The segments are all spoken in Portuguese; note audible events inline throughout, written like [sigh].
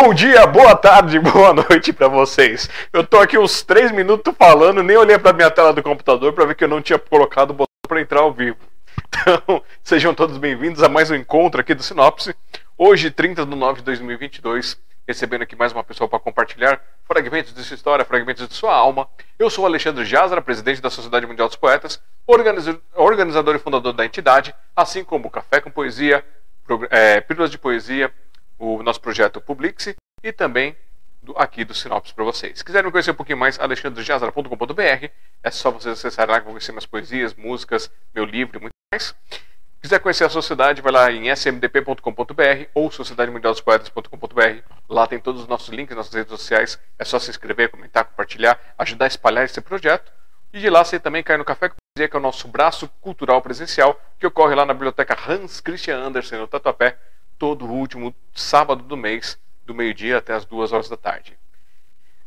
Bom dia, boa tarde, [laughs] boa noite para vocês. Eu tô aqui uns 3 minutos falando, nem olhei para minha tela do computador para ver que eu não tinha colocado o botão para entrar ao vivo. [laughs] Então, sejam todos bem-vindos a mais um encontro aqui do Sinopse. Hoje, 30 de nove de 2022, recebendo aqui mais uma pessoa para compartilhar fragmentos de sua história, fragmentos de sua alma. Eu sou Alexandre Jazara, presidente da Sociedade Mundial dos Poetas, organizador e fundador da entidade, assim como Café com Poesia, é, Pílulas de Poesia, o nosso projeto Publixe e também do, aqui do Sinopse para vocês. Se quiserem conhecer um pouquinho mais, alexandrejazara.com.br, é só vocês acessarem lá que vão conhecer minhas poesias, músicas, meu livro e muito mais. Se quiser conhecer a sociedade, vai lá em smdp.com.br ou sociedademundialdospoetas.com.br. Lá tem todos os nossos links, nossas redes sociais. É só se inscrever, comentar, compartilhar, ajudar a espalhar esse projeto. E de lá você também cai no Café com Poesia, que é o nosso braço cultural presencial, que ocorre lá na biblioteca Hans Christian Andersen, no Tatuapé, todo último sábado do mês, do meio-dia até as duas horas da tarde.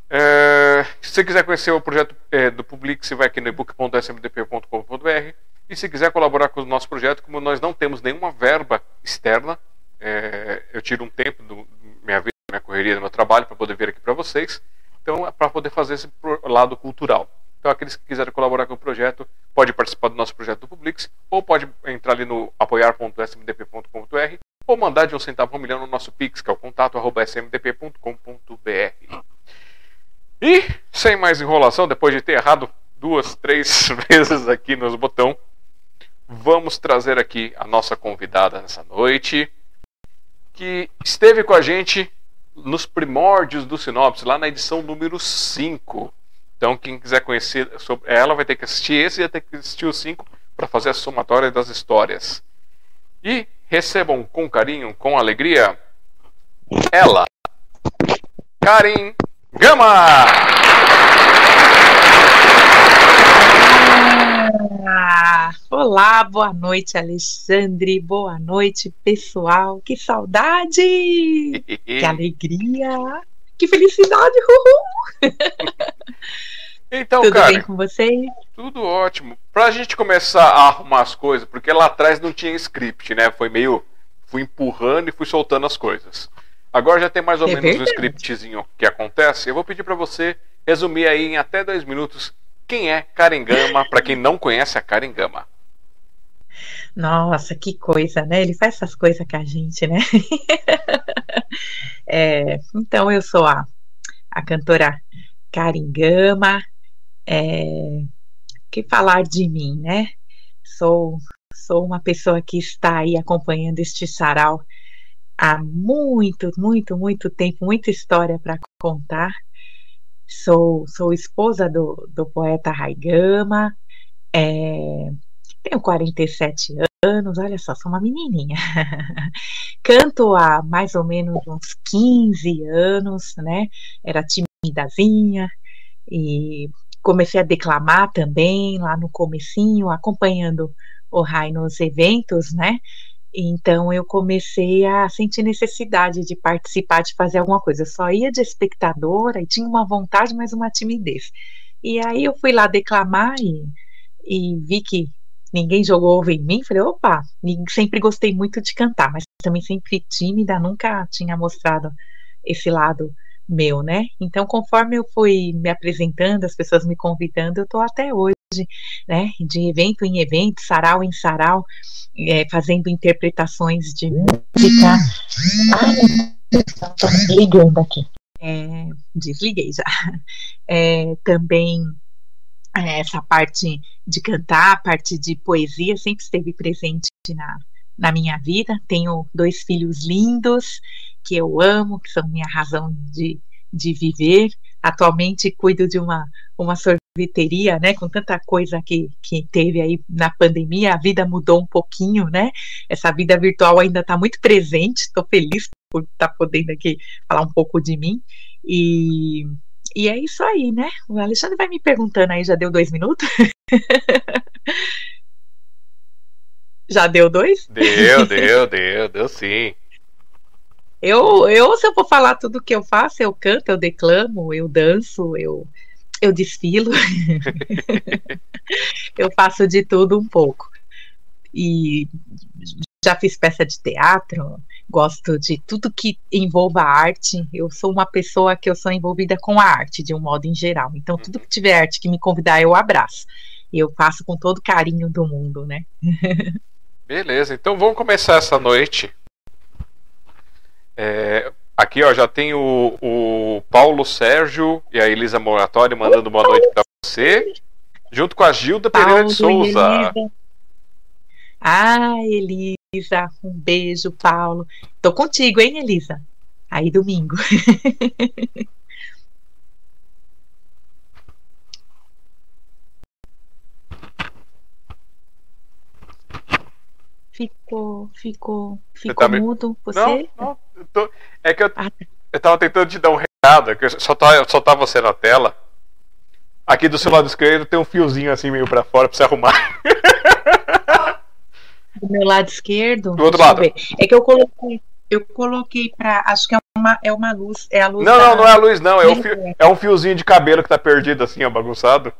É, se você quiser conhecer o projeto é, do Public, você vai aqui no ebook.smdp.com.br. E se quiser colaborar com o nosso projeto, como nós não temos nenhuma verba externa, é, eu tiro um tempo do minha vida, minha correria, do meu trabalho para poder vir aqui para vocês. Então, é para poder fazer esse lado cultural. Então, aqueles que quiserem colaborar com o projeto, pode participar do nosso projeto do Publix, ou pode entrar ali no apoiar.smdp.com.br ou mandar de um centavo por milhão no nosso Pix, que é o contato smdp.com.br. E, sem mais enrolação, depois de ter errado duas, três [laughs] vezes aqui nos botão, vamos trazer aqui a nossa convidada nessa noite, que esteve com a gente nos primórdios do Sinopse, lá na edição número 5. Então, quem quiser conhecer sobre ela vai ter que assistir esse e vai ter que assistir o 5 para fazer a somatória das histórias. E recebam com carinho, com alegria, ela, Karen Gama! Ah, olá, boa noite, Alexandre. Boa noite, pessoal. Que saudade! [laughs] que alegria! Que felicidade! Uhul! [laughs] Então, Tudo cara, bem com vocês? Tudo ótimo. Pra gente começar a arrumar as coisas, porque lá atrás não tinha script, né? Foi meio. Fui empurrando e fui soltando as coisas. Agora já tem mais ou É menos um verdade. scriptzinho que acontece. Eu vou pedir pra você resumir aí em até dois minutos quem é Karen Gama, pra quem não conhece a Karen Gama. Nossa, que coisa, né? Ele faz essas coisas com a gente, né? [laughs] É, então, eu sou a, a cantora Karen Gama. É, que falar de mim, né? Sou, sou uma pessoa que está aí acompanhando este sarau há muito, muito, muito tempo, muita história para contar. Sou, sou esposa do, do poeta Raigama, é, tenho 47 anos, olha só, sou uma menininha. [laughs] Canto há mais ou menos uns 15 anos, né? Era timidazinha e comecei a declamar também lá no comecinho, acompanhando o Rai nos eventos, né? Então eu comecei a sentir necessidade de participar, de fazer alguma coisa. Eu só ia de espectadora e tinha uma vontade, mas uma timidez. E aí eu fui lá declamar e, e vi que ninguém jogou ovo em mim. Falei, opa, sempre gostei muito de cantar, mas também sempre tímida, nunca tinha mostrado esse lado meu, né? Então, conforme eu fui me apresentando, as pessoas me convidando, eu tô até hoje, né? De evento em evento, sarau em sarau, é, fazendo interpretações de música. Ai, tô ligando aqui. É, desliguei já. É, também essa parte de cantar, a parte de poesia sempre esteve presente na, na minha vida. Tenho dois filhos lindos que eu amo, que são minha razão de, de viver. Atualmente cuido de uma, uma sorveteria, né? Com tanta coisa que, que teve aí na pandemia, a vida mudou um pouquinho, né? Essa vida virtual ainda está muito presente. Estou feliz por estar podendo aqui falar um pouco de mim. E, e é isso aí, né? O Alexandre vai me perguntando aí, já deu dois minutos? [laughs] já deu dois? Deu, [laughs] deu, deu, deu sim. Eu, eu, se eu for falar tudo que eu faço, eu canto, eu declamo, eu danço, eu, eu desfilo. [laughs] eu faço de tudo um pouco. E já fiz peça de teatro, gosto de tudo que envolva arte. Eu sou uma pessoa que eu sou envolvida com a arte de um modo em geral. Então, tudo que tiver arte que me convidar, eu abraço. E eu faço com todo carinho do mundo, né? [laughs] Beleza, então vamos começar essa noite. É, aqui, ó, já tem o, o Paulo Sérgio e a Elisa Moratório mandando boa noite para você, junto com a Gilda Paulo Pereira de Souza. Ah, Elisa, um beijo, Paulo. Tô contigo, hein, Elisa? Aí domingo. [laughs] ficou, ficou, ficou tá mudo, me... você? Não, não, eu tô... é que eu, ah, tá. eu tava tentando te dar um recado, é que só tá, só tá você na tela. Aqui do seu lado esquerdo tem um fiozinho assim meio para fora para você arrumar. [laughs] do meu lado esquerdo. Do outro lado. É que eu coloquei, eu coloquei para, acho que é uma, é uma luz, é a luz. Não, da... não, não é a luz não, é, o fio, é um fiozinho de cabelo que tá perdido assim, ó, bagunçado.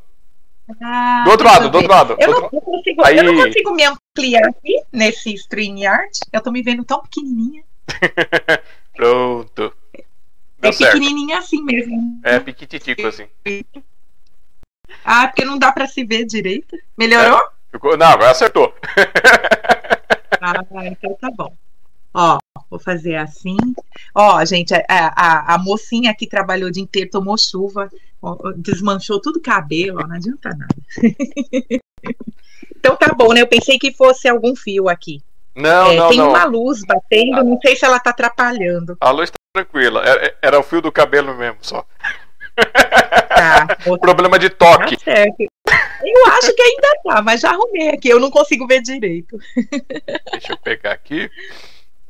Ah, do outro lado, do outro lado. Eu, não, consigo, Aí... eu não consigo me ampliar aqui nesse StreamYard. Eu tô me vendo tão pequenininha. [laughs] Pronto. Deu é certo. pequenininha assim mesmo. É, piquititico assim. Ah, porque não dá pra se ver direito. Melhorou? É, ficou... Não, agora acertou. [laughs] ah, então tá bom. Ó, vou fazer assim. Ó, gente, a, a, a mocinha que trabalhou o dia inteiro tomou chuva, ó, desmanchou tudo o cabelo, ó, não adianta nada. [laughs] então tá bom, né? Eu pensei que fosse algum fio aqui. Não, é, não, tem não. uma luz batendo, não sei se ela tá atrapalhando. A luz tá tranquila. Era, era o fio do cabelo mesmo, só. Tá, [laughs] Problema de toque. Tá certo. Eu acho que ainda tá, mas já arrumei aqui. Eu não consigo ver direito. Deixa eu pegar aqui.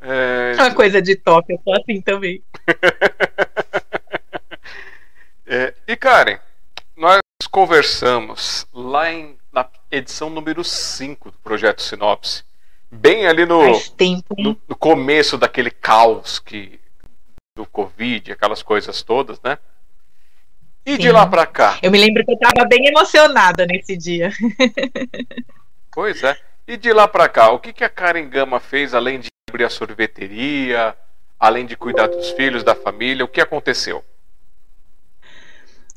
É... Uma coisa de toque, eu tô assim também. [laughs] é, e Karen, nós conversamos lá em, na edição número 5 do Projeto Sinopse. Bem ali no, tempo, no, no, começo daquele caos que, do Covid, aquelas coisas todas, né? E Sim. de lá pra cá? Eu me lembro que eu tava bem emocionada nesse dia. Pois é. E de lá pra cá, o que, que a Karen Gama fez além de abrir a sorveteria, além de cuidar dos filhos, da família? O que aconteceu?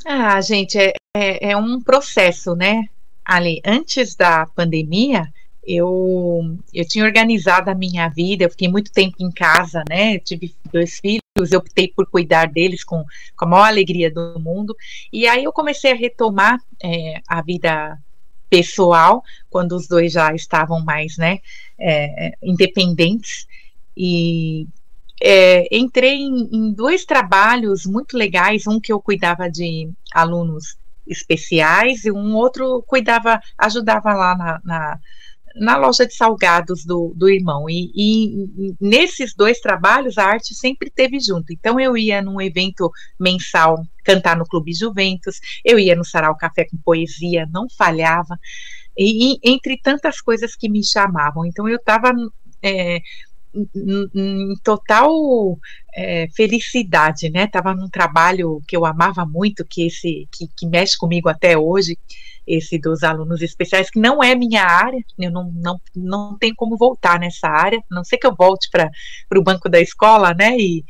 Ah, gente, é, é, é um processo, né? Ali, antes da pandemia, eu, eu tinha organizado a minha vida, eu fiquei muito tempo em casa, né? Eu tive dois filhos, eu optei por cuidar deles com, com a maior alegria do mundo. E aí eu comecei a retomar é, a vida pessoal, quando os dois já estavam mais, né, é, independentes. E é, entrei em, em, dois trabalhos muito legais, um que eu cuidava de alunos especiais e um outro cuidava, ajudava lá na, na, na loja de salgados do, do irmão. E, e, nesses dois trabalhos a arte sempre teve junto. Então eu ia num evento mensal cantar no Clube Juventus, eu ia no Sarau Café com Poesia, não falhava. E, e entre tantas coisas que me chamavam. Então eu estava é, em total é, felicidade, né? Tava num trabalho que eu amava muito, que esse que, que, mexe comigo até hoje, esse dos alunos especiais, que não é minha área, eu não, não, não tenho como voltar nessa área, a não sei que eu volte para o banco da escola, né? E,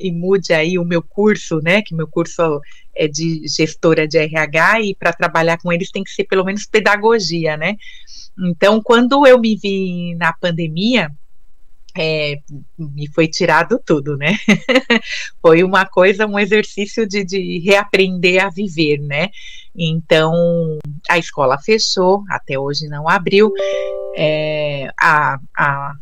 e mude aí o meu curso, né? Que meu curso é de gestora de RH e para trabalhar com eles tem que ser pelo menos pedagogia, né? Então, quando eu me vi na pandemia, é, me foi tirado tudo, né? [laughs] foi uma coisa, um exercício de, de, reaprender a viver, né? Então, a escola fechou, até hoje não abriu. É, a, a,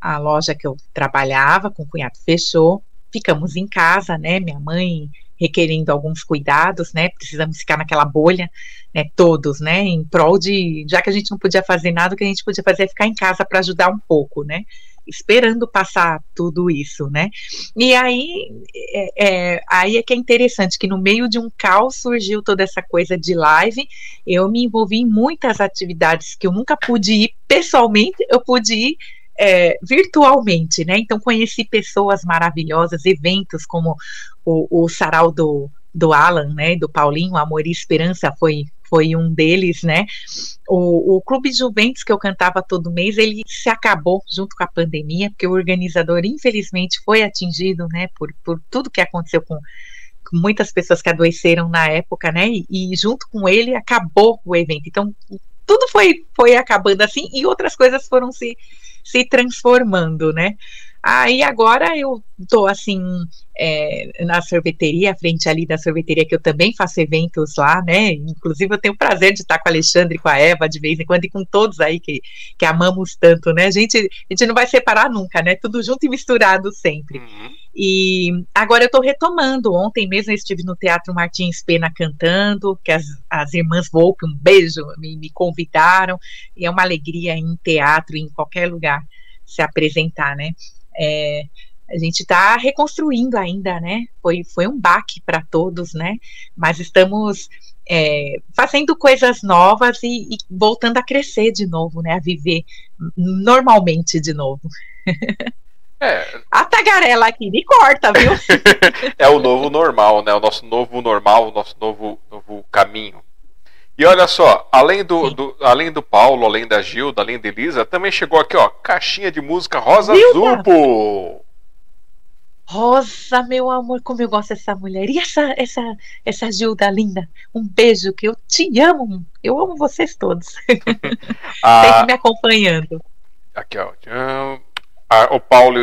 a loja que eu trabalhava com o cunhado fechou. Ficamos em casa, né? Minha mãe requerendo alguns cuidados, né? Precisamos ficar naquela bolha, né? Todos, né? Em prol de, já que a gente não podia fazer nada, o que a gente podia fazer é ficar em casa para ajudar um pouco, né? Esperando passar tudo isso, né? E aí é, é, aí é que é interessante que no meio de um caos surgiu toda essa coisa de live. Eu me envolvi em muitas atividades que eu nunca pude ir pessoalmente, eu pude ir é, virtualmente, né? Então conheci pessoas maravilhosas, eventos como o, o sarau do, do Alan, né? Do Paulinho, Amor e Esperança foi foi um deles, né? O, o Clube Juventus que eu cantava todo mês, ele se acabou junto com a pandemia, porque o organizador, infelizmente, foi atingido, né, por, por tudo que aconteceu com, muitas pessoas que adoeceram na época, né? E, e, junto com ele acabou o evento. Então, tudo foi, foi acabando assim e outras coisas foram se, se transformando, né? Aí agora eu tô assim é, na sorveteria, frente ali da sorveteria, que eu também faço eventos lá, né? Inclusive eu tenho o prazer de estar com o Alexandre, com a Eva, de vez em quando, e com todos aí que, que amamos tanto, né? A gente, a gente não vai separar nunca, né? Tudo junto e misturado sempre. Uhum. E agora eu estou retomando. Ontem mesmo eu estive no Teatro Martins Pena cantando, que as, as irmãs Volpe, um beijo, me, me convidaram, e é uma alegria em teatro, em qualquer lugar se apresentar, né? É, a gente está reconstruindo ainda, né? Foi, foi um baque para todos, né? Mas estamos é, fazendo coisas novas e, e, voltando a crescer de novo, né? A viver normalmente de novo. É. [laughs] A tagarela aqui me corta, viu? [laughs] é o novo normal, né? O nosso novo normal, o nosso novo, novo caminho. E olha só, além do, do, além do Paulo, além da Gilda, além da Elisa, também chegou aqui, ó, caixinha de música Rosa Zurpo. Rosa, meu amor, como eu gosto dessa mulher. E essa, essa, essa Gilda linda. Um beijo, que eu te amo. Eu amo vocês todos. [laughs] ah, me acompanhando. Aqui, ó. o Paulo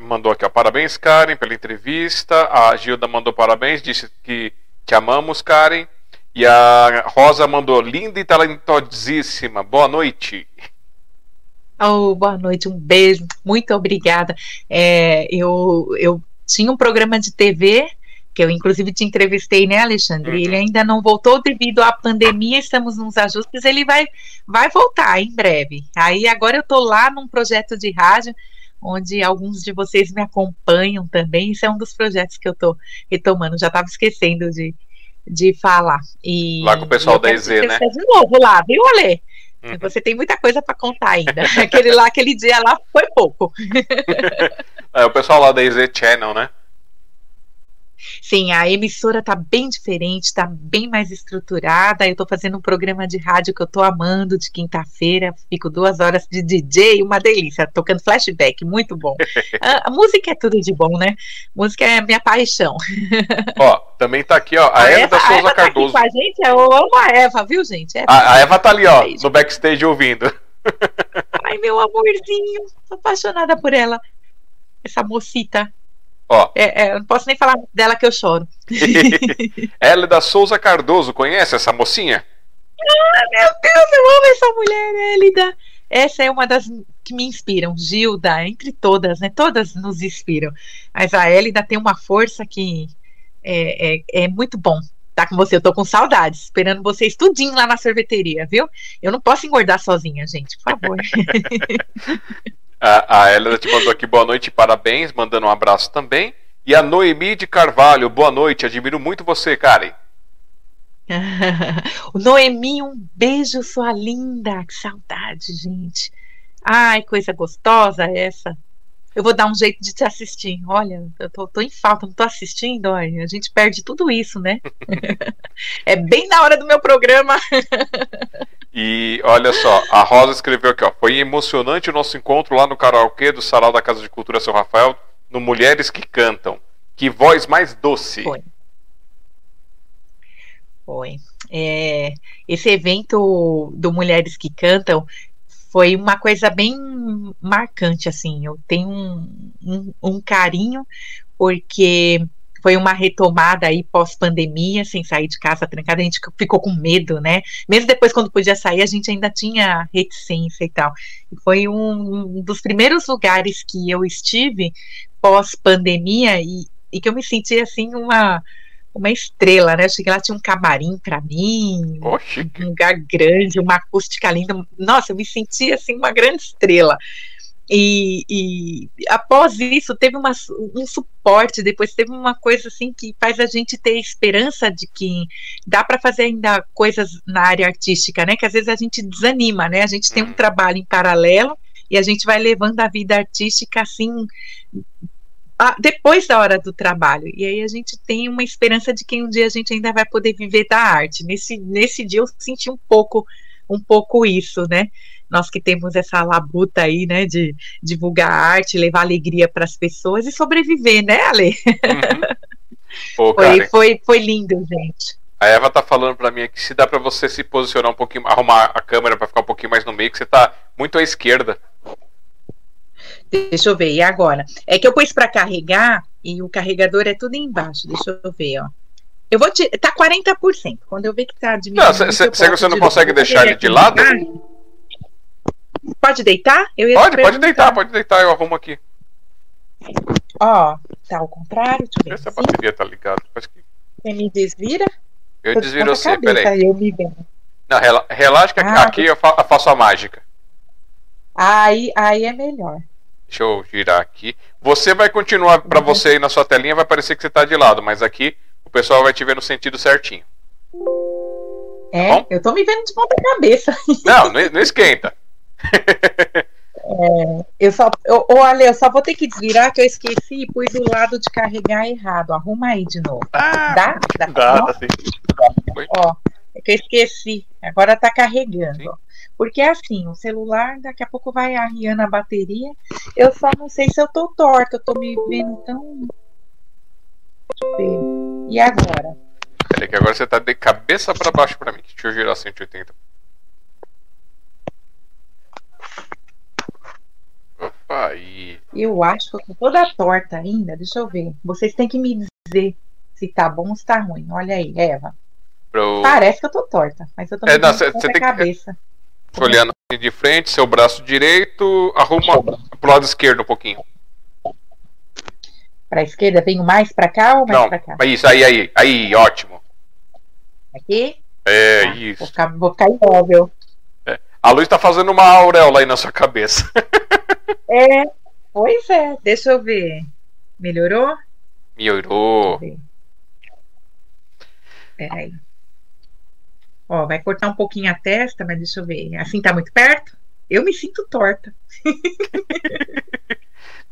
mandou aqui, ó. Parabéns, Karen, pela entrevista. A Gilda mandou parabéns, disse que te amamos, Karen. E a Rosa mandou linda e talentosíssima. Boa noite. Oh, boa noite, um beijo, muito obrigada. É, eu, eu tinha um programa de TV que eu inclusive te entrevistei, né, Alexandre? Uhum. Ele ainda não voltou devido à pandemia, estamos nos ajustes, ele vai, vai voltar em breve. Aí agora eu estou lá num projeto de rádio, onde alguns de vocês me acompanham também. Isso é um dos projetos que eu estou retomando, já estava esquecendo de, de falar. E, lá com o pessoal da EZ, né? De novo lá, viu, Ale? Uhum. Você tem muita coisa para contar ainda. [laughs] aquele lá, aquele dia lá foi pouco. é, o pessoal lá da EZ Channel, né? Sim, a emissora está bem diferente, está bem mais estruturada. Eu estou fazendo um programa de rádio que eu estou amando de quinta-feira. Fico duas horas de DJ, uma delícia, tocando flashback, muito bom. a, [laughs] a, música é tudo de bom, né? Música é minha paixão. Ó, também tá aqui, ó, a, a Eva, Eva da Souza Eva Cardoso. Tá aqui com a gente, eu amo a Eva, viu, gente? Eva, a, a, Eva tá ali, ó, no backstage ouvindo. Ai, meu amorzinho, tô apaixonada por ela. Essa mocita. Ó. É, é, eu não posso nem falar dela que eu choro. [laughs] ela é da Souza Cardoso, conhece essa mocinha? Ah, meu Deus, eu amo essa mulher, Elida. Essa é uma das que me inspiram, Gilda, entre todas, né? Todas nos inspiram. Mas a Elida tem uma força que é, é, é muito bom tá com você. Eu tô com saudades, esperando vocês tudinho lá na sorveteria, viu? Eu não posso engordar sozinha, gente, por favor. [laughs] [laughs] A, a Helena te mandou aqui boa noite, parabéns, mandando um abraço também. E a Noemi de Carvalho, boa noite, admiro muito você, Karen. [laughs] Noemi, um beijo, sua linda. Que saudade, gente. Ai, coisa gostosa essa. Eu vou dar um jeito de te assistir. Olha, eu tô, tô em falta, não tô assistindo. Olha, a gente perde tudo isso, né? [laughs] é bem na hora do meu programa. [laughs] E olha só, a Rosa escreveu aqui, ó. Foi emocionante o nosso encontro lá no karaokê do Sarau da Casa de Cultura São Rafael, no Mulheres que Cantam. Que voz mais doce. Foi. Foi. É, esse evento do Mulheres que Cantam foi uma coisa bem marcante, assim. Eu tenho um, um, um carinho, porque foi uma retomada aí pós-pandemia, sem sair de casa trancada, a gente ficou com medo, né? Mesmo depois, quando podia sair, a gente ainda tinha reticência e tal. E foi um, um dos primeiros lugares que eu estive pós-pandemia e, e que eu me senti assim uma uma estrela, né? Eu cheguei lá, tinha um camarim para mim, Oxi. um lugar grande, uma acústica linda. Nossa, eu me senti assim uma grande estrela. E, e, após isso teve uma, um suporte, depois teve uma coisa assim que faz a gente ter esperança de que dá para fazer ainda coisas na área artística, né? Que às vezes a gente desanima, né? A gente tem um uhum. trabalho em paralelo e a gente vai levando a vida artística assim depois da hora do trabalho. E aí a gente tem uma esperança de que um dia a gente ainda vai poder viver da arte. Nesse, nesse dia eu senti um pouco um pouco isso, né? Nós que temos essa labuta aí, né, de divulgar arte, levar alegria para as pessoas e sobreviver, né, Ale? Uhum. Pô, foi, foi, foi lindo, gente. A Eva tá falando para mim aqui se dá para você se posicionar um pouquinho, arrumar a câmera para ficar um pouquinho mais no meio, que você tá muito à esquerda. Deixa eu ver, e agora? É que eu pus para carregar e o carregador é tudo embaixo. Deixa eu ver, ó. Eu vou te. Tá 40%. Quando eu ver que tá diminuindo. Não, será que você não consegue deixar ele de lado? Pode deitar? pode, pode deitar, pode deitar, eu arrumo aqui. Ó, tá ao contrário. Deixa eu ver. Essa assim. bateria tá ligada. Que... Você me desvira? Eu desviro você, peraí. Eu me Não, relaxa que ah, aqui eu faço a mágica. Aí, aí é melhor. Deixa eu girar aqui. Você vai continuar, para uhum. você aí na sua telinha, vai parecer que você tá de lado, mas aqui pessoal vai te ver no sentido certinho. É, tá eu tô me vendo de ponta cabeça. Não, não, esquenta. É, eu só, eu, olha, eu só vou ter que desvirar que eu esqueci e pus do lado de carregar errado. Arruma aí de novo. Ah, dá? Dá, dá, dá sim. Ó, é que eu esqueci. Agora tá carregando. Sim. Porque é assim, o celular daqui a pouco vai arriando a bateria. Eu só não sei se eu tô torta, eu tô me vendo tão e agora? Peraí, que agora você tá de cabeça para baixo para mim. Deixa eu girar 180. Eu acho que eu tô toda torta ainda. Deixa eu ver. Vocês têm que me dizer se tá bom ou se tá ruim. Olha aí, Eva. Pro... Parece que eu tô torta, mas eu tô é, não, cê, cê tem cabeça. Que... Olhando assim de frente, seu braço direito, arruma pro lado esquerdo um pouquinho. Para a esquerda, venho mais para cá ou mais para cá? Isso, aí, aí, aí, ótimo. Aqui? É, tá, isso. Vou ficar, vou ficar imóvel. É. A luz está fazendo uma auréola aí na sua cabeça. [laughs] é, pois é. Deixa eu ver. Melhorou? Melhorou. Peraí. Ó, vai cortar um pouquinho a testa, mas deixa eu ver. Assim tá muito perto? Eu me sinto torta. [laughs]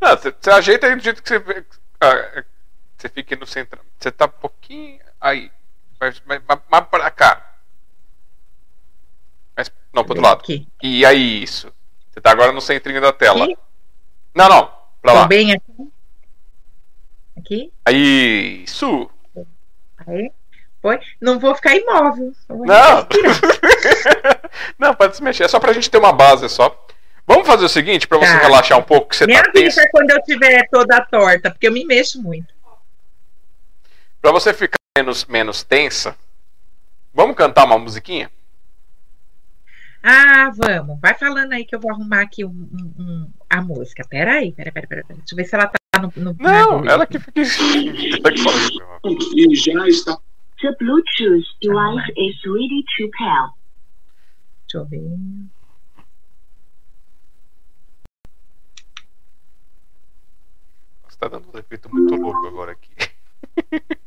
Não, você, você ajeita aí do jeito que você ah, você fica no centro. Você tá um pouquinho aí. Mais, mais pra cá. Mas, não, pro outro lado. Aqui. E aí, isso. Você tá agora no centrinho da tela. Aqui? Não, não. Pra lá. bem aqui. Aqui? Aí, isso. Aí. Foi. Não vou ficar imóvel. Não. [laughs] não, pode se mexer. É só pra gente ter uma base só. Vamos fazer o seguinte, para você tá. relaxar um pouco, que você me tá avisa quando eu estiver toda torta, porque eu me mexo muito. Para você ficar menos, menos tensa, vamos cantar uma musiquinha? Ah, vamos. Vai falando aí que eu vou arrumar aqui um, um, um, a música. Pera aí, pera, pera, pera, Deixa eu ver se ela tá no. no Não, ela que fica. E já está. The Bluetooth device is ready to pair. Deixa eu ver. tá dando um efeito muito louco agora aqui. [laughs]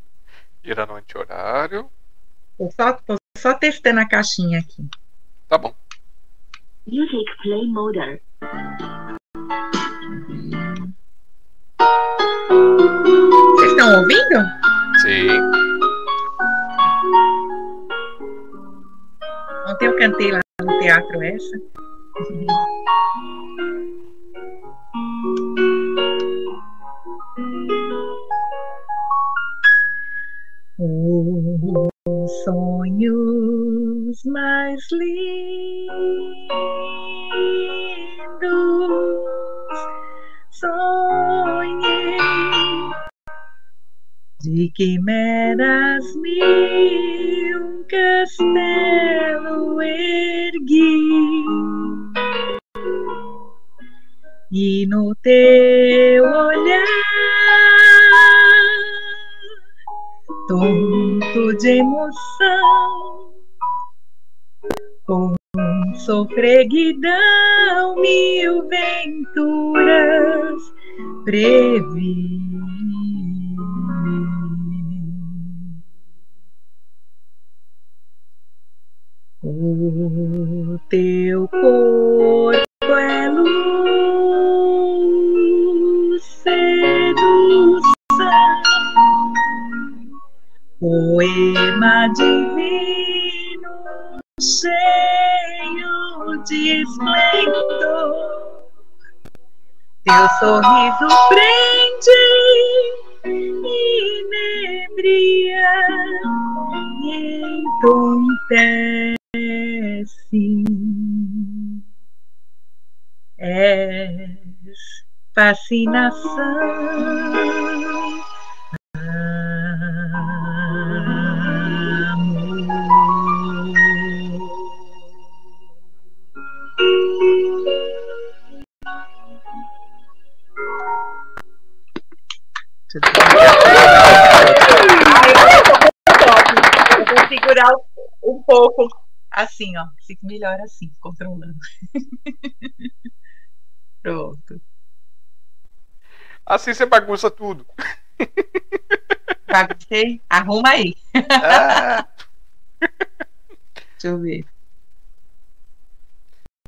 Girar no anti-horário. Tô só, tô só testando a caixinha aqui. Tá bom. Music Play Mode. Vocês estão ouvindo? Sim. Ontem eu cantei lá no teatro essa. [laughs] Os sonhos mais lindos. Sonhei de quimeras mil um castelo ergui. E no teu olhar de emoção, com sofreguidão mil venturas previ. O teu corpo poema divino cheio de esplendor. Teu sorriso prende inebria e entontece. És fascinação Eu vou segurar um pouco assim, ó. Fica melhor assim, controlando. [laughs] Pronto. Assim você bagunça tudo. Baguncei? Arruma aí. Ah. Deixa eu ver.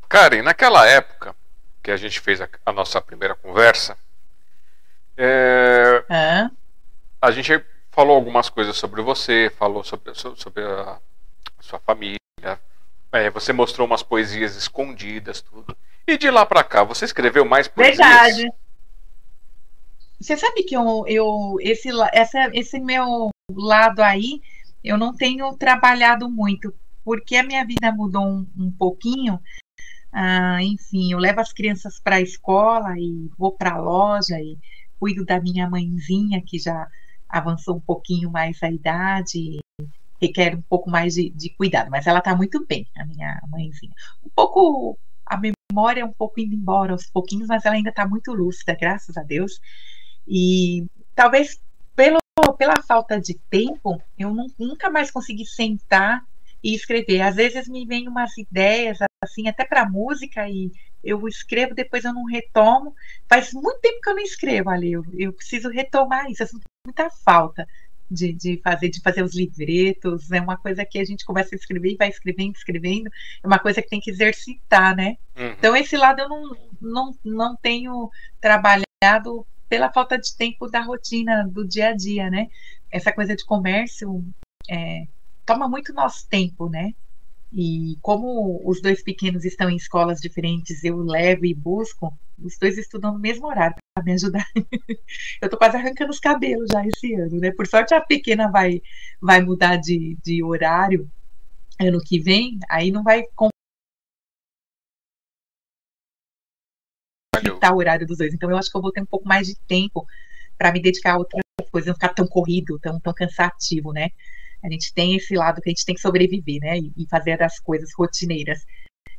Karen, naquela época que a gente fez a, a nossa primeira conversa, é, a gente falou algumas coisas sobre você, falou sobre, sobre a sua família, é, você mostrou umas poesias escondidas, tudo. E de lá para cá, você escreveu mais poesias? Verdade. Você sabe que eu, eu esse, essa, esse meu lado aí, eu não tenho trabalhado muito, porque a minha vida mudou um, um pouquinho. Ah, enfim, eu levo as crianças para a escola e vou para a loja e cuido da minha mãezinha, que já avançou um pouquinho mais a idade, requer um pouco mais de, de cuidado, mas ela está muito bem, a minha mãezinha. Um pouco, a memória é um pouco indo embora aos pouquinhos, mas ela ainda está muito lúcida, graças a Deus. E talvez pelo, pela falta de tempo, eu nunca mais consegui sentar e escrever. Às vezes me vem umas ideias, assim, até para música, e eu escrevo, depois eu não retomo. Faz muito tempo que eu não escrevo ali, eu, eu preciso retomar isso, eu sinto muita falta de, de, fazer, de fazer os livretos, é uma coisa que a gente começa a escrever e vai escrevendo, escrevendo, é uma coisa que tem que exercitar, né? Uhum. Então, esse lado eu não, não, não tenho trabalhado pela falta de tempo da rotina do dia a dia, né? Essa coisa de comércio é, toma muito nosso tempo, né? E como os dois pequenos estão em escolas diferentes, eu levo e busco, os dois estudam no mesmo horário para me ajudar. [laughs] eu tô quase arrancando os cabelos já esse ano, né? Por sorte a pequena vai vai mudar de, de horário ano que vem, aí não vai conflitar o horário dos dois. Então eu acho que eu vou ter um pouco mais de tempo para me dedicar a outras coisas, não ficar tão corrido, tão, tão cansativo, né? A gente tem esse lado que a gente tem que sobreviver, né? E, e fazer as coisas rotineiras.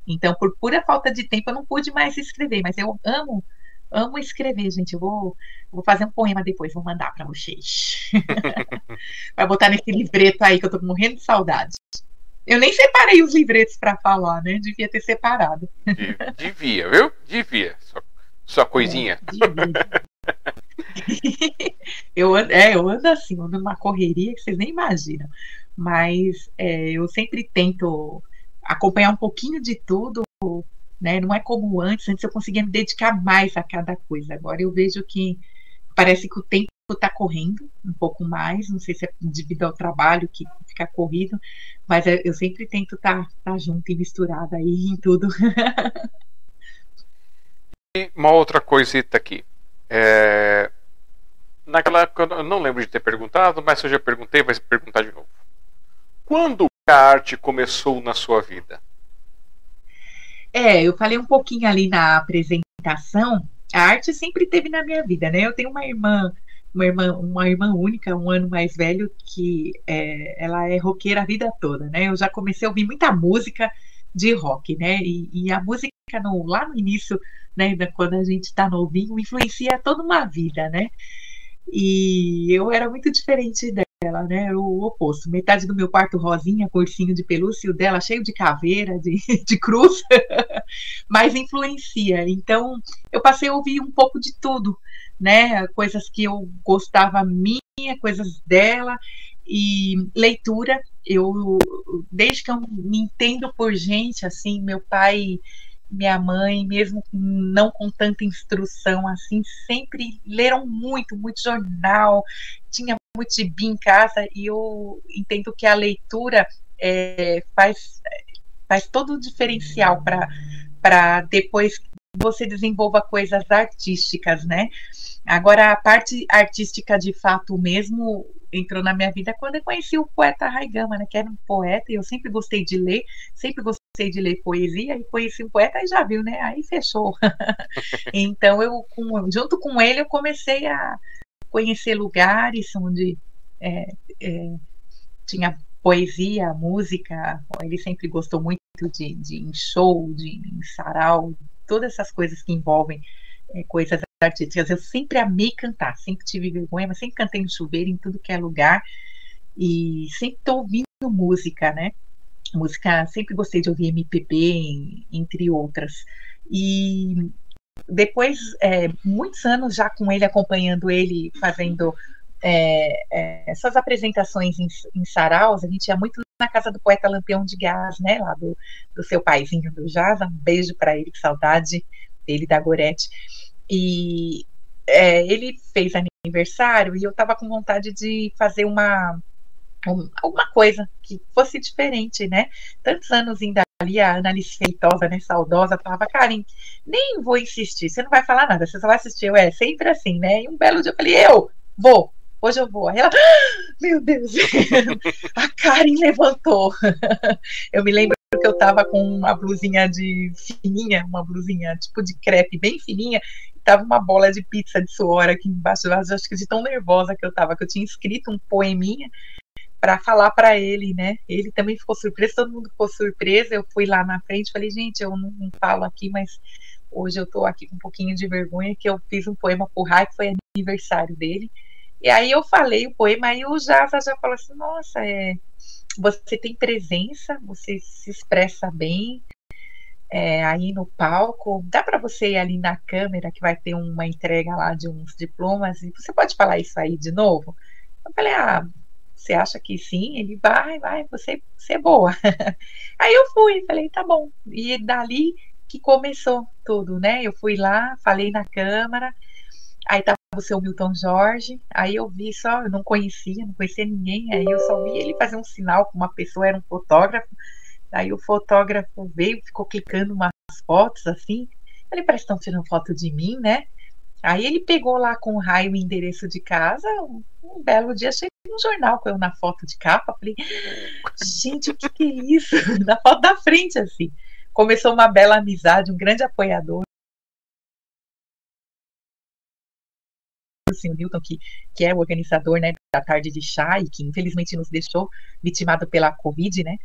Então, por pura falta de tempo, eu não pude mais escrever, mas eu amo, amo escrever, gente. Eu vou, vou fazer um poema depois, vou mandar para vocês. [laughs] Vai botar nesse livreto aí que eu tô morrendo de saudade. Eu nem separei os livretos para falar, né? Devia ter separado. Devia, viu? Devia. Sua, sua coisinha. É, [laughs] [laughs] eu, ando, é, eu ando assim, ando numa correria que vocês nem imaginam. Mas é, eu sempre tento acompanhar um pouquinho de tudo, né? Não é como antes, antes eu conseguia me dedicar mais a cada coisa. Agora eu vejo que parece que o tempo está correndo um pouco mais, não sei se é devido ao trabalho que fica corrido, mas é, eu sempre tento estar tá, tá junto e misturada aí em tudo. [laughs] e uma outra coisita aqui. É, naquela época eu não lembro de ter perguntado, mas se eu já perguntei, vai perguntar de novo. Quando a arte começou na sua vida? É, eu falei um pouquinho ali na apresentação. A arte sempre teve na minha vida, né? Eu tenho uma irmã, uma irmã, uma irmã única, um ano mais velho, que é, ela é roqueira a vida toda, né? Eu já comecei a ouvir muita música de rock, né? E, e a música no, lá no início, né, quando a gente está novinho, influencia toda uma vida, né? E eu era muito diferente dela, né? Era o oposto. Metade do meu quarto rosinha, cursinho de pelúcia, o dela cheio de caveira, de, [laughs] de cruz, [laughs] mas influencia. Então, eu passei a ouvir um pouco de tudo, né? Coisas que eu gostava minha, coisas dela, e leitura. Eu, desde que eu me entendo por gente, assim, meu pai minha mãe, mesmo não com tanta instrução assim, sempre leram muito, muito jornal. Tinha muito de em casa e eu entendo que a leitura é, faz, faz todo o diferencial para depois você desenvolva coisas artísticas, né? Agora, a parte artística de fato mesmo entrou na minha vida quando eu conheci o poeta Raigama, né? Que era um poeta e eu sempre gostei de ler, sempre gostei de ler poesia e conheci um poeta e já viu, né? Aí fechou. [laughs] então, eu, com, junto com ele, eu comecei a conhecer lugares onde é, é, tinha poesia, música. Ele sempre gostou muito de, de em show, de em sarau, todas essas coisas que envolvem coisas artísticas. Eu sempre amei cantar, sempre tive vergonha, mas sempre cantei no chuveiro, em tudo que é lugar. E sempre estou ouvindo música, né? Música, sempre gostei de ouvir MPB, entre outras. E depois, é, muitos anos já com ele, acompanhando ele, fazendo é, é, essas apresentações em, em saraus, a gente ia muito na casa do poeta Lampião de Gás, né, lá do, do seu paizinho do jazz, um beijo para ele, que saudade dele, da Gorete, e é, ele fez aniversário e eu estava com vontade de fazer uma, um, alguma coisa que fosse diferente, né, tantos anos ainda ali, a Annalise Feitosa, né, saudosa, falava, Karen, nem vou insistir, você não vai falar nada, você só vai assistir, eu, é sempre assim, né, e um belo dia eu falei, eu vou, hoje eu vou. Aí ela, ah, meu Deus, [laughs] a Karen levantou. [laughs] eu me lembro que eu tava com uma blusinha de fininha, uma blusinha tipo de crepe bem fininha, e tava uma bola de pizza de suor aqui embaixo, acho que de tão nervosa que eu tava, que eu tinha escrito um poeminha para falar para ele, né? Ele também ficou surpreso, todo mundo ficou surpreso. Eu fui lá na frente, falei, gente, eu não, não falo aqui, mas hoje eu tô aqui com um pouquinho de vergonha que eu fiz um poema pro Rai, que foi aniversário dele. E aí eu falei o poema, e o Java já falou assim, nossa, é, você tem presença, você se expressa bem é, aí no palco, dá para você ir ali na câmera que vai ter uma entrega lá de uns diplomas, e você pode falar isso aí de novo? Eu falei, ah, você acha que sim? Ele vai, vai, você, você é boa. [laughs] aí eu fui, falei, tá bom. E dali que começou tudo, né? Eu fui lá, falei na câmara, Aí tava o seu Milton Jorge, aí eu vi só, eu não conhecia, não conhecia ninguém, aí eu só vi ele fazer um sinal com uma pessoa, era um fotógrafo. Aí o fotógrafo veio, ficou clicando umas fotos assim. Ele parece que estão tirando foto de mim, né? Aí ele pegou lá com o raio o endereço de casa. Um, belo dia achei um jornal com eu na foto de capa. Falei, gente, o que, que é isso? [laughs] Na foto da frente, assim. Começou uma bela amizade, um grande apoiador. Assim, o Newton, que, que é o organizador né, da tarde de chá e que infelizmente nos deixou vitimado pela Covid, né?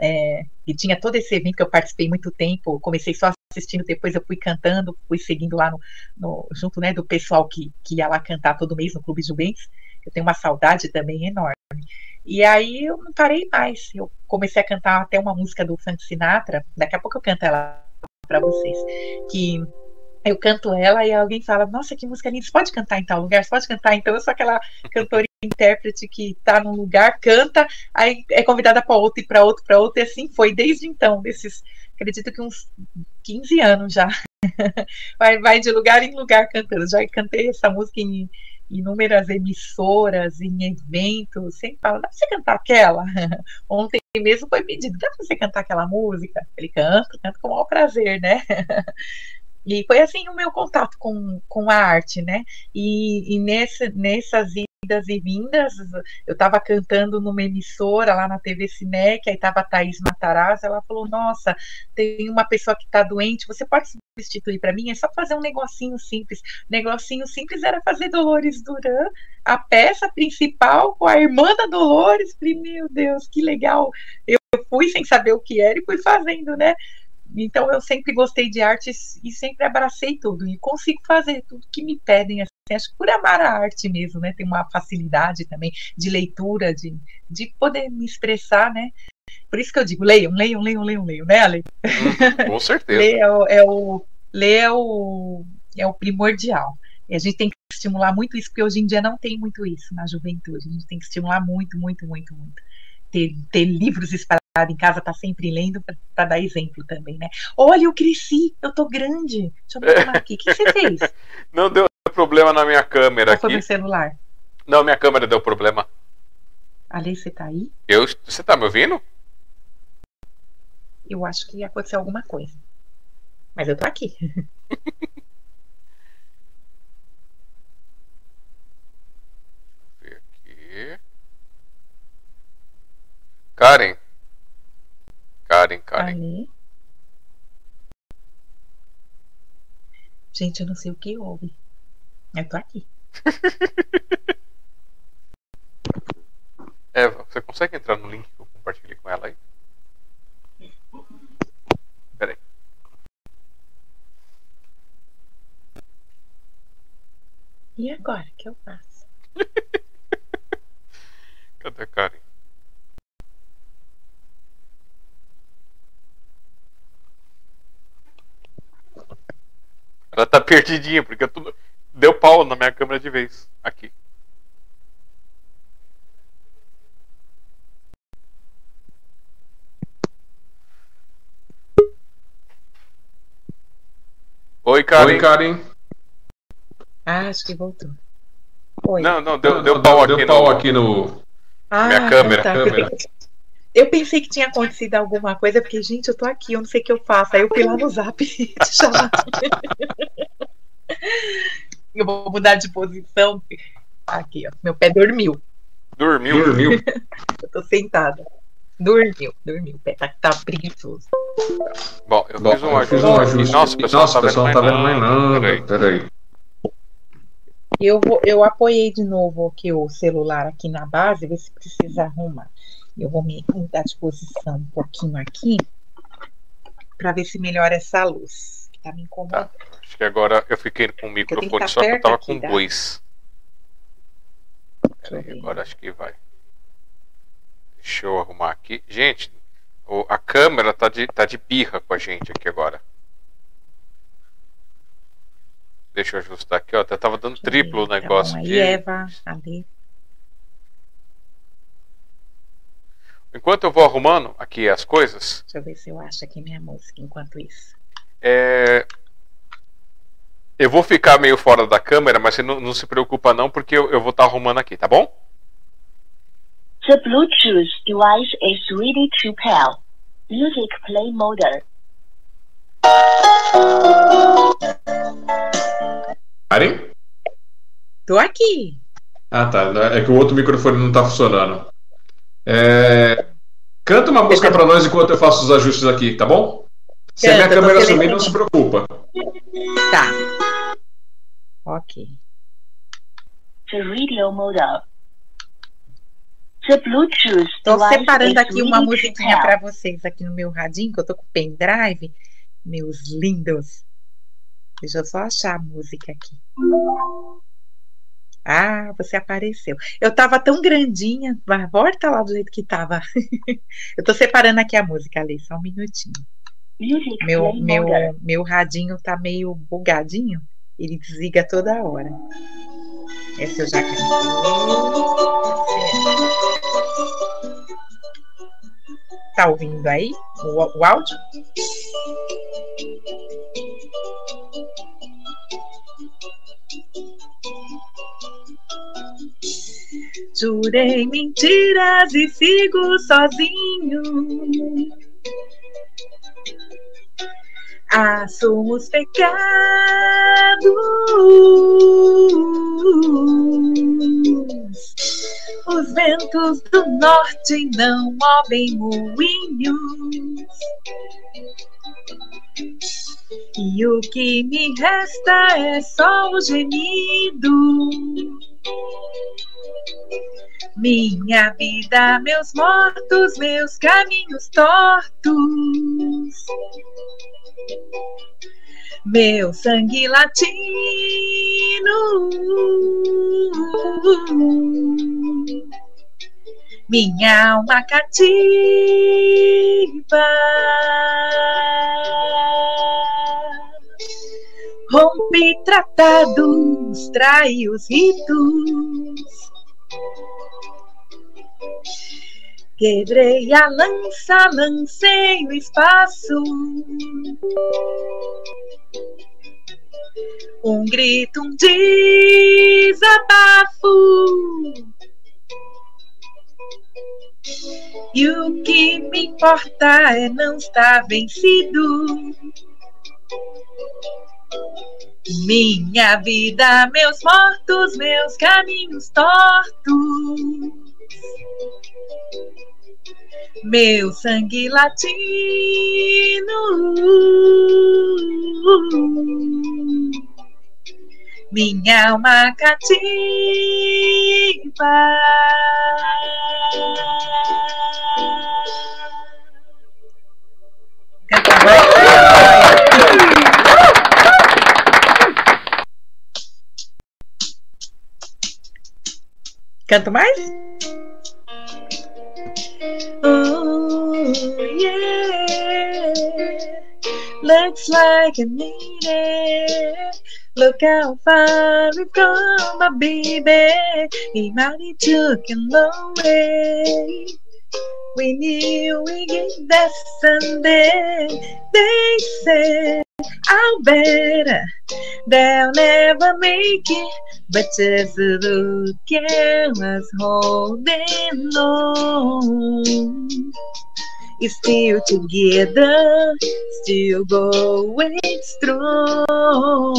É, e tinha todo esse evento que eu participei muito tempo, comecei só assistindo, depois eu fui cantando, fui seguindo lá no, no junto né, do pessoal que, que ia lá cantar todo mês no Clube Jubens. Eu tenho uma saudade também enorme. E aí eu não parei mais. Eu comecei a cantar até uma música do Frank Sinatra. Daqui a pouco eu canto ela para vocês. Que eu canto ela e alguém fala, nossa, que música linda, você pode cantar em tal lugar, você pode cantar, então eu sou aquela cantora intérprete que está num lugar, canta, aí é convidada para outro e para outro, para outro, e assim foi desde então, desses, acredito que uns 15 anos já. [laughs] vai, vai de lugar em lugar cantando. Já cantei essa música em inúmeras emissoras, em eventos, sempre fala, dá pra você cantar aquela? [laughs] Ontem mesmo foi pedido, dá pra você cantar aquela música? Ele canta, canta com o maior prazer, né? [laughs] E foi assim o meu contato com, com a arte, né? E, e nesse, nessas idas e vindas, eu estava cantando numa emissora lá na TV Cinec, aí estava a Thaís Matarazzo, ela falou, nossa, tem uma pessoa que está doente, você pode substituir para mim? É só fazer um negocinho simples. Negocinho simples era fazer Dolores Duran, a peça principal com a irmã da Dolores. Falei, meu Deus, que legal. Eu fui sem saber o que era e fui fazendo, né? Então eu sempre gostei de arte e sempre abracei tudo e consigo fazer tudo que me pedem. Assim, acho que por amar a arte mesmo, né? Tem uma facilidade também de leitura, de, de poder me expressar, né? Por isso que eu digo, leiam, leiam, leiam, leiam, leiam, né, Ale? Hum, com certeza. ler é o, é o, ler é o, é o primordial. E a gente tem que estimular muito isso, porque hoje em dia não tem muito isso na juventude. A gente tem que estimular muito, muito, muito, muito. Ter, ter livros espalhados em casa tá sempre lendo para dar exemplo também, né? Olha, eu cresci, eu tô grande. Deixa eu botar aqui. O que você fez? [laughs] Não deu problema na minha câmera Ou aqui. Foi meu celular. Não, minha câmera deu problema. Ali, você tá aí? Eu, você tá me ouvindo? Eu acho que aconteceu alguma coisa. Mas eu tô aqui. [laughs] Aqui. Karen. Karen, Karen. Ali. Gente, eu não sei o que houve. Eu tô aqui. [laughs] Eva, você consegue entrar no link que eu compartilhei com ela aí? Peraí. E agora? O que eu faço? [laughs] Cadê a Karen? Ela tá perdidinha, porque tudo deu pau na minha câmera de vez. Aqui. Oi, Karen. Oi, Karen. Ah, acho que voltou. Oi. Não, não, deu, deu pau aqui deu pau no. aqui no. Ah, minha câmera, tá. câmera. Eu pensei que tinha acontecido alguma coisa, porque, gente, eu tô aqui, eu não sei o que eu faço. Aí eu fui lá no zap [laughs] te chamar. Eu vou mudar de posição. Aqui, ó. Meu pé dormiu. Dormiu. Dormiu. Eu tô sentada. Dormiu, dormiu. O pé tá, tá preguiçoso. Bom, eu Bom, fiz um ajuste. um ajuste. Nossa, o pessoal, Nossa, o pessoal não tá vendo mais nada. Peraí. Peraí. Eu, vou, eu apoiei de novo aqui o celular aqui na base, ver se precisa arrumar. Eu vou me mudar de posição um pouquinho aqui para ver se melhora essa luz. Que tá me incomodando. Acho que agora eu fiquei com o microfone, tá só que eu tava aqui, com dá? dois. Peraí, agora acho que vai. Deixa eu arrumar aqui. Gente, a câmera tá de, tá de birra com a gente aqui agora. Deixa eu ajustar aqui, ó. Até tava dando triplo o Tá negócio bom, aí, de. Eva, ali. Enquanto eu vou arrumando aqui as coisas, Deixa eu ver se eu acho aqui minha música enquanto isso. é, eu vou ficar meio fora da câmera, mas você não, não se preocupa não, porque eu, eu vou estar arrumando aqui, tá bom? The Bluetooth device is ready to pair. Music play mode. Karen? Tô aqui. Ah, tá. É que o outro microfone não tá funcionando. É, Canta uma música pra nós enquanto eu faço os ajustes aqui, tá bom? Se a minha Canta, eu tô câmera sumir, não se preocupa. Tá. Ok. The radio mode. The Bluetooth device separando aqui uma musiquinha pair. pra vocês aqui no meu radinho, que eu tô com pendrive. Meus lindos. Deixa eu só achar a música aqui. Ah, você apareceu. Eu tava tão grandinha. Vai, Volta lá do jeito que tava. [laughs] Eu tô separando aqui a música ali, só um minutinho. Meu, play meu, meu radinho tá meio bugadinho. Ele desliga toda hora. Esse eu já cantei. Tá ouvindo aí o, o áudio? Jurei mentiras e sigo sozinho. Assumo os pecados. Os ventos do norte não movem moinhos. E o que me resta é só o gemido. Minha vida, meus mortos, meus caminhos tortos. Meu sangue latino. Minha alma cativa. Rompe tratados, trai os ritos. Quebrei a lança, lancei o espaço. um grito, um desabafo. E o que me importa é não estar vencido. Minha vida, meus mortos, meus caminhos tortos. Meu sangue latino. Minha alma cativa. Canto mais? Oh, yeah. Looks like I need it. Look how far we've come, my baby. Mighty took a long way. We knew we get that Sunday. They said, I'll bet they'll never make it. But just look at us holding on. It's still together, still going strong.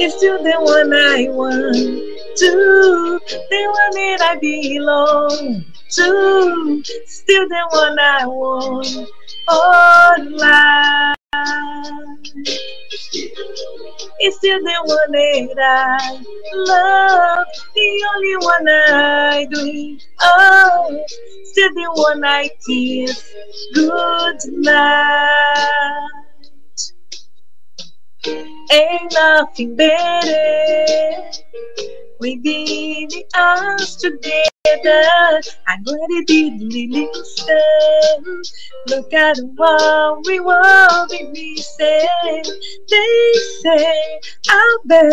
It's still the one I want to, the one that I belong to, still the one I want all life. It's still the one that I love, the only one I dream of, still the one I kiss good night. Ain't nothing better. We did it us together. Glad it didn't listen. Look at what we will be missing. They say, I'll bet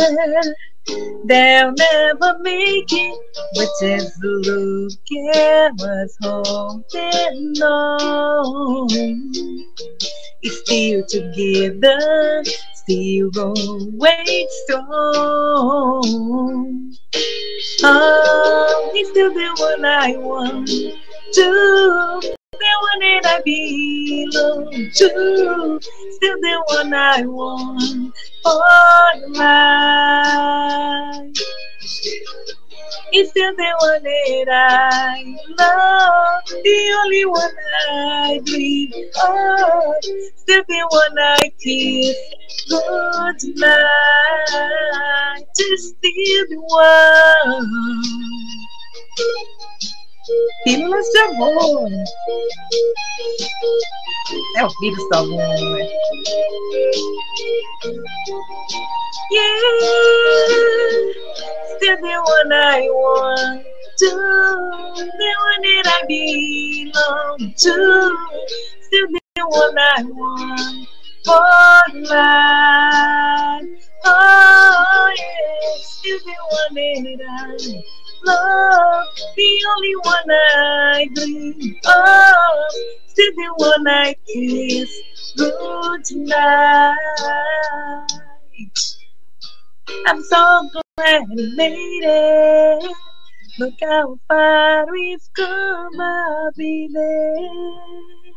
they'll never make it. But just look what's holding on. It's still together, still going strong. Oh, he's still the one I want to, the one that I belong to, still the one I want for life. It's still the one that I love, the only one I dream of, still the one I kiss good night, just still the one. Pílulas de amor. É o vírus do amor. Yeah, still the one I want to, the one that I belong to, still the one I want for life. Oh, yeah, still the one that I love, the only one I dream of, still the one I kiss good night. I'm so glad we made it. Look how far we've come, I'll be there.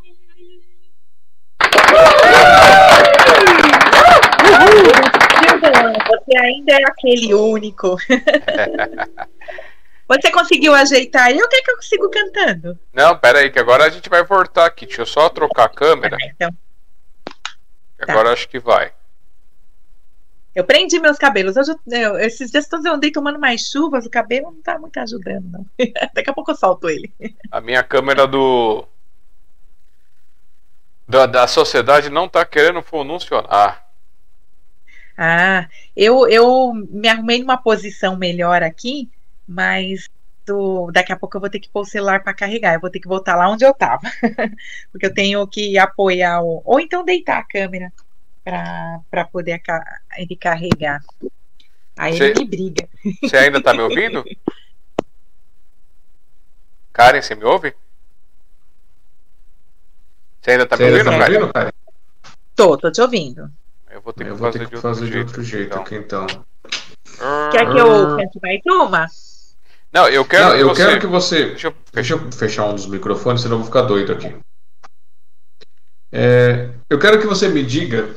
Você ainda é aquele único. [laughs] Você conseguiu ajeitar aí? O que é que eu consigo cantando? Não, pera aí, que agora a gente vai voltar aqui. Deixa eu só trocar a câmera. Então, Agora acho que vai. eu prendi meus cabelos. Hoje, eu- eu- esses dias todos eu andei tomando mais chuvas, o cabelo não tá muito ajudando, não. [laughs] Daqui a pouco eu solto ele. A minha câmera do. Da, da sociedade não tá querendo funcionar. Ah, eu, eu me arrumei numa posição melhor aqui, mas do- daqui a pouco eu vou ter que pôr o celular para carregar. Eu vou ter que voltar lá onde eu tava. [laughs] Porque eu tenho que apoiar o. Ou então deitar a câmera para poder ca- ele carregar. Aí Você- ele me briga. Você ainda tá me ouvindo? [laughs] Karen, você me ouve? Você ainda tá me ouvindo, tá Karen? ouvindo, cara? Tô, tô te ouvindo. Eu vou ter que, Eu vou fazer, ter que de fazer outro de outro jeito então. aqui então. Quer que eu cante mais uma? Não, eu quero Não, que eu você. quero que você. Deixa eu Deixa eu fechar um dos microfones, senão eu vou ficar doido aqui. É, eu quero que você me diga.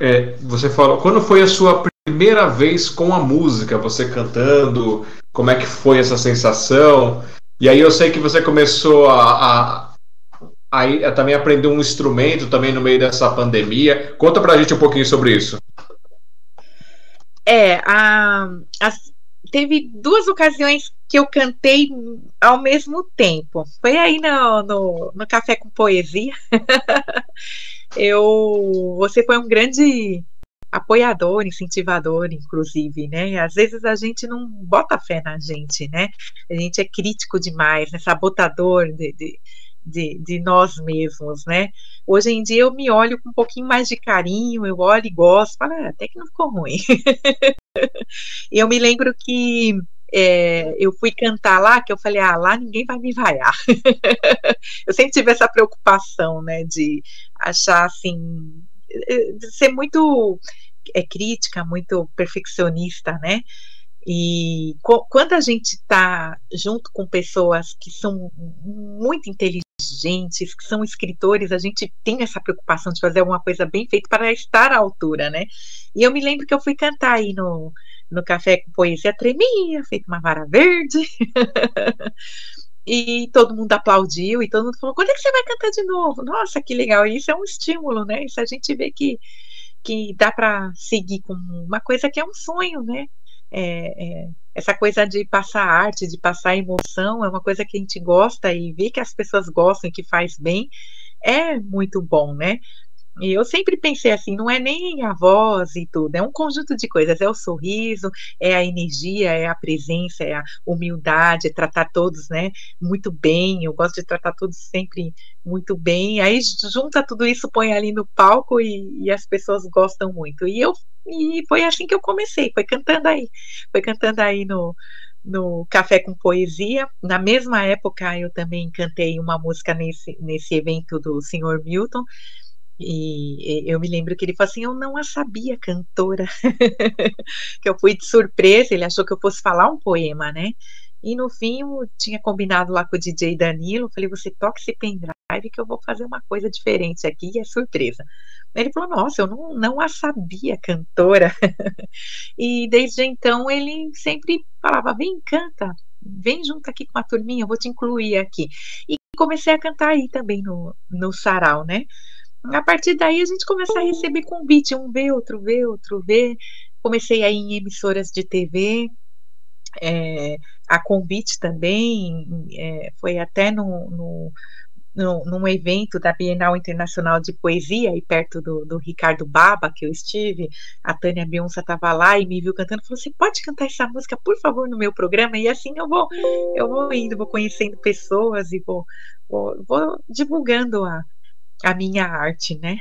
é, você falou, quando foi a sua primeira vez com a música, você cantando, como é que foi essa sensação? E aí eu sei que você começou a, a, a, ir- a também aprender um instrumento também no meio dessa pandemia. Conta pra gente um pouquinho sobre isso. É, a, as- teve duas ocasiões que eu cantei ao mesmo tempo. Foi aí no, no, no Café com Poesia. [laughs] eu, você foi um grande apoiador, incentivador, inclusive, né? Às vezes a gente não bota fé na gente, né? A gente é crítico demais, né? sabotador de, de, de, de nós mesmos, né? Hoje em dia eu me olho com um pouquinho mais de carinho, eu olho e gosto, falo, ah, até que não ficou ruim. [laughs] Eu me lembro que é, eu fui cantar lá, que eu falei, ah, lá ninguém vai me vaiar. [laughs] eu sempre tive essa preocupação, né, de achar assim, eh, de ser muito é, crítica, muito perfeccionista, né? E quando a gente está junto com pessoas que são muito inteligentes, que são escritores, a gente tem essa preocupação de fazer alguma coisa bem feita para estar à altura, né? E eu me lembro que eu fui cantar aí no, no Café com Poesia, tremia, feito uma vara verde. [laughs] E todo mundo aplaudiu e todo mundo falou: quando é que você vai cantar de novo? Nossa, que legal! Isso é um estímulo, né? Isso a gente vê que, que dá para seguir com uma coisa que é um sonho, né? É, é, essa coisa de passar arte, de passar emoção, é uma coisa que a gente gosta e ver que as pessoas gostam e que faz bem é muito bom, né? E eu sempre pensei assim, não é nem a voz e tudo, é um conjunto de coisas, é o sorriso, é a energia, é a presença, é a humildade, é tratar todos, né, muito bem, eu gosto de tratar todos sempre muito bem, aí junta tudo isso, põe ali no palco e, e as pessoas gostam muito, e eu, e foi assim que eu comecei, foi cantando aí, foi cantando aí no, no Café com Poesia. Na mesma época, eu também cantei uma música nesse, nesse evento do Sr. Milton. E eu me lembro que ele falou assim: Eu não a sabia cantora. [laughs] que eu fui de surpresa, ele achou que eu fosse falar um poema, né? E no fim, eu tinha combinado lá com o DJ Danilo. Falei: Você toca esse pendrive que eu vou fazer uma coisa diferente aqui, e é surpresa. Ele falou: Nossa, eu não, não a sabia cantora. [laughs] e desde então, ele sempre falava: Vem, canta, vem junto aqui com a turminha, eu vou te incluir aqui. E comecei a cantar aí também no, no sarau, né? A partir daí a gente começa a receber convite, um vê, outro vê, outro vê. Comecei aí em emissoras de TV, é, a convite também, é, foi até no, no, no, num evento da Bienal Internacional de Poesia, aí perto do, do Ricardo Baba, que eu estive, a Tânia Beonça estava lá e me viu cantando, falou: Você pode cantar essa música, por favor, no meu programa? E assim eu vou, eu vou indo, vou conhecendo pessoas e vou, vou, vou divulgando a a minha arte, né?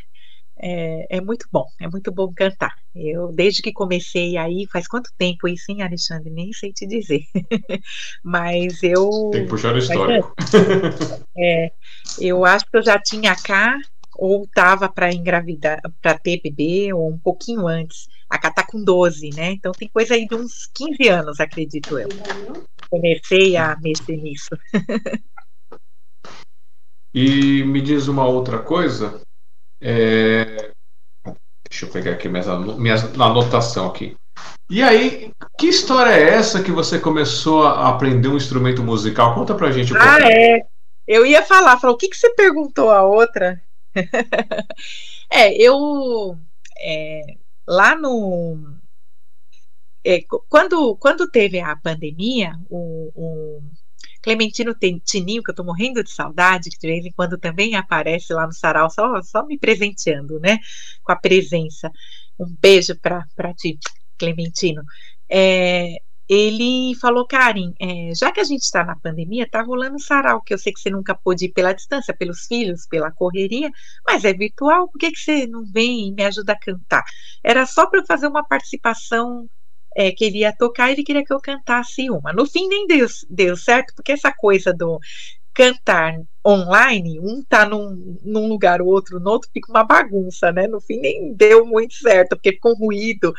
É, é, muito bom, é muito bom cantar. Eu, desde que comecei aí, faz quanto tempo isso, hein, Alexandre? Nem sei te dizer. [laughs] Mas eu. Tem que puxar o histórico. É, eu acho que eu já tinha cá, ou estava para engravidar, para ter bebê, ou um pouquinho antes. A Cá tá com 12, né? Então tem coisa aí de uns 15 anos, acredito eu. Comecei a mexer nisso. [laughs] E me diz uma outra coisa. É... Deixa eu pegar aqui minha, minha anotação aqui. E aí, que história é essa que você começou a aprender um instrumento musical? Conta pra gente um ah. Ah, é. Eu ia falar, falar, o que, que você perguntou a outra? [laughs] é, eu é, lá no é, quando, quando teve a pandemia, o, o Clementino Tininho, que eu tô morrendo de saudade, que de vez em quando também aparece lá no sarau, só, só me presenteando, né? Com a presença. Um beijo para ti, Clementino. É, ele falou, Karen, é, já que a gente está na pandemia, tá rolando sarau, que eu sei que você nunca pôde ir pela distância, pelos filhos, pela correria, mas é virtual, por que, que você não vem e me ajuda a cantar? Era só para fazer uma participação é, queria tocar, ele queria que eu cantasse uma. No fim, nem deu, deu certo, porque essa coisa do, cantar online, um tá num, num lugar, o outro no outro, fica uma bagunça, né? No fim nem deu muito certo, porque ficou ruído,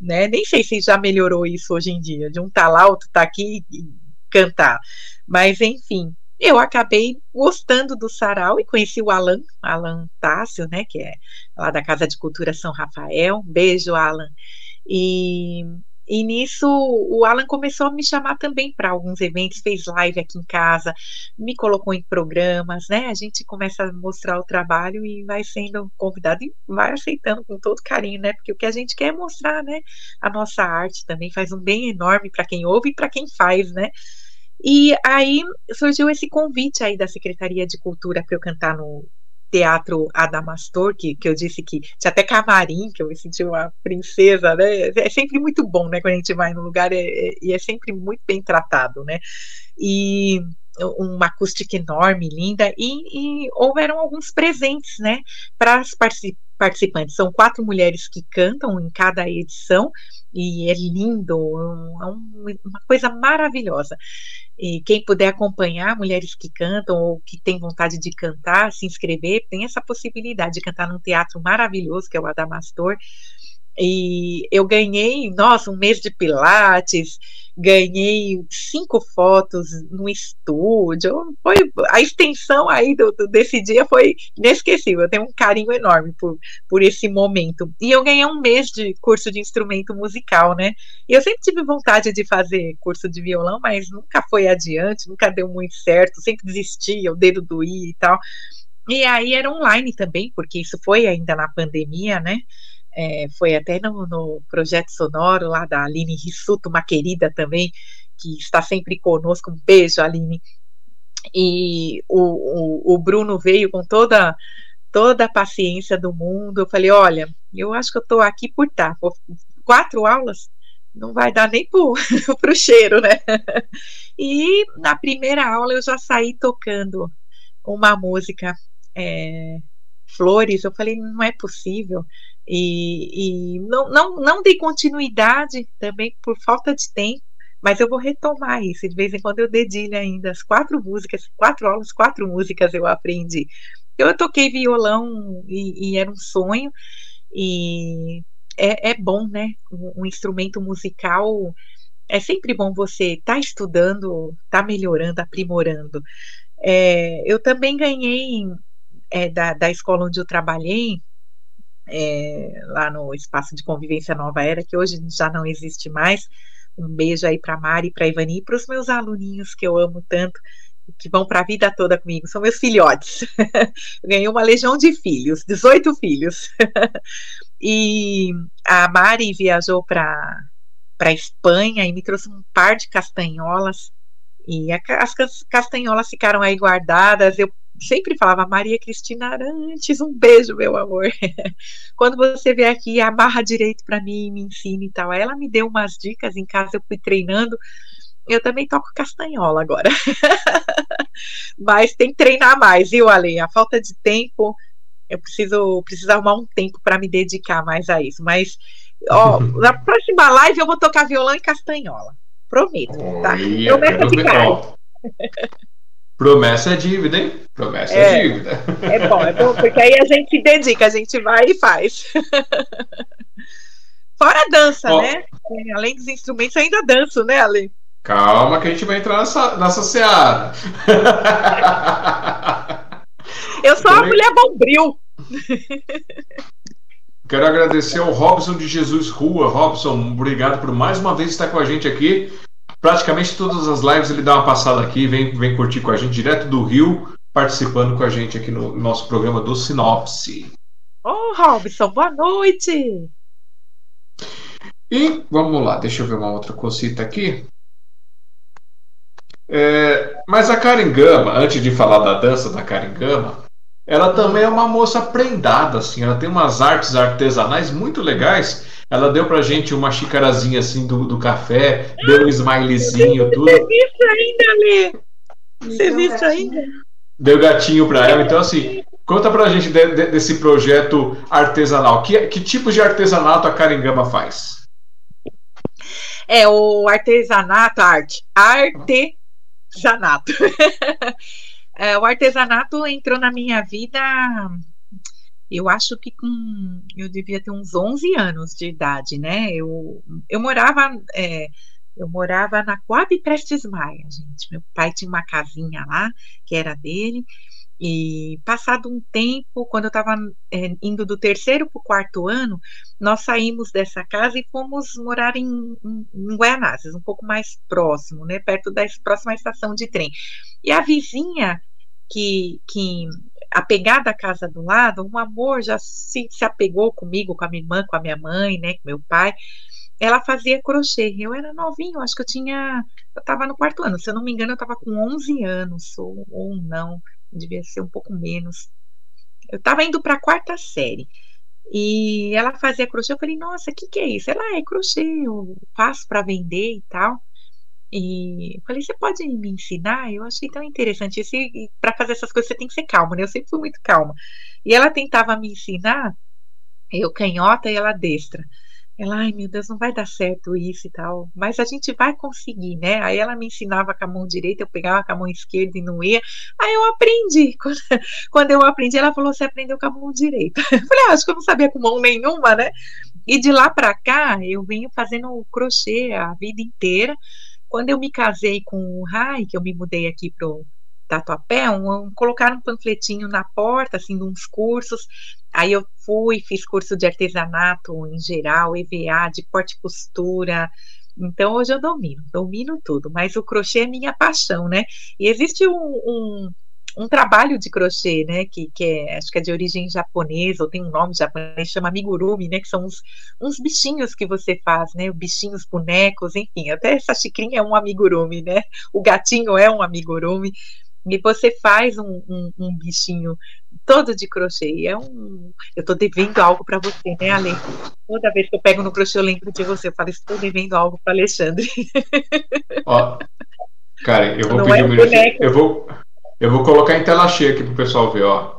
né? Nem sei se já melhorou isso hoje em dia, de um tá lá, outro tá aqui e cantar. Mas enfim, eu acabei gostando do sarau e conheci o Alan, Alan Tássio, né, que é lá da Casa de Cultura São Rafael. Beijo, Alan. E, e nisso o Alan começou a me chamar também para alguns eventos, fez live aqui em casa, me colocou em programas, né? A gente começa a mostrar o trabalho e vai sendo convidado e vai aceitando com todo carinho, né? Porque o que a gente quer é mostrar, né? A nossa arte também faz um bem enorme para quem ouve e para quem faz, né? E aí surgiu esse convite aí da Secretaria de Cultura para eu cantar no Teatro Adamastor, que, que eu disse que tinha até camarim, que eu me senti uma princesa, né? É sempre muito bom, né? Quando a gente vai no lugar e é, é, é, sempre muito bem tratado, né? E uma acústica enorme, linda, e, e houveram alguns presentes, né, para as participantes. São quatro mulheres que cantam em cada edição, e é lindo, é uma coisa maravilhosa. E quem puder acompanhar mulheres que cantam ou que tem vontade de cantar, se inscrever, tem essa possibilidade de cantar num teatro maravilhoso que é o Adamastor. E eu ganhei, nossa, um mês de Pilates, ganhei cinco fotos no estúdio. Foi a extensão aí do, do, desse dia foi inesquecível. Eu tenho um carinho enorme por, por esse momento. E eu ganhei um mês de curso de instrumento musical, né? E eu sempre tive vontade de fazer curso de violão, mas nunca foi adiante, nunca deu muito certo, sempre desistia, o dedo doía e tal. E aí era online também, porque isso foi ainda na pandemia, né? É, foi até no, no, projeto sonoro lá da Aline Rissuto, uma querida também, que está sempre conosco. Um beijo, Aline. E o, o, o Bruno veio com toda toda a paciência do mundo. Eu falei: olha, eu acho que eu estou aqui por. Tá. Quatro aulas não vai dar nem para o [laughs] cheiro, né? [laughs] E na primeira aula eu já saí tocando uma música. É, Flores, eu falei, não é possível. E, e não, não, não dei continuidade também por falta de tempo, mas eu vou retomar isso. De vez em quando eu dedilho ainda as quatro músicas, quatro aulas, quatro músicas eu aprendi. Eu toquei violão e, e era um sonho, e é, é bom, né? Um, um, instrumento musical é sempre bom você estar tá estudando, estar tá melhorando, aprimorando. É, eu também ganhei é, da, da escola onde eu trabalhei, é, lá no Espaço de Convivência Nova Era, que hoje já não existe mais. Um beijo aí para Mari, para Ivani e para os meus aluninhos que eu amo tanto, que vão para a vida toda comigo, são meus filhotes. [laughs] ganhei uma legião de filhos, 18 filhos. [laughs] e a Mari viajou para para Espanha e me trouxe um par de castanholas. E as castanholas ficaram aí guardadas. Eu sempre falava Maria Cristina Arantes, um beijo, meu amor. [laughs] Quando você vier aqui, amarra direito para mim, me ensina e tal. Aí ela me deu umas dicas em casa, eu fui treinando. Eu também toco castanhola agora. [laughs] Mas tem que treinar mais, viu, Ale? A falta de tempo, eu preciso, preciso arrumar um tempo para me dedicar mais a isso. Mas, ó, [laughs] na próxima live eu vou tocar violão e castanhola. Prometo, tá? Promessa de cara. Promessa é dívida, hein? Promessa é, é, dívida. É bom, é bom, porque aí a gente dedica, a gente vai e faz. [laughs] Fora a dança, Ó, né? Além dos instrumentos, ainda danço, né, Ale? Calma que a gente vai entrar nessa, nessa seara. Eu sou uma mulher bombril. Quero agradecer ao Robson de Jesus Rua. Robson, obrigado por mais uma vez estar com a gente aqui praticamente todas as lives ele dá uma passada aqui, vem, vem curtir com a gente direto do Rio, participando com a gente aqui no nosso programa do Sinopse. Ô, oh, Robson, boa noite! E vamos lá, deixa eu ver uma outra cosita aqui. É, mas a Karen Gama, antes de falar da dança da Karen Gama, ela também é uma moça prendada, assim, ela tem umas artes artesanais muito legais ela deu pra gente uma xicarazinha assim do, do café, deu um smilezinho, tudo. Você viu ainda, Lê? Você viu ainda? Deu gatinho pra ela. Então, assim, conta pra gente de, de, desse projeto artesanal. Que, que tipo de artesanato a Caringama faz? É o artesanato, arte. Artesanato. [laughs] é, o artesanato entrou na minha vida, eu acho que com. Eu devia ter uns 11 anos de idade, né? Eu, eu morava. É, eu morava na Coab Prestes Maia, gente. Meu pai tinha uma casinha lá, que era dele, e passado um tempo, quando eu estava é, indo do terceiro para o quarto ano, nós saímos dessa casa e fomos morar em, em, em um pouco mais próximo, né, perto da próxima estação de trem. E a vizinha que, que apegada à casa do lado, um amor já se, se apegou comigo, com a minha irmã, com a minha mãe, né, com meu pai. Ela fazia crochê. Eu era novinho, acho que eu tinha. Eu estava no quarto ano, se eu não me engano, eu estava com 11 anos, ou, ou não devia ser um pouco menos. Eu estava indo para a quarta série. E ela fazia crochê. Eu falei, nossa, o que, que é isso? Ela ah, é crochê, eu faço para vender e tal. E falei, você pode me ensinar? Eu achei tão interessante. Para fazer essas coisas você tem que ser calma, né? Eu sempre fui muito calma. E ela tentava me ensinar, eu canhota e ela destra. Ela, ai meu Deus, não vai dar certo isso e tal, mas a gente vai conseguir, né? Aí ela me ensinava com a mão direita, eu pegava com a mão esquerda e não ia. Aí eu aprendi. [laughs] Quando, quando eu aprendi, ela falou: você aprendeu com a mão direita. [laughs] Eu falei: ah, acho que eu não sabia com mão nenhuma, né? E de lá para cá, eu venho fazendo crochê a vida inteira. Quando eu me casei com o Rai, que eu me mudei aqui pro Tatuapé, um, um, colocaram um panfletinho na porta, assim, de uns cursos. Aí eu fui, fiz curso de artesanato em geral, EVA, de corte e costura. Então hoje eu domino, domino tudo, mas o crochê é minha paixão, né? E existe um, um, um trabalho de crochê, né? Que, que é, acho que é de origem japonesa, ou tem um nome japonês, chama amigurumi, né? Que são uns, uns bichinhos que você faz, né? Bichinhos, bonecos, enfim, até essa xicrinha é um amigurumi, né? O gatinho é um amigurumi e você faz um, um, um, bichinho todo de crochê. É um, eu estou devendo algo para você, né, Ale? Toda vez que eu pego no crochê, eu lembro de você. Eu falo, estou devendo algo para Alexandre. Ó, cara, eu vou Não pedir é um minuto. Eu vou, eu vou colocar em tela cheia aqui pro pessoal ver, ó.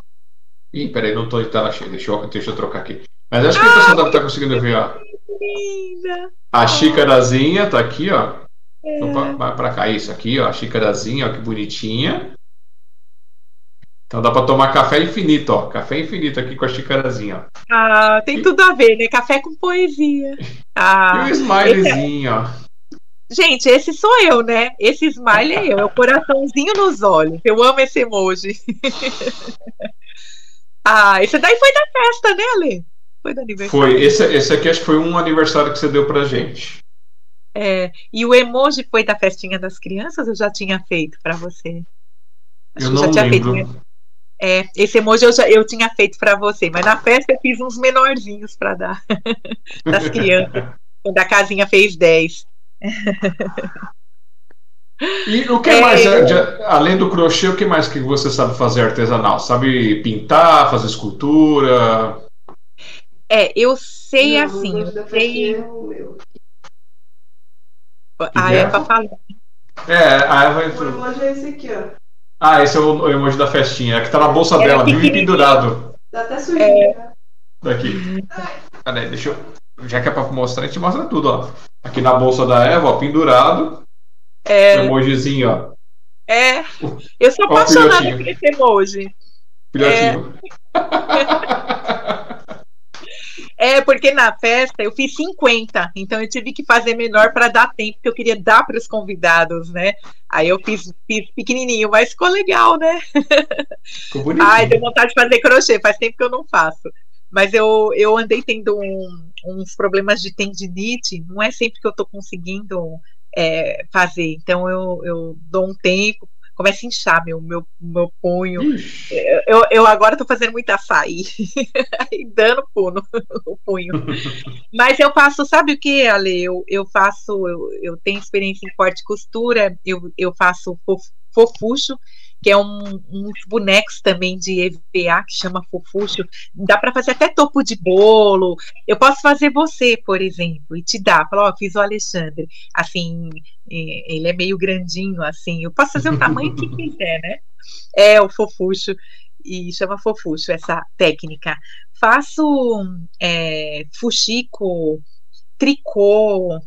Ih, peraí, não estou em tela cheia. Deixa eu, deixa eu trocar aqui. Mas acho que ah, o pessoal deve estar tá conseguindo ver, ó. Linda. A xícarazinha tá aqui, ó. É. Opa, vai pra cá, isso aqui, ó. A xícarazinha, ó, que bonitinha. Então dá para tomar café infinito, ó. Café infinito aqui com a xicarazinha, ó. Ah, tem tudo a ver, né? Café com poesia. Ah, [laughs] e o smilezinho, é... ó. Gente, esse sou eu, né? Esse smile é eu, é o coraçãozinho nos olhos. Eu amo esse emoji. [laughs] ah, esse daí foi da festa, né, Ale? Foi do aniversário. Foi, esse, esse aqui acho que foi um aniversário que você deu pra gente. É, e o emoji foi da festinha das crianças? Eu já tinha feito para você. Acho eu não lembro. Feito. É, esse emoji eu, já, eu tinha feito para você, mas na festa eu fiz uns menorzinhos para dar [laughs] das crianças. quando a casinha fez 10. E o que é, mais, eu... além do crochê, o que mais que você sabe fazer artesanal? Sabe pintar, fazer escultura? É, eu sei Não, assim, eu sei. Ah, é pra falar. É, a Eva entrou. O emoji é esse aqui, ó. Ah, esse é o emoji da festinha, é que tá na bolsa é dela, viu e pendurado. Tá até sujinho. É... Daqui. Cadê? Deixa eu. Já que é pra mostrar, a gente mostra tudo, ó. Aqui na bolsa da Eva, ó, pendurado. É. Emojizinho, ó. É. Eu sou apaixonada por esse emoji. Filhotinho. É. [laughs] É, porque na festa eu fiz 50, então eu tive que fazer menor para dar tempo, que eu queria dar para os convidados, né? Aí eu fiz, fiz pequenininho, mas ficou legal, né? Ficou bonito. Ai, deu vontade de fazer crochê, faz tempo que eu não faço. Mas eu, eu andei tendo um, uns problemas de tendinite, não é sempre que eu estou conseguindo é, fazer. Então eu, eu dou um tempo, começa a inchar meu, meu, meu punho. Eu, eu agora estou fazendo muito açaí, [laughs] aí dando puno, o punho. [laughs] Mas eu faço, sabe o que, Ale? Eu, eu faço, eu, eu tenho experiência em corte e costura, eu, eu faço fofucho, que é um, uns bonecos também de EVA que chama Fofuxo. Dá para fazer até topo de bolo. Eu posso fazer você, por exemplo, e te dar. Falar, ó, fiz o Alexandre. Assim, ele é meio grandinho, assim. Eu posso fazer o tamanho que quiser, né? É o Fofuxo e chama Fofuxo essa técnica. Faço é, fuxico, tricô,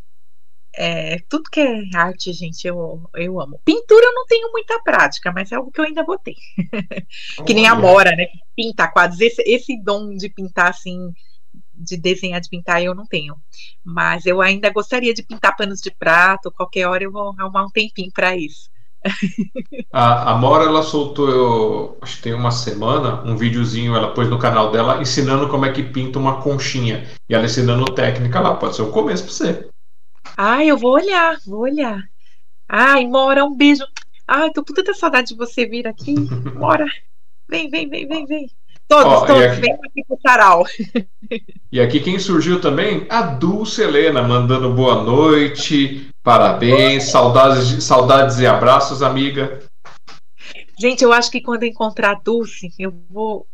É, tudo que é arte, gente, eu, eu amo. Pintura eu não tenho muita prática, mas é algo que eu ainda vou ter. [laughs] que nem a Mora, né? Pinta quadros. Esse, esse dom de pintar assim, de desenhar, de pintar, eu não tenho. Mas eu ainda gostaria de pintar panos de prato. Qualquer hora eu vou arrumar um tempinho para isso. [laughs] A, a Mora ela soltou, eu, acho que tem uma semana, um videozinho, ela pôs no canal dela ensinando como é que pinta uma conchinha. E ela ensinando técnica lá, pode ser um começo pra você. Ai, eu vou olhar, vou olhar. Ai, Mora, um beijo. Ai, tô com tanta saudade de você vir aqui. Mora, vem, vem, vem, vem, vem. Todos, Ó, todos, aqui... vem aqui pro sarau. E aqui quem surgiu também? A Dulce Helena, mandando boa noite, parabéns, saudades, saudades e abraços, amiga. Gente, eu acho que quando encontrar a Dulce, eu vou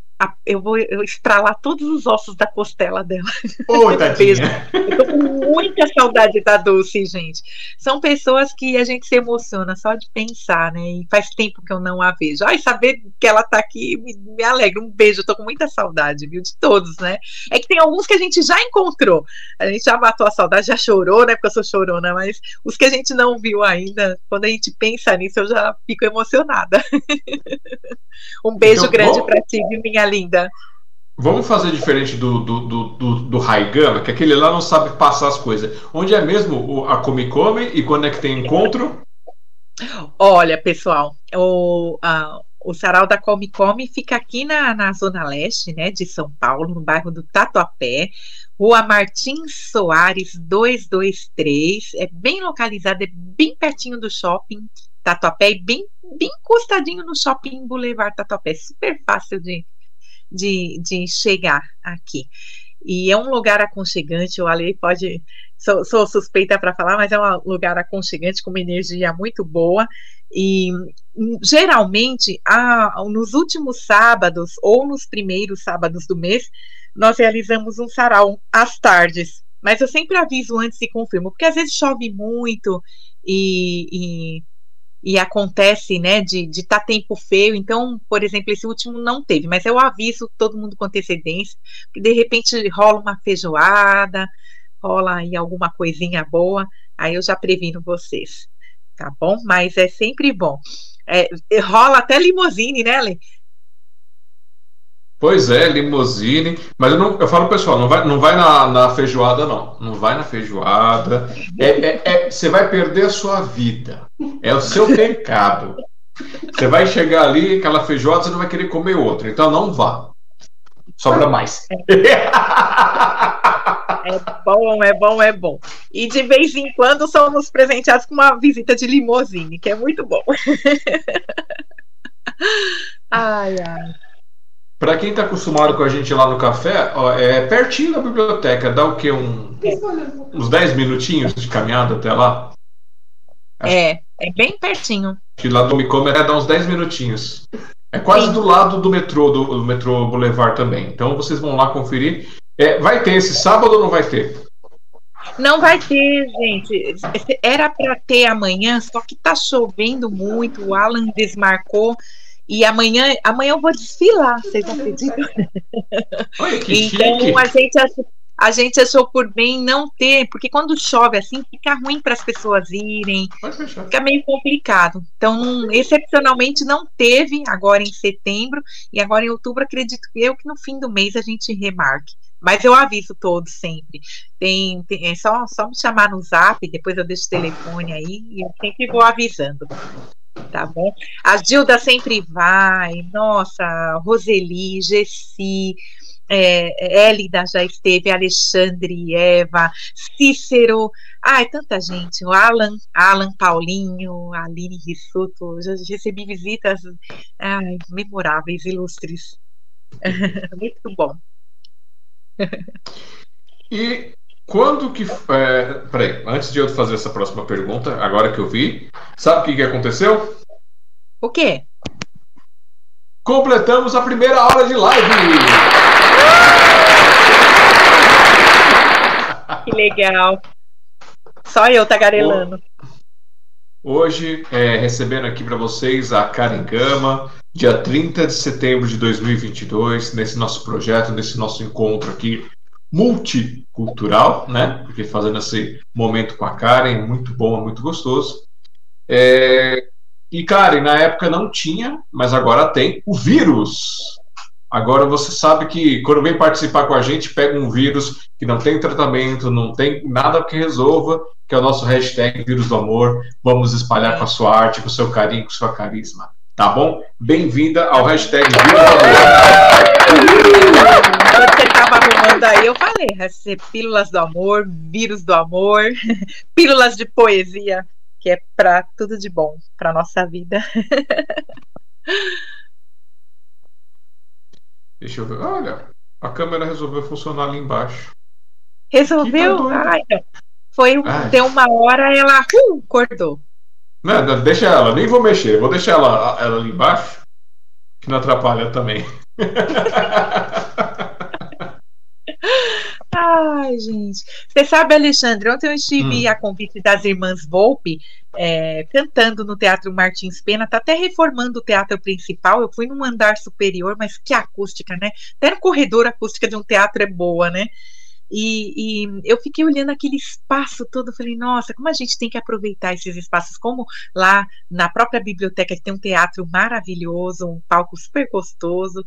eu vou eu estralar todos os ossos da costela dela. [laughs] Tadinha. Eu tô com muita saudade da Dulce, gente. São pessoas que a gente se emociona só de pensar, né? E faz tempo que eu não a vejo. Ai, saber que ela tá aqui me, me alegra. Um beijo, eu tô com muita saudade, viu? De todos, né? É que tem alguns que a gente já encontrou. A gente já matou a saudade, já chorou, né? Porque eu sou chorona, mas os que a gente não viu ainda, quando a gente pensa nisso, eu já fico emocionada. [laughs] um beijo então, grande para ti, minha linda. Vamos fazer diferente do, do, do, do, do que aquele lá não sabe passar as coisas. Onde é mesmo a Come Come e quando é que tem encontro? Olha, pessoal, o, a, o sarau da Come Come fica aqui na, na Zona Leste, né, de São Paulo, no bairro do Tatuapé, Rua Martins Soares 223. É bem localizado, é bem pertinho do shopping Tatuapé e bem, bem encostadinho no shopping Boulevard Tatuapé. Super fácil de, de, de chegar aqui. E é um lugar aconchegante, o Ale pode. Sou, sou suspeita para falar, mas é um lugar aconchegante com uma energia muito boa. E geralmente, a, nos últimos sábados ou nos primeiros sábados do mês, nós realizamos um sarau às tardes. Mas eu sempre aviso antes e confirmo, porque às vezes chove muito e, e e acontece, né, de estar tá tempo feio. Então, por exemplo, esse último não teve, mas eu aviso todo mundo com antecedência, que de repente rola uma feijoada, rola aí alguma coisinha boa, aí eu já previno vocês, tá bom? Mas é sempre bom. É, rola até limousine, né, Lê? Pois é, limousine. Mas eu, não, eu falo, pessoal, não vai, não vai na, na feijoada, não. Não vai na feijoada. É, é, é, você vai perder a sua vida. É o seu [laughs] pecado. Você vai chegar ali, aquela feijoada, você não vai querer comer outra. Então não vá. Sobra mais. É bom, é bom, é bom. E de vez em quando somos presenteados com uma visita de limousine, que é muito bom. [laughs] ai, ai. Para quem está acostumado com a gente lá no café, ó, é pertinho da biblioteca, dá o quê? Um, uns 10 minutinhos de caminhada até lá? É, é bem pertinho. Que lá do Micoma é dar uns 10 minutinhos. É quase Sim. do lado do metrô, do, do, metrô Boulevard também. Então vocês vão lá conferir. É, vai ter esse sábado ou não vai ter? Não vai ter, gente. Era para ter amanhã, só que tá chovendo muito. O Alan desmarcou. E amanhã, amanhã eu vou desfilar, vocês acreditam? [laughs] Olha, que então chique. a gente achou, a gente achou por bem não ter, porque quando chove assim fica ruim para as pessoas irem, fica meio complicado. Então, excepcionalmente não teve agora em setembro e agora em outubro acredito eu que no fim do mês a gente remarque. Mas eu aviso todos sempre. Tem, tem, é só, só me chamar no zap, depois eu deixo o telefone aí e eu sempre vou avisando tá bom? A Gilda sempre vai, nossa, Roseli, Gessi, é, Élida já esteve, Alexandre, Eva, Cícero, ai, tanta gente, o Alan, Alan Paulinho, Aline Rissuto, já recebi visitas ai, memoráveis, ilustres. [laughs] Muito bom. E quando que. É, peraí, antes de eu fazer essa próxima pergunta, agora que eu vi, sabe o que, que aconteceu? O quê? Completamos a primeira hora de live! Que legal! Só eu tagarelando. Hoje, é, recebendo aqui para vocês a Karen Gama, dia 30 de setembro de 2022, nesse nosso projeto, nesse nosso encontro aqui multicultural, né? Porque fazendo esse momento com a Karen, muito bom, muito gostoso. É... E Karen, na época não tinha, mas agora tem o vírus. Agora você sabe que quando vem participar com a gente, pega um vírus que não tem tratamento, não tem nada que resolva, que é o nosso hashtag vírus do amor. Vamos espalhar com a sua arte, com o seu carinho, com o seu carisma. Tá bom? Bem-vinda ao hashtag vírus do amor. Estava arrumando aí, eu falei, ser pílulas do amor, vírus do amor, [laughs] pílulas de poesia, que é para tudo de bom para nossa vida. [laughs] Deixa eu ver. Olha, a câmera resolveu funcionar ali embaixo. Resolveu? Foi um, Ai. deu uma hora, ela uh, acordou. Não, não, deixa ela, nem vou mexer. Vou deixar ela, ela ali embaixo, que não atrapalha também. [laughs] Ai, gente. Você sabe, Alexandre, ontem eu estive hum. a convite das irmãs Volpe é, cantando no Teatro Martins Pena, tá até reformando o teatro principal. Eu fui num andar superior, mas que acústica, né? Até no corredor a acústica de um teatro é boa, né? E, e, eu fiquei olhando aquele espaço todo, falei, nossa, como a gente tem que aproveitar esses espaços, como lá na própria biblioteca que tem um teatro maravilhoso, um palco super gostoso,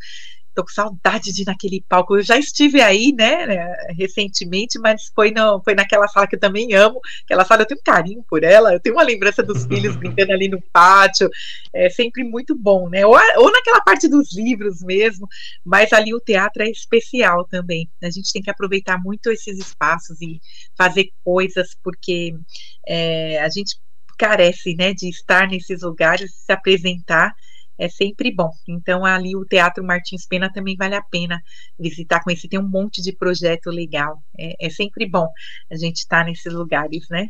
tô com saudade de ir naquele palco. Eu já estive aí, né, né, recentemente, mas foi, no, foi naquela sala que eu também amo. Aquela sala eu tenho um carinho por ela, eu tenho uma lembrança dos filhos [laughs] brincando ali no pátio. É sempre muito bom, né? Ou, ou naquela parte dos livros mesmo, mas ali o teatro é especial também. A gente tem que aproveitar muito esses espaços e fazer coisas, porque é, a gente carece, né, de estar nesses lugares, se apresentar é sempre bom. Então, ali o Teatro Martins Pena também vale a pena visitar, conhecer. Tem um monte de projeto legal. É, é sempre bom a gente estar tá nesses lugares, né?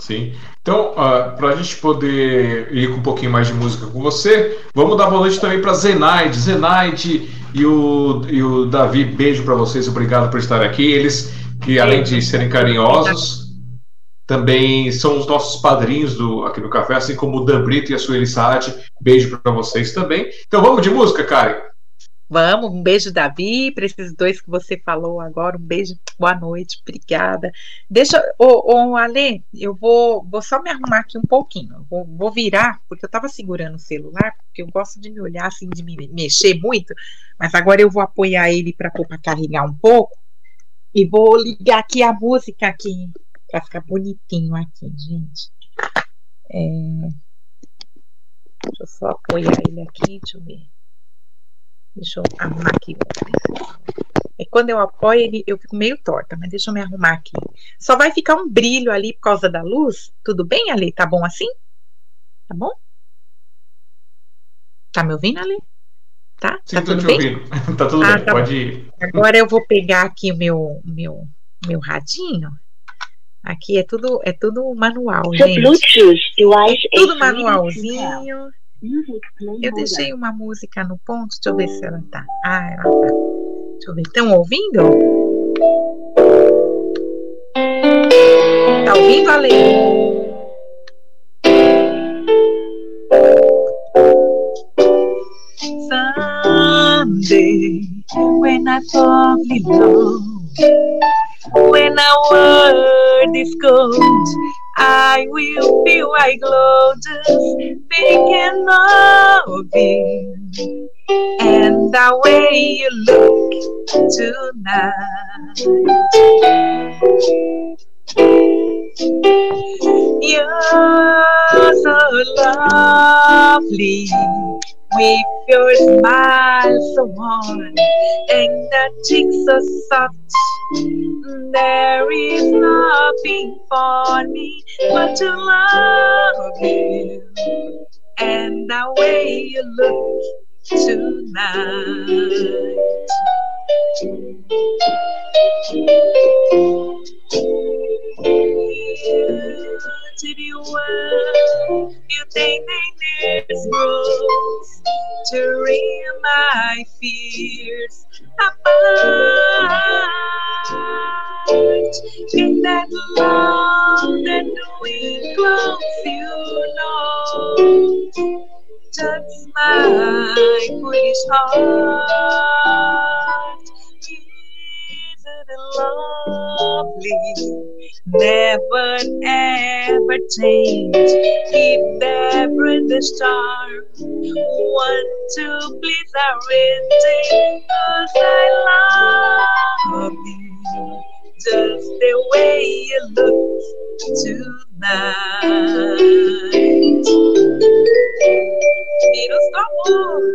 Sim. Então, uh, ah, para a gente poder ir com um pouquinho mais de música com você, vamos dar boa noite também para Zenaide. Zenaide e o, e o Davi, beijo para vocês, obrigado por estar aqui. Eles que, além de serem carinhosos, também são os nossos padrinhos do, aqui do café, assim como o Dan Brito e a Sueli Saad. Beijo para vocês também. Então vamos de música, Karen? Vamos, um beijo, Davi, para esses dois que você falou agora. Um beijo, boa noite, obrigada. Deixa, ô, ô Ale, eu vou, vou só me arrumar aqui um pouquinho. Vou, vou virar, porque eu estava segurando o celular, porque eu gosto de me olhar assim, de me mexer muito, mas agora eu vou apoiar ele para carregar um pouco e vou ligar aqui a música aqui para ficar bonitinho aqui, gente. É... Deixa eu só apoiar ele aqui, deixa eu ver. Deixa eu arrumar aqui. É quando eu apoio ele, eu fico meio torta, mas deixa eu me arrumar aqui. Só vai ficar um brilho ali por causa da luz. Tudo bem, Ale? Tá bom assim? Tá bom? Tá me ouvindo, Ale? Tá? Sim, tá tudo bem? Ouvindo. [laughs] tá tudo ah, bem, tá pode ir. Agora eu vou pegar aqui o meu, meu, meu radinho. Aqui é tudo, é tudo manual, gente. tudo manualzinho. Eu deixei uma música no ponto, deixa eu ver se ela tá. Ah, ela tá. Deixa eu ver. Estão ouvindo? Tá ouvindo, Ale? Someday, when I probably love When our world is cold, I will feel I glow just thinking of you and the way you look tonight. You're so lovely with your smile so warm and the cheeks so soft. There is nothing for me but to love you and the way you look tonight. You to the world, you think need rose to read my fears apart. In that love that we close, you know, just my foolish heart never ever change. Keep the brightest star, one to please our ending. Cause I love you just the way you look tonight. Virus do amor.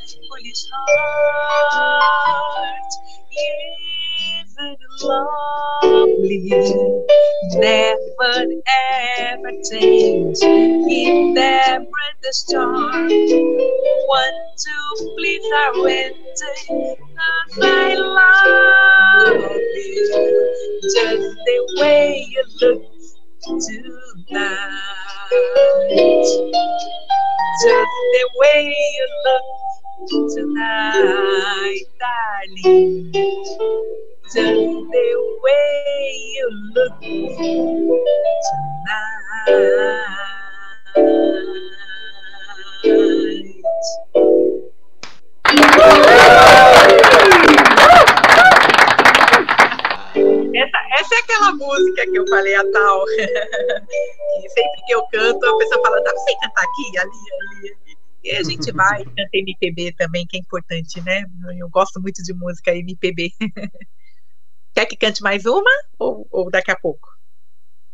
foolish heart. Isn't lovely? Never ever. Keep them with the star. One to please our winter. Cause I love you. Just the way you look tonight. Just the way you look tonight, darling. The way you look tonight. Essa, essa é aquela música que eu falei, a tal. [laughs] que sempre que eu canto, a pessoa fala, dá pra você cantar aqui, ali, ali, ali. E a gente vai, [laughs] canta MPB também, que é importante, né? Eu gosto muito de música MPB. [laughs] Quer que cante mais uma ou, ou daqui a pouco?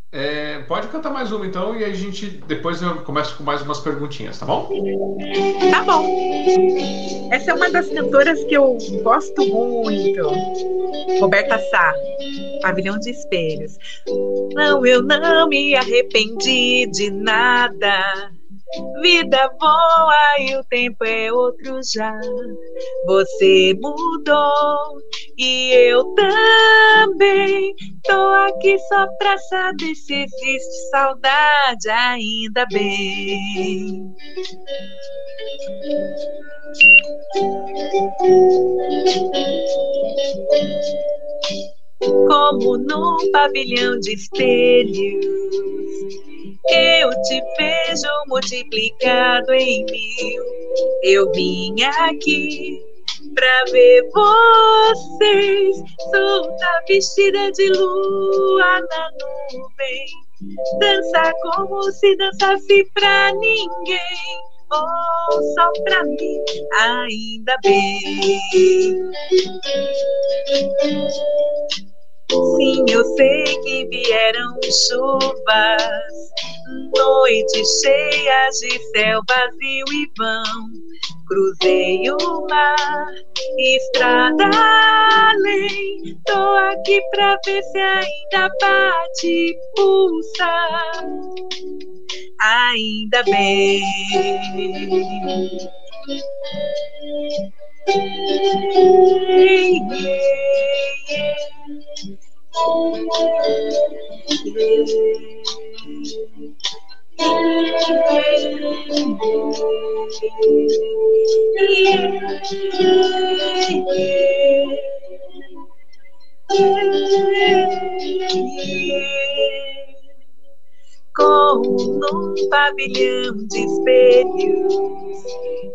É, pode cantar mais uma então e a gente depois eu começo com mais umas perguntinhas, tá bom? Tá bom. Essa é uma das cantoras que eu gosto muito. Roberta Sá, Pavilhão de Espelhos. Não, eu não me arrependi de nada. Vida boa e o tempo é outro já. Você mudou e eu também. Tô aqui só pra saber se existe saudade, ainda bem. Como num pavilhão de espelhos eu te vejo multiplicado em mil. Eu vim aqui pra ver vocês, solta vestida de lua na nuvem, dançar como se dançasse pra ninguém. Oh, só pra mim, ainda bem. Sim, eu sei que vieram chuvas, noites cheias de céu vazio e vão. Cruzei o mar, estrada além. Tô aqui pra ver se ainda bate pulsa. Ainda bem. Yeah. Como num pavilhão de espelhos,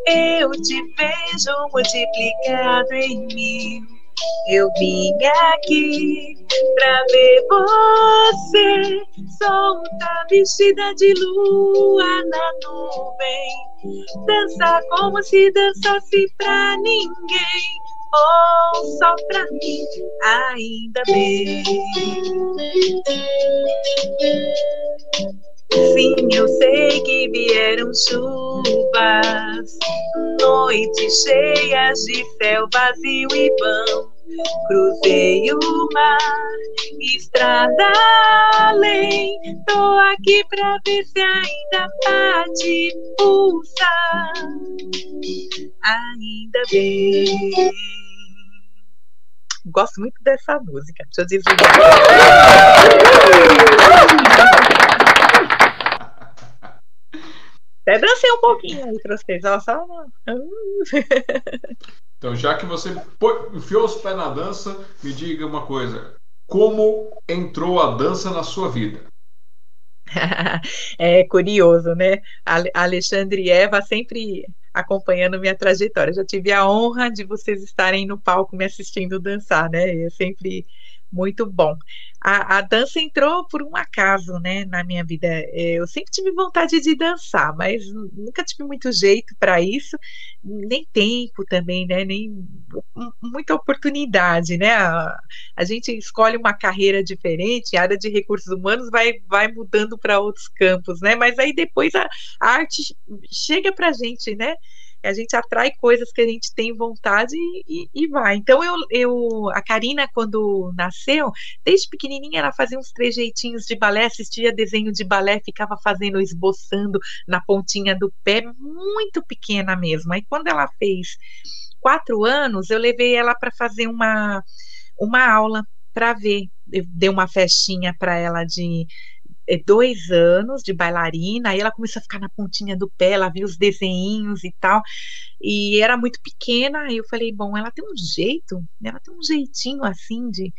eu te vejo multiplicado em mil. Eu vim aqui pra ver você solta, vestida de lua na nuvem, dançar como se dançasse pra ninguém. Oh, só pra mim, ainda bem. Sim, eu sei que vieram chuvas, noites cheias de céu vazio e vão. cruzei o mar, estrada além. Tô aqui pra ver se ainda bate pulsa. Ainda bem. Gosto muito dessa música. Deixa eu desligar. Até dancei um pouquinho aí pra vocês. Ó, só uma... [laughs] Então, já que você enfiou os pés na dança, me diga uma coisa. Como entrou a dança na sua vida? [laughs] é curioso, né? A Alexandre e Eva sempre acompanhando minha trajetória. Já tive a honra de vocês estarem no palco me assistindo dançar, né? É sempre muito bom. A, a, dança entrou por um acaso, né, na minha vida. É, eu sempre tive vontade de dançar, mas nunca tive muito jeito para isso, nem tempo também, né, nem muita oportunidade, né. A, a, gente escolhe uma carreira diferente, a área de recursos humanos vai, vai mudando para outros campos, né, mas aí depois a, a arte chega para a gente, né a gente atrai coisas que a gente tem vontade e, e, vai. Então, eu, eu, a Karina, quando nasceu, desde pequenininha, ela fazia uns trejeitinhos de balé, assistia desenho de balé, ficava fazendo, esboçando na pontinha do pé, muito pequena mesmo. Aí, quando ela fez quatro anos, eu levei ela para fazer uma, uma aula para ver. Eu dei uma festinha para ela de dois anos de bailarina, aí ela começou a ficar na pontinha do pé, ela viu os desenhinhos e tal, e era muito pequena, aí eu falei, bom, ela tem um jeito, ela tem um jeitinho assim de,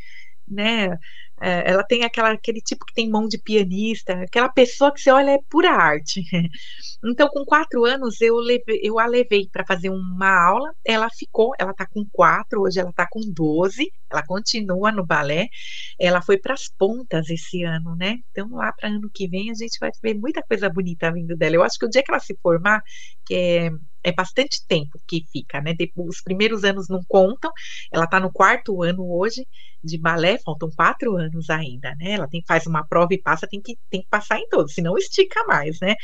né, é, ela tem aquela, aquele tipo que tem mão de pianista, aquela pessoa que você olha é pura arte. [laughs] Então, com quatro anos, eu, eu a levei para fazer uma aula. Ela ficou, ela está com quatro, hoje ela está com doze. Ela continua no balé. Ela foi para as pontas esse ano, né? Então, lá para ano que vem, a gente vai ver muita coisa bonita vindo dela. Eu acho que o dia que ela se formar, que é é bastante tempo que fica, né? Depois, os primeiros anos não contam. Ela está no quarto ano hoje de balé, faltam quatro anos ainda, né? Ela tem faz uma prova e passa, tem que, tem que passar em todos, senão estica mais, né?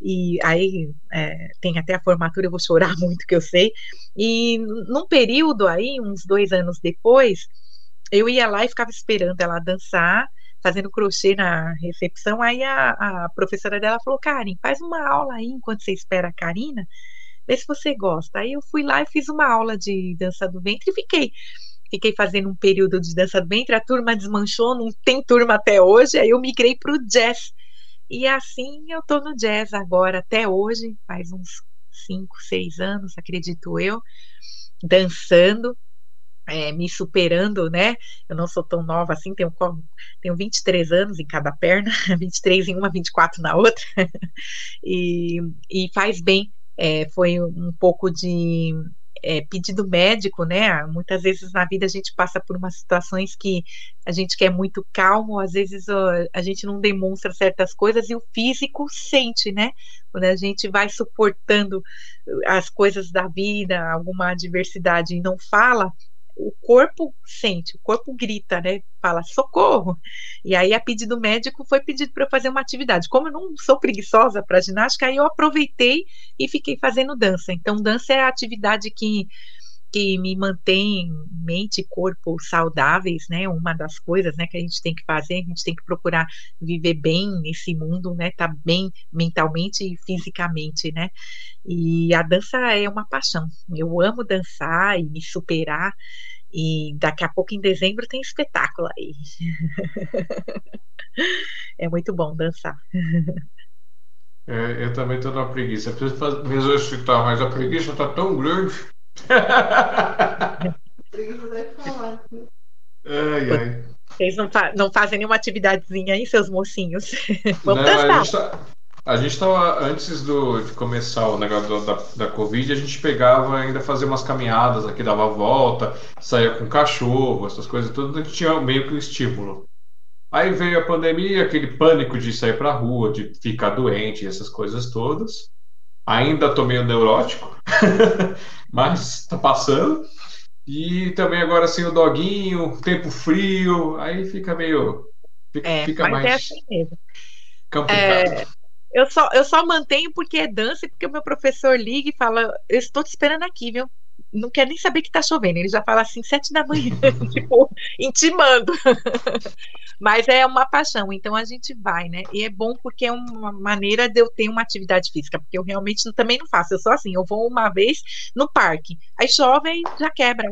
E aí é, tem até a formatura, eu vou chorar [laughs] muito que eu sei. E num período aí, uns dois anos depois, eu ia lá e ficava esperando ela dançar fazendo crochê na recepção. Aí a, a professora dela falou: Karen, faz uma aula aí enquanto você espera a Karina vê se você gosta. Aí eu fui lá e fiz uma aula de dança do ventre e fiquei. Fiquei fazendo um período de dança do ventre, a turma desmanchou, não tem turma até hoje, aí eu migrei para o jazz. E assim eu estou no jazz agora, até hoje, faz uns 5, 6 anos, acredito eu, dançando, é, me superando, né? Eu não sou tão nova assim, tenho, tenho 23 anos em cada perna, [laughs] 23 em uma, 24 na outra, [laughs] e, e faz bem é, foi um pouco de é, pedido médico, né? Muitas vezes na vida a gente passa por umas situações que a gente quer muito calmo, às vezes ó, a gente não demonstra certas coisas e o físico sente, né? Quando a gente vai suportando as coisas da vida, alguma adversidade e não fala, o corpo sente, o corpo grita, né? Fala socorro. E aí, a pedido médico, foi pedido para eu fazer uma atividade. Como eu não sou preguiçosa para ginástica, aí eu aproveitei e fiquei fazendo dança. Então, dança é a atividade que que me mantém mente e corpo saudáveis, né? Uma das coisas, né, que a gente tem que fazer, a gente tem que procurar viver bem nesse mundo, né? Tá bem mentalmente e fisicamente, né? E a dança é uma paixão. Eu amo dançar e me superar. E daqui a pouco em dezembro tem espetáculo aí. [laughs] é muito bom dançar. É, eu também estou na preguiça. Preciso me exercitar, mas a preguiça está tão grande ai, ai. Vocês não, fa não fazem nenhuma atividadezinha aí, seus mocinhos? Vamos não, A gente, tá, a gente tava, antes do, de começar o negócio da, da Covid, a gente pegava ainda fazer umas caminhadas aqui, dava volta, saía com cachorro, essas coisas tudo, a gente tinha meio que um estímulo. Aí veio a pandemia, aquele pânico de sair pra rua, de ficar doente, essas coisas todas. Ainda tô meio neurótico. [laughs] mas tá passando. E também agora sem o doguinho, tempo frio, aí fica meio. Fica, é, fica mais. É assim mesmo. É, eu, só, eu só mantenho porque é dança e porque o meu professor liga e fala: Eu estou te esperando aqui, viu? Não quer nem saber que tá chovendo, ele já fala assim, sete da manhã, [laughs] tipo, intimando. [laughs] Mas é uma paixão, então a gente vai, né? E é bom porque é uma maneira de eu ter uma atividade física, porque eu realmente também não faço, eu sou assim, eu vou uma vez no parque, aí chove e já quebra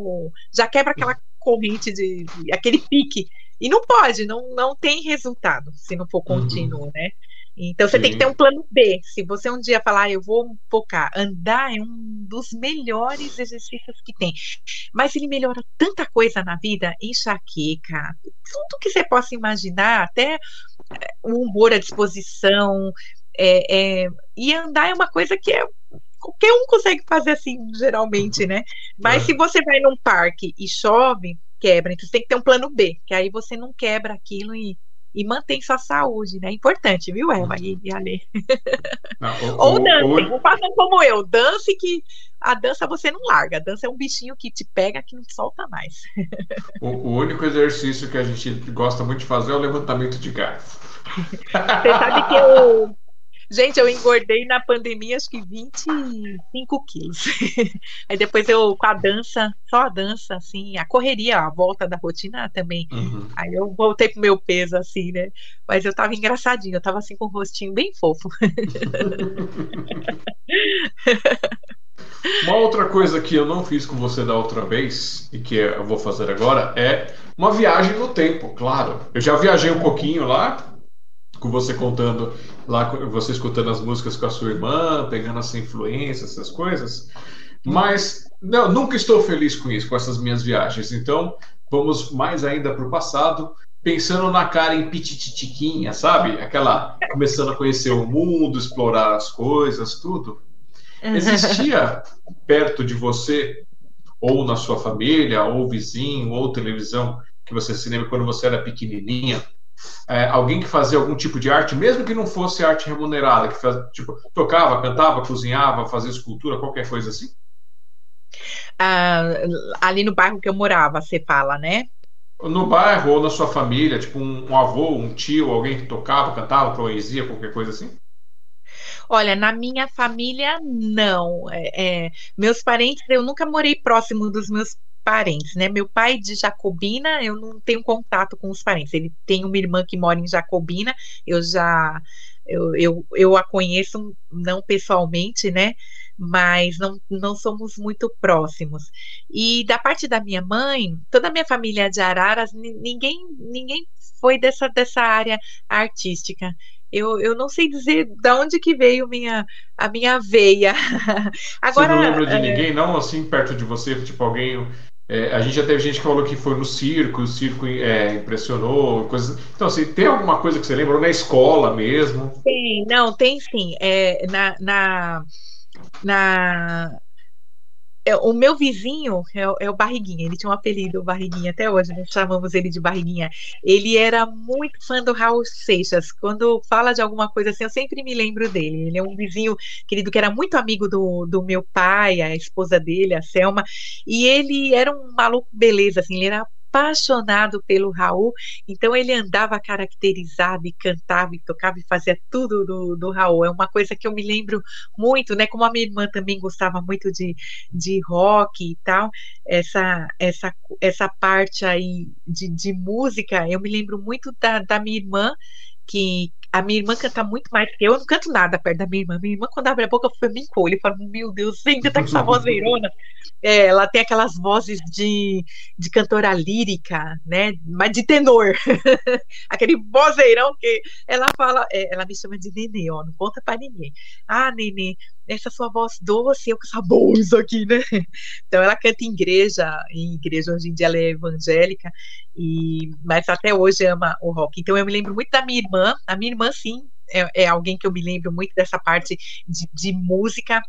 já quebra aquela corrente de, de aquele pique. E não pode, não, não tem resultado se não for uhum. contínuo, uhum. né? Então você Sim. tem que ter um plano B. Se você um dia falar, ah, eu vou focar, andar é um dos melhores exercícios que tem. Mas ele melhora tanta coisa na vida, enxaqueca, tudo que você possa imaginar, até eh, o humor à disposição. É, é, e andar é uma coisa que é qualquer um consegue fazer assim, geralmente, né? Mas é. se você vai num parque e chove, quebra. Então você tem que ter um plano B, que aí você não quebra aquilo e e mantém sua saúde, né? Importante, viu, Eva e, e Ale? [laughs] Não, o, Ou dance, o, façam como eu, dance que a dança você não larga, a dança é um bichinho que te pega que não solta mais. [laughs] O, o único exercício que a gente gosta muito de fazer é o levantamento de garfo. Você sabe que eu Gente, eu engordei na pandemia acho que 25 quilos. [laughs] Aí depois eu, com a dança, só a dança, assim, a correria, a volta da rotina também. Uhum. Aí eu voltei pro meu peso, assim, né? Mas eu tava engraçadinho, eu tava assim com o rostinho bem fofo. [laughs] Uma outra coisa que eu não fiz com você da outra vez e que eu vou fazer agora é uma viagem no tempo, claro. Eu já viajei um pouquinho lá, com você contando lá, você escutando as músicas com a sua irmã, pegando essa influência, essas coisas. Mas não, nunca estou feliz com isso, com essas minhas viagens. Então, vamos mais ainda para o passado, pensando na Karen pitititiquinha, sabe? Aquela começando a conhecer o mundo, explorar as coisas, tudo. Existia perto de você, ou na sua família, ou vizinho, ou televisão, que você se lembra quando você era pequenininha, é, alguém que fazia algum tipo de arte, mesmo que não fosse arte remunerada, que faz, tipo, tocava, cantava, cozinhava, fazia escultura, qualquer coisa assim? Ah, ali no bairro que eu morava, você fala, né? No bairro ou na sua família, tipo um, um avô, um tio, alguém que tocava, cantava, poesia, qualquer coisa assim? Olha, na minha família, não. É, é, meus parentes, eu nunca morei próximo dos meus parentes, né? Meu pai de Jacobina, eu não tenho contato com os parentes. Ele tem uma irmã que mora em Jacobina, eu já eu, eu, eu a conheço não pessoalmente, né? Mas não, não somos muito próximos. E da parte da minha mãe, toda a minha família é de Araras, ninguém ninguém foi dessa, dessa área artística. Eu, eu não sei dizer de onde que veio minha, a minha veia. Agora, [laughs] você não lembra de é... ninguém, não, assim, perto de você? Tipo, alguém é, a gente já teve gente que falou que foi no circo, o circo é, impressionou, coisas. Então, assim, tem alguma coisa que você lembra? Ou na escola mesmo? Tem, não, tem sim. É, na, na, na, o meu vizinho é, é, o Barriguinha, ele tinha um apelido, Barriguinha, até hoje nós chamamos ele de Barriguinha. Ele era muito fã do Raul Seixas. Quando fala de alguma coisa assim, eu sempre me lembro dele. Ele é um vizinho querido que era muito amigo do, do meu pai, a esposa dele, a Selma, e ele era um maluco beleza, assim, ele era apaixonado pelo Raul, então ele andava caracterizado e cantava e tocava e fazia tudo do, do Raul. É uma coisa que eu me lembro muito, né? Como a minha irmã também gostava muito de, de rock e tal, essa, essa, essa parte aí de, de música, eu me lembro muito da, da minha irmã que a minha irmã canta muito mais que eu. Eu não canto nada perto da minha irmã. Minha irmã, quando abre a boca, foi me encolhe. Eu falo, meu Deus, ainda tá com essa voz veirona. [laughs] É, ela tem aquelas vozes de, de cantora lírica, né? Mas de tenor. [laughs] Aquele vozeirão que ela fala. É, ela me chama de Nenê, ó. Não conta pra ninguém. Ah, Nenê, essa sua voz doce, eu com essa bolsa aqui, né? Então ela canta em igreja, em igreja hoje em dia ela é evangélica, e mas até hoje ama o rock. Então eu me lembro muito da minha irmã, a minha irmã sim, é, é alguém que eu me lembro muito dessa parte de, de música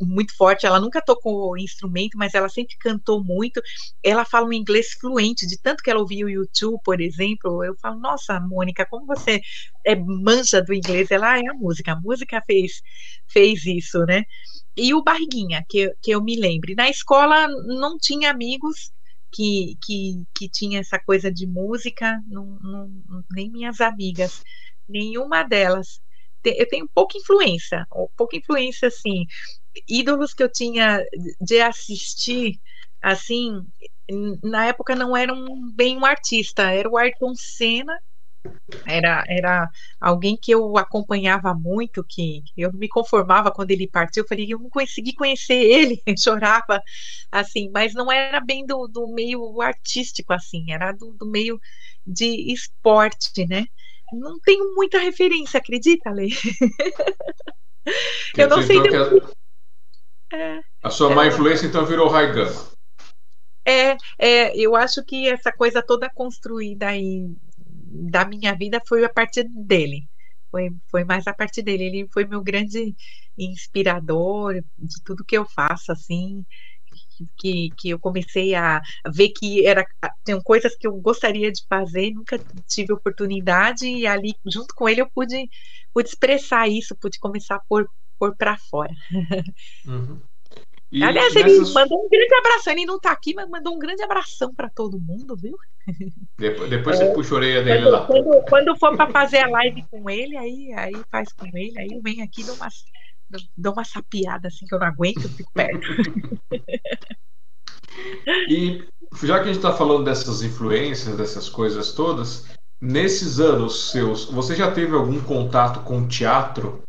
muito forte. Ela nunca tocou instrumento, mas ela sempre cantou muito. Ela fala um inglês fluente, de tanto que ela ouvia o YouTube, por exemplo. Eu falo, nossa, Mônica, como você é manja do inglês? Ela ah, é a música, a música fez, fez isso, né? E o Barriguinha, que, que eu me lembre. Na escola não tinha amigos que, que, que tinha essa coisa de música, não, não, nem minhas amigas, nenhuma delas. Eu tenho pouca influência, pouca influência, assim, ídolos que eu tinha de assistir, assim, na época não era um, bem um artista, era o Ayrton Senna, era, era alguém que eu acompanhava muito, que eu me conformava quando ele partiu, eu falei, eu não consegui conhecer ele, [laughs] chorava, assim, mas não era bem do, do meio artístico, assim, era do, do meio de esporte, né? Não tenho muita referência, acredita, Lê? [laughs] eu não sei. Então. É, a sua é, má influência então virou Raigan. É, é, eu acho que essa coisa toda construída aí da minha vida foi a partir dele. Foi, foi mais a partir dele. Ele foi meu grande inspirador de tudo que eu faço, assim que, que eu comecei a ver que era tem coisas que eu gostaria de fazer, nunca tive oportunidade, e ali, junto com ele, eu pude, pude expressar isso, pude começar a pôr, pôr para fora. Uhum. E Aliás, nessas... ele mandou um grande abraço. Ele não está aqui, mas mandou um grande abração para todo mundo, viu? Depois, depois é, você puxa a orelha dele quando, lá. Quando, quando for para fazer a live com ele, aí, aí faz com ele, aí eu venho aqui e dou umas dou uma sapiada assim que eu não aguento, eu fico perto. [laughs] e já que a gente está falando dessas influências, dessas coisas todas, nesses anos seus, você já teve algum contato com teatro?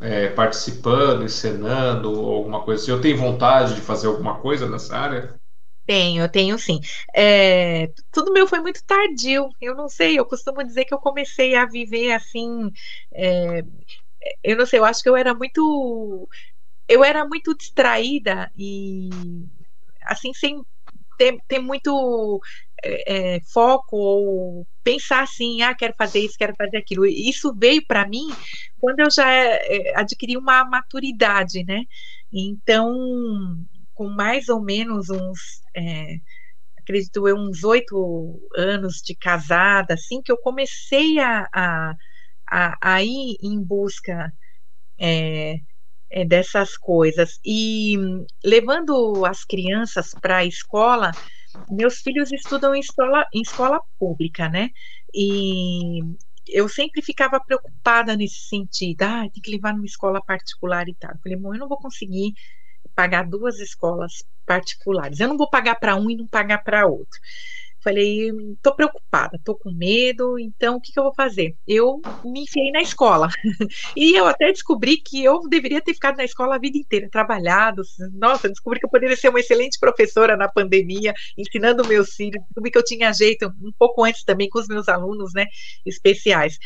É, participando, encenando, alguma coisa assim? Eu tenho vontade de fazer alguma coisa nessa área? Tenho, tenho sim. É, tudo meu foi muito tardio. Eu não sei, eu costumo dizer que eu comecei a viver assim. É, eu não sei, eu acho que eu era muito eu era muito distraída e assim sem ter, ter muito é, é, foco ou pensar assim, ah, quero fazer isso, quero fazer aquilo. Isso veio para mim quando eu já é, adquiri uma maturidade, né? Então, com mais ou menos uns, é, acredito eu, uns oito anos de casada, assim, que eu comecei a, a a, a ir em busca é, é, dessas coisas. E levando as crianças para a escola, meus filhos estudam em escola, em escola pública, né? E eu sempre ficava preocupada nesse sentido. Ah, tem que levar numa escola particular e tal. Eu falei, bom, eu não vou conseguir pagar duas escolas particulares. Eu não vou pagar para um e não pagar para outro. Falei, tô preocupada, tô com medo, então o que, que eu vou fazer? Eu me enfiei na escola. [laughs] e eu até descobri que eu deveria ter ficado na escola a vida inteira, trabalhado. Nossa, descobri que eu poderia ser uma excelente professora na pandemia, ensinando meus filhos. Descobri que eu tinha jeito um pouco antes também com os meus alunos, né, especiais.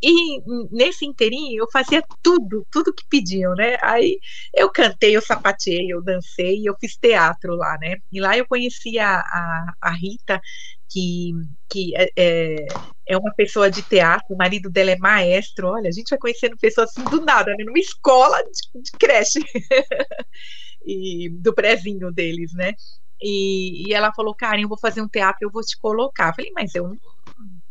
E nesse inteirinho eu fazia tudo, tudo que pediam, né? Aí eu cantei, eu sapateei, eu dancei, eu fiz teatro lá, né? E lá eu conheci a, a, a Rita que, que é, é, é uma pessoa de teatro, o marido dela é maestro. Olha, a gente vai conhecendo pessoas assim do nada, né? numa escola de, de creche [laughs] e do prezinho deles, né? E, e ela falou, Karen, eu vou fazer um teatro, eu vou te colocar. Eu falei, mas eu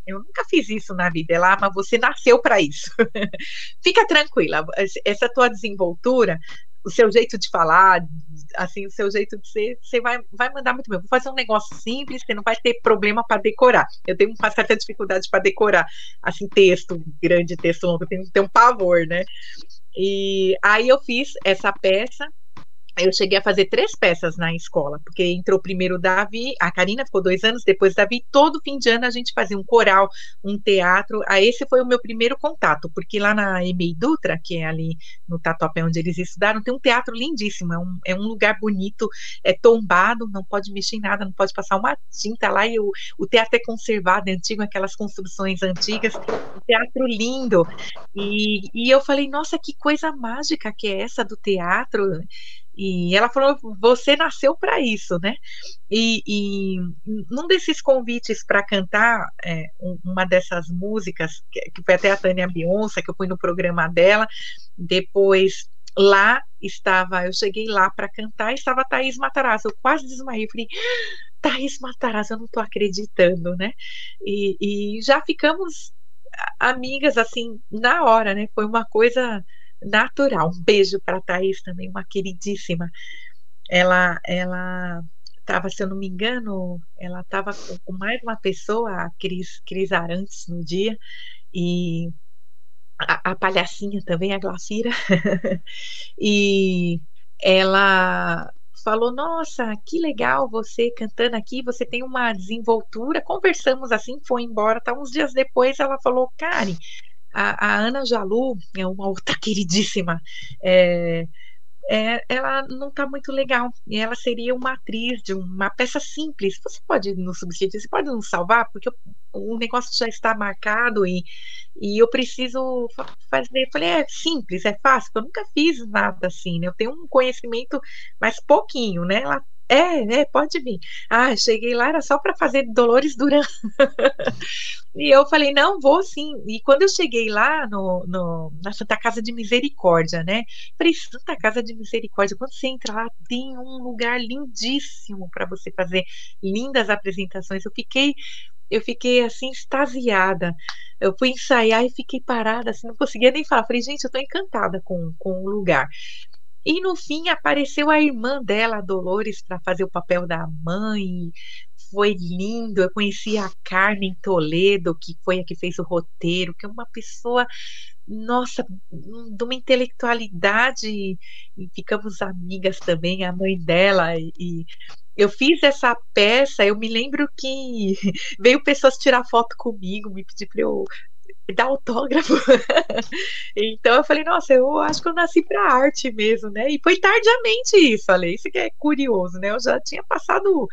eu nunca fiz isso na vida. Ela, ah, mas você nasceu para isso. [laughs] Fica tranquila. Essa tua desenvoltura o seu jeito de falar, assim, o seu jeito de ser, você vai, vai mandar muito bem. Vou fazer um negócio simples, você não vai ter problema para decorar. Eu tenho uma certa dificuldade para decorar, assim, texto, grande texto longo, eu tenho ter um pavor, né? E aí eu fiz essa peça eu cheguei a fazer três peças na escola, porque entrou primeiro o Davi, a Karina ficou dois anos, depois o Davi, todo fim de ano a gente fazia um coral, um teatro, aí esse foi o meu primeiro contato, porque lá na EMEI Dutra, que é ali no Tatuapé onde eles estudaram, tem um teatro lindíssimo, é um, é um lugar bonito, é tombado, não pode mexer em nada, não pode passar uma tinta lá, e o, o teatro é conservado, é antigo, aquelas construções antigas, um teatro lindo, e, e eu falei, nossa, que coisa mágica que é essa do teatro, e ela falou: você nasceu para isso, né? E, e num desses convites para cantar é, uma dessas músicas, que, foi até a Tânia Beyoncé, que eu fui no programa dela, depois lá estava, eu cheguei lá para cantar, estava a Thaís Matarazzo, eu quase desmaiei, falei, Thaís Matarazzo, eu não estou acreditando, né? E, e já ficamos amigas, assim, na hora, né? Foi uma coisa natural. Um beijo para a Thaís também, uma queridíssima. Ela, ela estava, se eu não me engano, ela estava com mais uma pessoa, a Cris, Cris Arantes, no dia, e a, a palhacinha também, a Glacira. [laughs] e ela falou: Nossa, que legal você cantando aqui, você tem uma desenvoltura. Conversamos assim, foi embora. Tá, uns dias depois ela falou: Karen, a, a Ana Jalu é uma outra [laughs] queridíssima. É, é, ela não está muito legal. E ela seria uma atriz de uma peça simples. Você pode nos substituir, você pode nos salvar, porque o, o negócio já está marcado e, e eu preciso fazer. Eu falei, é simples, é fácil, eu nunca fiz nada assim, né? Eu tenho um conhecimento, mas pouquinho, né? Ela é, é, pode vir. Ah, cheguei lá, era só para fazer Dolores Duran. [laughs] e eu falei, não, vou sim. E quando eu cheguei lá no, no, na Santa Casa de Misericórdia, né? Falei, Santa Casa de Misericórdia, quando você entra lá, tem um lugar lindíssimo para você fazer lindas apresentações. Eu fiquei eu fiquei assim extasiada. Eu fui ensaiar e fiquei parada, assim, não conseguia nem falar. Falei, gente, eu estou encantada com, com o lugar. E no fim apareceu a irmã dela, Dolores, para fazer o papel da mãe. Foi lindo. Eu conheci a Carmen Toledo, que foi a que fez o roteiro, que é uma pessoa, nossa, de uma intelectualidade. E ficamos amigas também, a mãe dela. E eu fiz essa peça, eu me lembro que [laughs] veio pessoas tirar foto comigo, me pedir para eu [laughs] dar autógrafo. [laughs] então eu falei, nossa, eu acho que eu nasci para arte mesmo, né? E foi tardiamente isso, falei, isso que é curioso, né? Eu já tinha passado,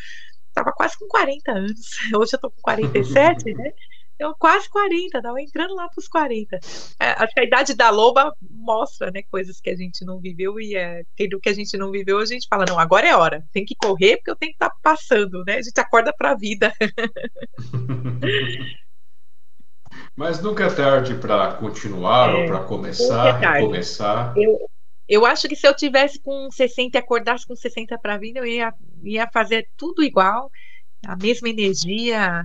tava quase com 40 anos, [laughs] hoje eu tô com 47, né? Então, quase 40, tava entrando lá para os 40. É, acho que a idade da loba mostra, né, coisas que a gente não viveu e é, tendo que a gente não viveu, a gente fala, não, agora é hora, tem que correr porque eu tenho que estar tá passando, né? A gente acorda para a vida. Mas nunca é tarde para continuar é, ou para começar, é recomeçar. Eu, eu acho que se eu tivesse com 60 e acordasse com 60 para vida, eu ia, ia fazer tudo igual, a mesma energia, é,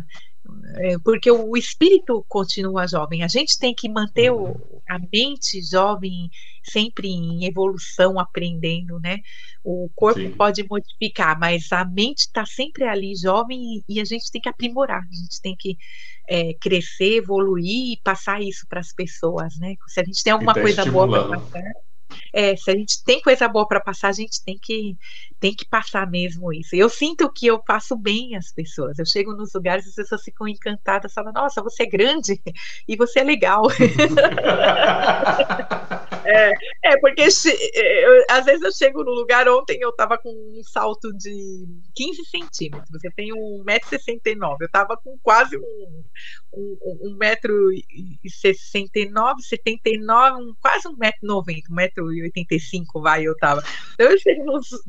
porque o espírito continua jovem. A gente tem que manter o, a mente jovem sempre em evolução, aprendendo, né? O corpo Sim. pode modificar, mas a mente está sempre ali jovem e, a gente tem que aprimorar. A gente tem que é, crescer, evoluir e passar isso para as pessoas, né? Se a gente tem alguma coisa boa para passar é, se a gente tem coisa boa para passar, a gente tem que, tem que passar mesmo isso. Eu sinto que eu passo bem as pessoas. Eu chego nos lugares e as pessoas ficam encantadas, falam: Nossa, você é grande [laughs] e você é legal. [laughs] é, é, porque se, eu, às vezes eu chego no lugar. Ontem eu estava com um salto de 15 centímetros. Eu tenho 1,69m. Eu estava com quase um, um, 1,69m, 79 um, quase 1,90m, 1,85m vai, eu tava. Então eu cheguei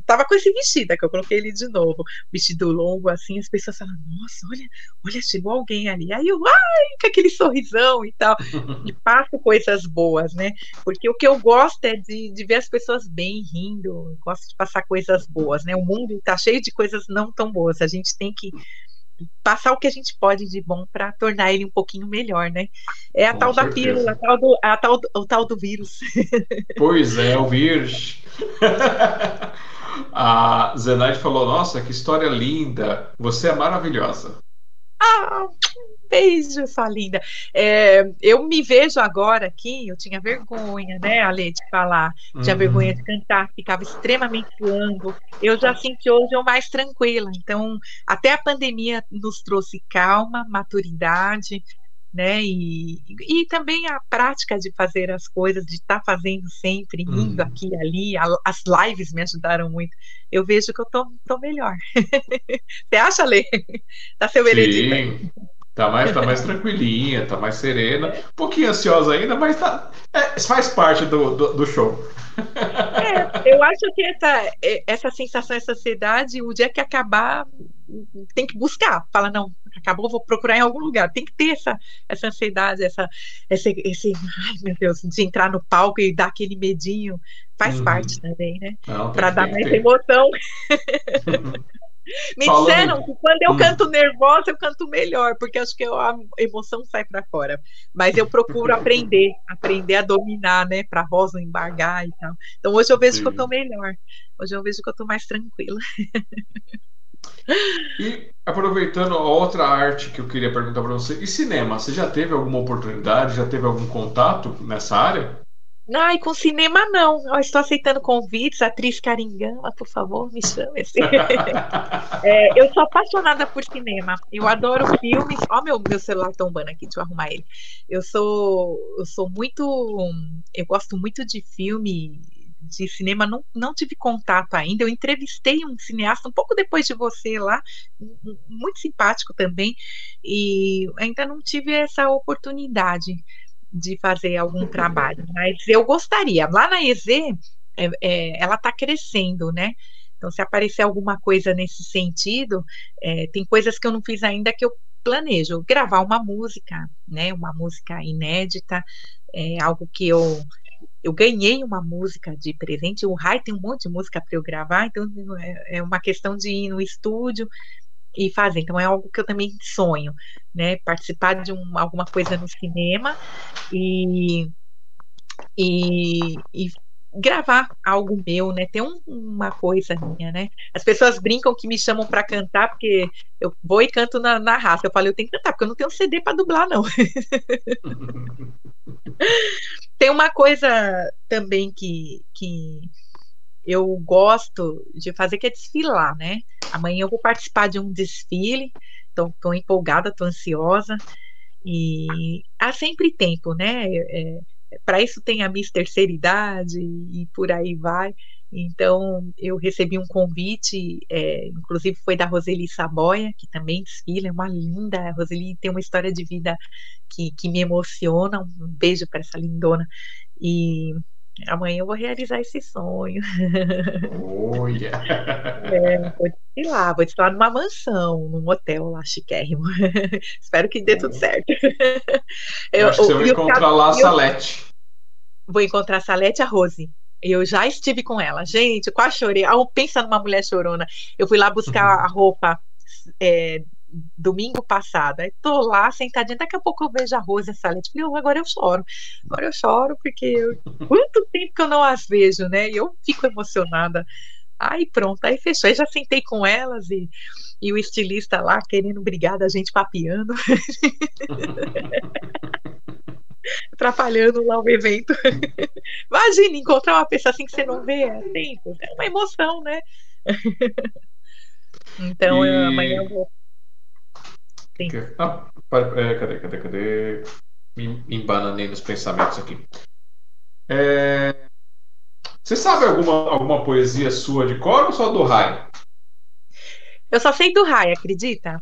tava com esse vestido, que eu coloquei ele de novo, vestido longo, assim, as pessoas falam, nossa, olha, olha, chegou alguém ali. Aí eu, ai, com aquele sorrisão e tal. [laughs] E passo coisas boas, né? Porque o que eu gosto é de, de ver as pessoas bem, rindo, gosto de passar coisas boas, né? O mundo tá cheio de coisas não tão boas, a gente tem que passar o que a gente pode de bom para tornar ele um pouquinho melhor, né? É a Com tal certeza. da pílula, a tal do, a tal, o tal do vírus. [laughs] Pois é, o vírus. [laughs] a Zenaide falou: Nossa, que história linda! Você é maravilhosa. Ah, beijo, sua linda. É, eu me vejo agora aqui, eu tinha vergonha, né, Ale, de falar, tinha uhum. vergonha de cantar, ficava extremamente suando. Eu já sinto hoje eu mais tranquila. Então, até a pandemia nos trouxe calma, maturidade, né? E, e também a prática de fazer as coisas, de estar tá fazendo sempre, indo uhum. aqui e ali. A, as lives me ajudaram muito. Eu vejo que eu tô, tô melhor. [laughs] Você acha, Lê? Tá seu veredito? Tá mais, tá mais tranquilinha, tá mais serena. Um pouquinho ansiosa ainda, mas tá, é, faz parte do, do, do show. É, eu acho que essa, essa sensação, essa ansiedade, o dia que acabar, tem que buscar. Fala, não, acabou, vou procurar em algum lugar. Tem que ter essa, essa ansiedade, essa, esse, esse, ai meu Deus, de entrar no palco e dar aquele medinho. Faz uhum. parte também, né? Para dar mais ter. emoção. [laughs] Me Falando disseram que quando eu hum. canto nervosa, eu canto melhor, porque acho que eu, a emoção sai para fora. Mas eu procuro aprender, aprender a dominar, né? Para Rosa embargar e tal. Então hoje eu vejo Sim. que eu tô melhor. Hoje eu vejo que eu tô mais tranquila. E aproveitando a outra arte que eu queria perguntar para você, e cinema? Você já teve alguma oportunidade, já teve algum contato nessa área? Ai, com cinema não. Eu estou aceitando convites. Atriz Caringama, por favor, me chame. [laughs] é, eu sou apaixonada por cinema. Eu adoro filmes. Ó, oh, meu, meu celular tombando aqui, deixa eu arrumar ele. Eu sou, eu sou muito. Eu gosto muito de filme de cinema, não, não tive contato ainda. Eu entrevistei um cineasta um pouco depois de você lá, muito simpático também, e ainda não tive essa oportunidade de fazer algum trabalho, mas eu gostaria. Lá na EZ, é, é, ela está crescendo, né? Então, se aparecer alguma coisa nesse sentido, é, tem coisas que eu não fiz ainda que eu planejo. Gravar uma música, né? Uma música inédita, é algo que eu eu ganhei uma música de presente. O Rai tem um monte de música para eu gravar, então é, é uma questão de ir no estúdio e fazer. Então é algo que eu também sonho, né? Participar de um, alguma coisa no cinema e, e, e gravar algo meu, né? Ter um, uma coisa minha, né? As pessoas brincam que me chamam para cantar porque eu vou e canto na, na raça. Eu falei, eu tenho que cantar porque eu não tenho CD para dublar, não. [laughs] Tem uma coisa também que, que eu gosto de fazer que é desfilar, né? Amanhã eu vou participar de um desfile, estou empolgada, estou ansiosa. E há sempre tempo, né? É, Para isso tem a Miss Terceira Idade e por aí vai. Então, eu recebi um convite, é, inclusive foi da Roseli Saboia, que também desfila, é uma linda. A Roseli tem uma história de vida que, que me emociona. Um beijo para essa lindona. E amanhã eu vou realizar esse sonho. Olha! [laughs] é, vou desfilar, vou desfilar numa mansão, num hotel lá chiquérrimo. [laughs] Espero que dê tudo certo. Eu, eu acho que você vai encontrar lá a Salete. Vou encontrar a Salete e a Rose. Eu já estive com ela. Gente, quase chorei. Ah, pensa numa mulher chorona. Eu fui lá buscar uhum. a roupa é, domingo passado. Aí tô lá sentadinha. Daqui a pouco eu vejo a Rose e a Salete. Falei, oh, agora eu choro. Agora eu choro porque eu, quanto tempo que eu não as vejo, né? E eu fico emocionada. Aí pronto, aí fechou. Aí já sentei com elas e, e o estilista lá querendo brigar da gente papiando. [laughs] atrapalhando lá o evento. [laughs] Imagina encontrar uma pessoa assim que você não vê há tempo. É uma emoção, né? [laughs] então, e... amanhã eu vou. Sim. Ah, é, cadê, cadê, cadê? Me embananei nos pensamentos aqui. É... Você sabe alguma, alguma poesia sua de cor ou só do Rai? Eu só sei do Rai, acredita?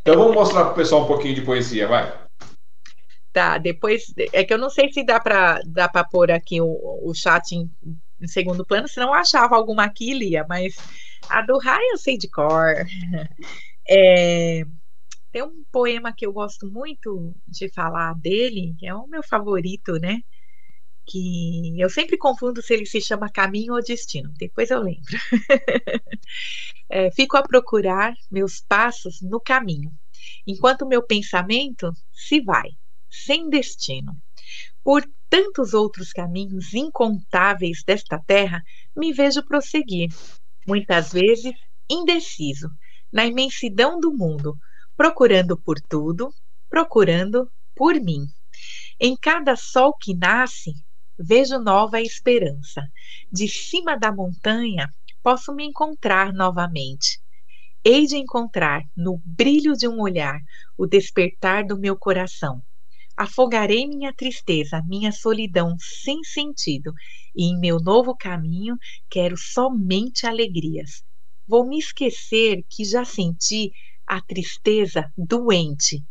Então vamos mostrar para o pessoal um pouquinho de poesia, vai. Tá, depois. É que eu não sei se dá para dá para pôr aqui o, o chat em, em, segundo plano, senão eu achava alguma aqui, Lia, mas a do Rai eu sei de cor. É, tem um poema que eu gosto muito de falar dele, é o meu favorito, né? Que eu sempre confundo se ele se chama Caminho ou Destino, depois eu lembro. [laughs] é, fico a procurar meus passos no caminho, enquanto meu pensamento se vai sem destino. Por tantos outros caminhos incontáveis desta terra, me vejo prosseguir, muitas vezes indeciso, na imensidão do mundo, procurando por tudo, procurando por mim. Em cada sol que nasce, vejo nova esperança. De cima da montanha, posso me encontrar novamente. Hei de encontrar, no brilho de um olhar, o despertar do meu coração Afogarei minha tristeza, minha solidão sem sentido, e em meu novo caminho quero somente alegrias. Vou me esquecer que já senti a tristeza doente.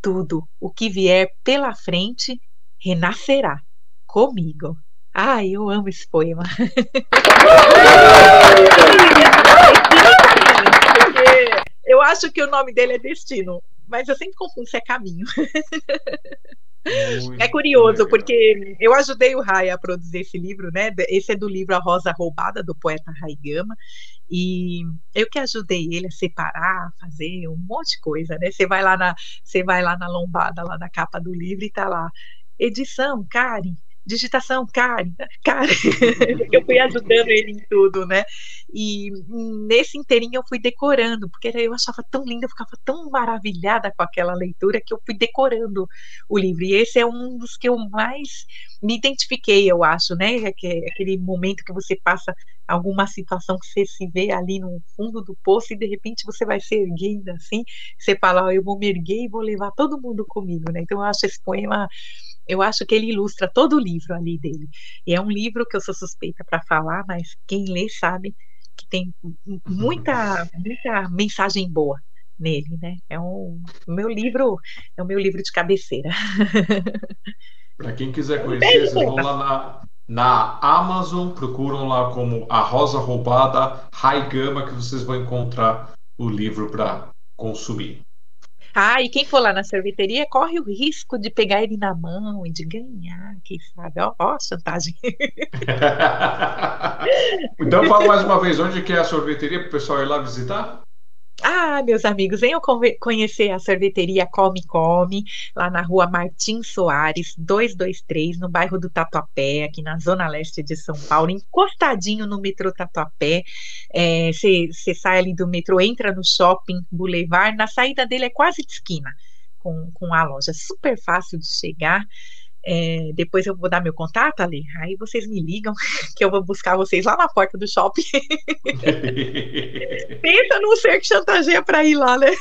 Tudo o que vier pela frente renascerá comigo. Ai, eu amo esse poema. [laughs] eu acho que o nome dele é Destino mas eu sempre confundo se é caminho. Muito é curioso, legal. porque eu ajudei o Rai a produzir esse livro, né? Esse é do livro A Rosa Roubada, do poeta Rai Gama. E eu que ajudei ele a separar, fazer um monte de coisa, né? Você vai lá na, você vai lá na lombada, lá na capa do livro, e tá lá. Edição, Karen, digitação, Karen, [laughs] Karen, [laughs] eu fui ajudando ele em tudo, né? E nesse inteirinho eu fui decorando, porque eu achava tão lindo, eu ficava tão maravilhada com aquela leitura que eu fui decorando o livro. E esse é um dos que eu mais me identifiquei, eu acho, né? É aquele momento que você passa alguma situação que você se vê ali no fundo do poço e de repente você vai se erguendo assim, você fala, oh, eu vou me erguer e vou levar todo mundo comigo, né? Então eu acho esse poema eu acho que ele ilustra todo o livro ali dele. E é um livro que eu sou suspeita para falar, mas quem lê sabe que tem muita, muita mensagem boa nele, né? É um meu livro, é o meu livro de cabeceira. [laughs] Para quem quiser conhecer, vocês vão lá na, na Amazon, procuram lá como A Rosa Roubada, High Gama, que vocês vão encontrar o livro para consumir. Ah, e quem for lá na sorveteria corre o risco de pegar ele na mão e de ganhar, quem sabe? Ó, ó chantagem. [laughs] então fala mais uma vez, onde que é a sorveteria para o pessoal ir lá visitar? Ah, meus amigos, venham conhecer a sorveteria Come Come, lá na rua Martins Soares, 223, no bairro do Tatuapé, aqui na zona leste de São Paulo, encostadinho no metrô Tatuapé. Você é, sai ali do metrô, entra no shopping Boulevard, na saída dele é quase de esquina com, com a loja, super fácil de chegar. É, depois eu vou dar meu contato ali, aí vocês me ligam [laughs] que eu vou buscar vocês lá na porta do shopping. [laughs] Pensa num ser que chantageia para ir lá, né?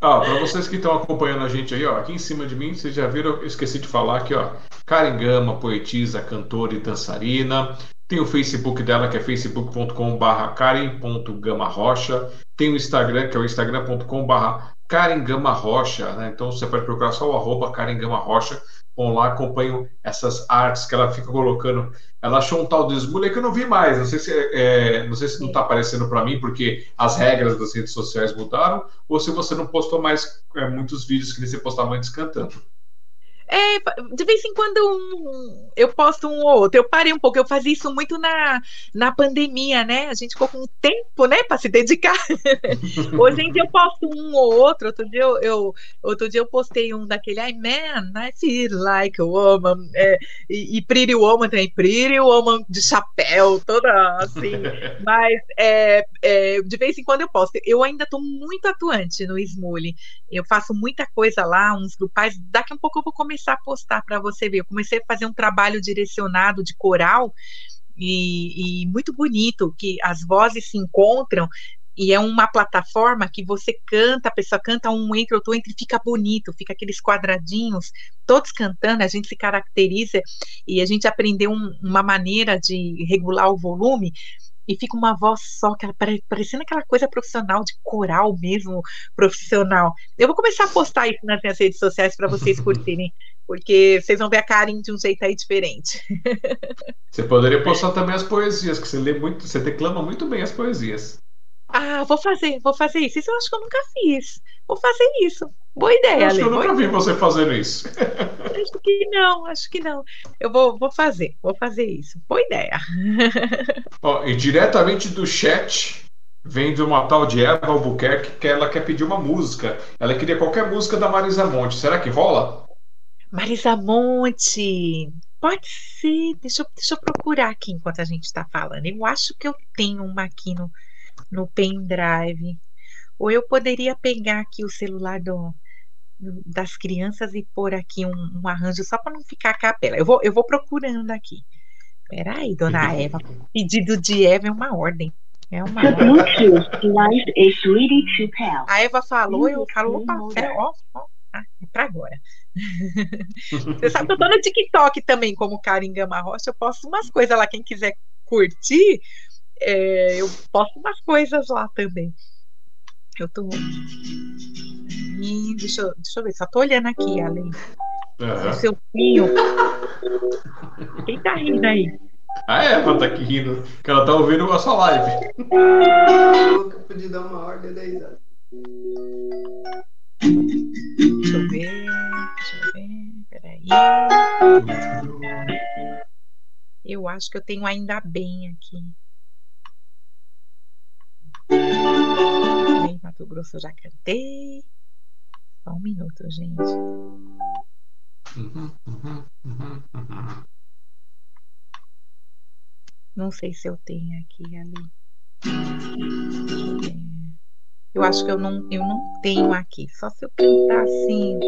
Ah, para vocês que estão acompanhando a gente aí, ó, aqui em cima de mim, vocês já viram, eu esqueci de falar aqui, ó, Karen Gama, poetisa, cantora e dançarina. Tem o Facebook dela, que é facebook.com.br karen.gamarocha. Tem o Instagram, que é o instagram.com.br Karen Gama Rocha, né? Então você pode procurar só o arroba Karen Gama Rocha. Vão lá, acompanham essas artes que ela fica colocando. Ela achou um tal de esmulha que eu não vi mais. Não sei se, é, não sei se não está aparecendo para mim porque as regras das redes sociais mudaram ou se você não postou mais é, muitos vídeos que você postava antes cantando. É, de vez em quando um, eu posto um ou outro. Eu parei um pouco, eu fazia isso muito na, na pandemia, né? A gente ficou com tempo, né, para se dedicar. [laughs] Hoje em dia eu posto um ou outro. Outro dia eu, eu, outro dia eu postei um daquele, I man, I feel like a woman. É, e, e Pretty Woman também, Pretty Woman de chapéu, toda assim. [laughs] Mas é, é, de vez em quando eu posto. Eu ainda estou muito atuante no Smule. Eu faço muita coisa lá, uns grupais. Daqui a um pouco eu vou começar começar a postar para você ver. Eu comecei a fazer um trabalho direcionado de coral e, e muito bonito, que as vozes se encontram e é uma plataforma que você canta, a pessoa canta um entre outro entre, fica bonito, fica aqueles quadradinhos, todos cantando, a gente se caracteriza e a gente aprendeu um, uma maneira de regular o volume e fica uma voz só, que parecendo aquela coisa profissional, de coral mesmo, profissional. Eu vou começar a postar isso nas minhas redes sociais para vocês [laughs] curtirem, porque vocês vão ver a Karen de um jeito aí diferente. [laughs] Você poderia postar também as poesias, que você lê muito, você declama muito bem as poesias. Ah, vou fazer, vou fazer isso. Isso eu acho que eu nunca fiz. Vou fazer isso. Boa ideia, Acho que eu nunca vi você fazendo isso. Acho que não, acho que não. Eu vou, vou fazer, vou fazer isso. Boa ideia. Ó, e diretamente do chat vem de uma tal de Eva Albuquerque que ela quer pedir uma música. Ela queria qualquer música da Marisa Monte. Será que rola? Marisa Monte. Pode ser. Deixa eu, deixa eu procurar aqui enquanto a gente está falando. Eu acho que eu tenho uma aqui no, no pendrive. Ou eu poderia pegar aqui o celular do, das crianças e pôr aqui um, um arranjo só para não ficar a capela. Eu vou, eu vou procurando aqui. Peraí, dona Eva. Pedido de Eva é uma ordem. É uma pair. A Eva falou, eu falo, opa, ó, ó, ah, é para agora. [laughs] Você sabe que eu tô no TikTok também, como Karen Gama Rocha, eu posto umas coisas lá, quem quiser curtir, é, eu posto umas coisas lá também. Eu tô. Ih, deixa, eu, deixa eu ver, só tô olhando aqui, além. Uhum. O seu filho. Quem tá rindo aí? A Eva tá aqui rindo, que ela tá ouvindo a sua live. Eu podia dar uma ordem daí. Deixa eu ver. Deixa eu ver. Peraí. Eu acho que eu tenho ainda bem aqui. Bem, Mato Grosso eu já cantei. Só um minuto, gente. Uhum, uhum, uhum. Não sei se eu tenho aqui ali. Eu acho que eu não, eu não tenho aqui. Só se eu cantar assim.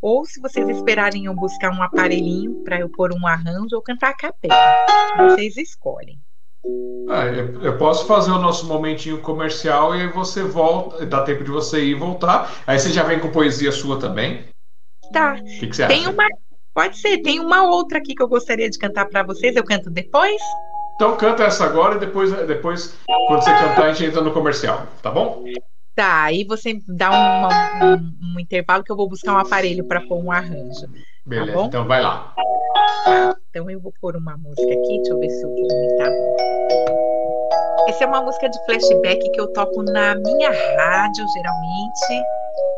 Ou se vocês esperarem eu buscar um aparelhinho para eu pôr um arranjo ou cantar a capela. Vocês escolhem. Ah, eu, eu posso fazer o nosso momentinho comercial e aí você volta, dá tempo de você ir e voltar. Aí você já vem com poesia sua também. Tá. O que, que você Tem acha? uma. Pode ser, tem uma outra aqui que eu gostaria de cantar para vocês. Eu canto depois? Então canta essa agora e depois, depois, quando você cantar, a gente entra no comercial, tá bom? Tá, aí você dá uma- um, um intervalo que eu vou buscar um aparelho para pôr um arranjo. Beleza, bom? então vai lá. Então eu vou pôr uma música aqui, deixa eu ver se o volume tá bom. Essa é uma música de flashback que eu toco na minha rádio, geralmente.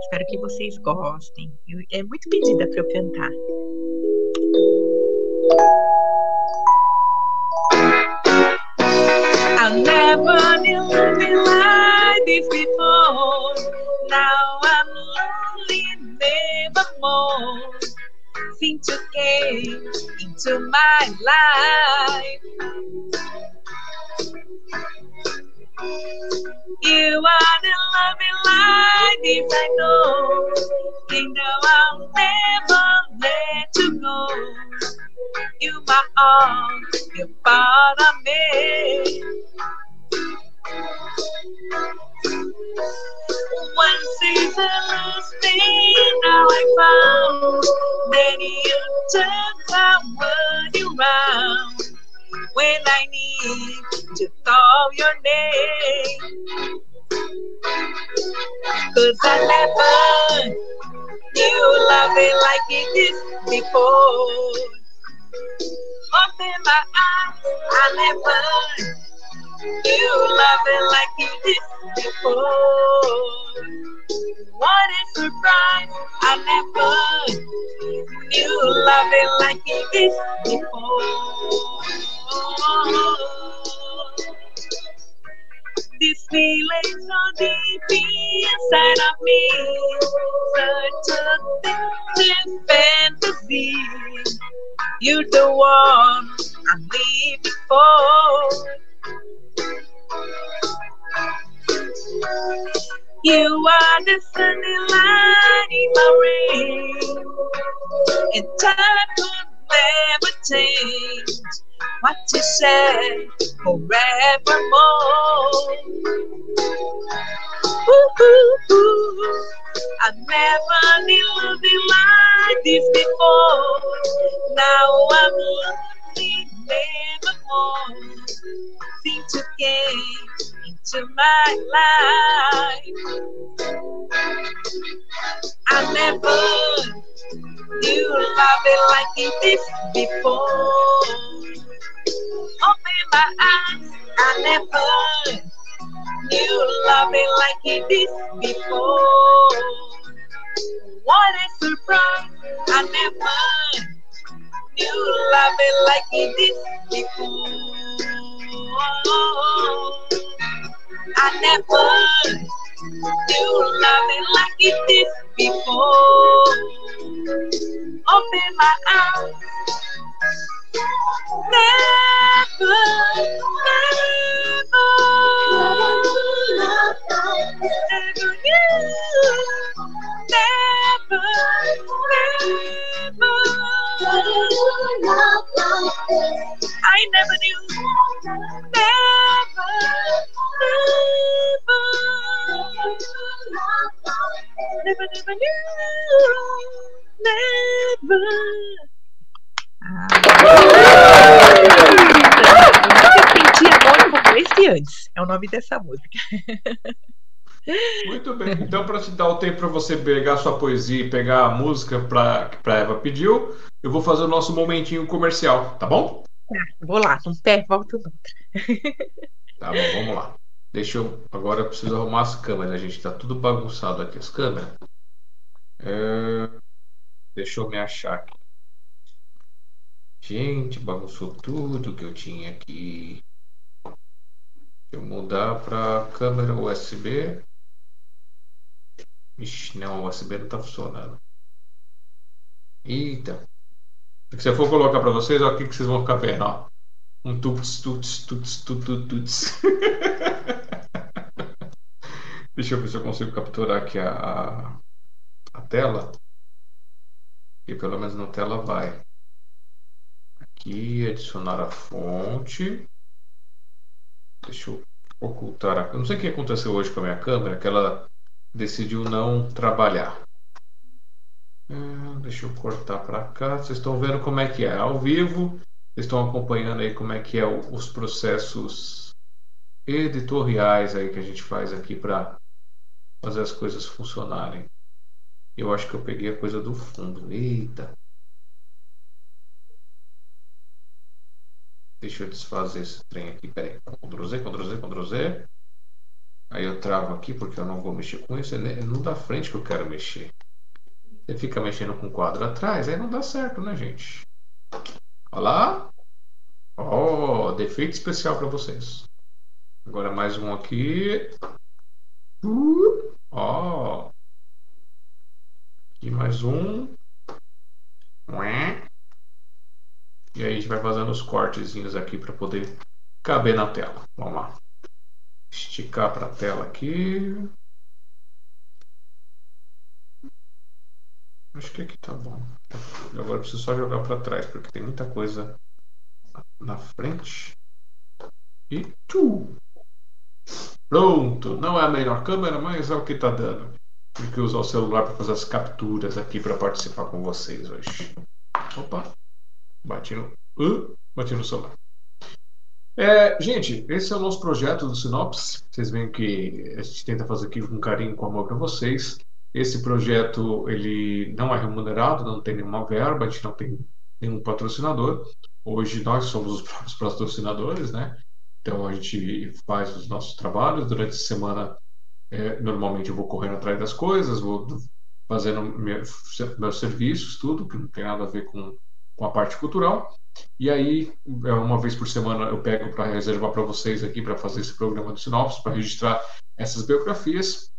Espero que vocês gostem. Eu- é muito pedida para eu cantar. I never like this before. Now I'm lonely, nevermore. Since you came into my life. You are the loving light, if I know. You know I'll never let you go. You my all, you're part of me. One season lost me, now I found that you turned my world around. When I need to call your name, cause I never knew loving like it is before. Open my eyes, I never knew loving like it is before. What a surprise! I never knew loving like it is before. This feeling so deep inside of me, such a distant fantasy. You're the one I'm living for. You are the sunny light in my rain, and time could never change what you said forevermore. Ooh, ooh, ooh. I never knew the like this before. Now I'm lonely, nevermore. Since you came into my life, I never knew love it like it is before. Open my eyes, I never knew love like it is before. What a surprise! I never knew love it like it is before. I never knew love it like it is before. Open my eyes. Never, never, never. Never, never. I never knew. Never, never. Never, never knew. Never. Ah. Eu sentia bom como esse antes. É o nome dessa música. Muito bem. Então, para te dar o tempo para você pegar sua poesia e pegar a música para que a Eva pediu, eu vou fazer o nosso momentinho comercial, tá bom? Vou lá, um pé, volto no outro. Tá bom, vamos lá. Deixa eu. Agora eu preciso arrumar as câmeras, gente. Tá tudo bagunçado aqui as câmeras. É, Deixa eu me achar aqui. Gente, bagunçou tudo que eu tinha aqui. Deixa eu mudar para câmera USB. Ixi, não, o USB não tá funcionando. Eita. Se eu for colocar para vocês, olha o que, vocês vão ficar vendo, ó. Um tuts, tuts, tuts, tuts, tuts. [laughs] Deixa eu ver se eu consigo capturar aqui a, a, a tela. E pelo menos na tela vai. Aqui, adicionar a fonte. Deixa eu ocultar a. Eu não sei o que aconteceu hoje com a minha câmera, que ela decidiu não trabalhar. Hum, deixa eu cortar para cá. Vocês estão vendo como é que é ao vivo. Vocês estão acompanhando aí como é que é o, os processos editoriais aí que a gente faz aqui para fazer as coisas funcionarem. Eu acho que eu peguei a coisa do fundo. Eita. Deixa eu desfazer esse trem aqui. Peraí. Ctrl Z, Ctrl Z, Ctrl Z. Aí eu travo aqui porque eu não vou mexer com isso. É não da frente que eu quero mexer. Você fica mexendo com o quadro atrás, aí não dá certo, né, gente? Olha lá. Ó, oh, defeito especial para vocês. Agora mais um aqui. Uh, ó. Oh. Aqui mais um. E aí a gente vai fazendo os cortezinhos aqui para poder caber na tela. Vamos lá. Esticar para a tela aqui. Acho que aqui tá bom. Agora eu preciso só jogar para trás, porque tem muita coisa na frente. E tu. Pronto. Não é a melhor câmera, mas é o que tá dando. Tive que usar o celular para fazer as capturas aqui para participar com vocês hoje. Opa. Bati no, uh, bati no celular. É, gente, esse é o nosso projeto do Sinopse. Vocês veem que a gente tenta fazer aqui com carinho, com amor para vocês. Esse projeto ele não é remunerado, não tem nenhuma verba, a gente não tem nenhum patrocinador. Hoje nós somos os próprios patrocinadores, né? Então a gente faz os nossos trabalhos. Durante a semana, é, normalmente eu vou correndo atrás das coisas, vou fazendo meus serviços, tudo que não tem nada a ver com, com a parte cultural. E aí, é, uma vez por semana, eu pego para reservar para vocês aqui para fazer esse programa do Sinopse, para registrar essas biografias.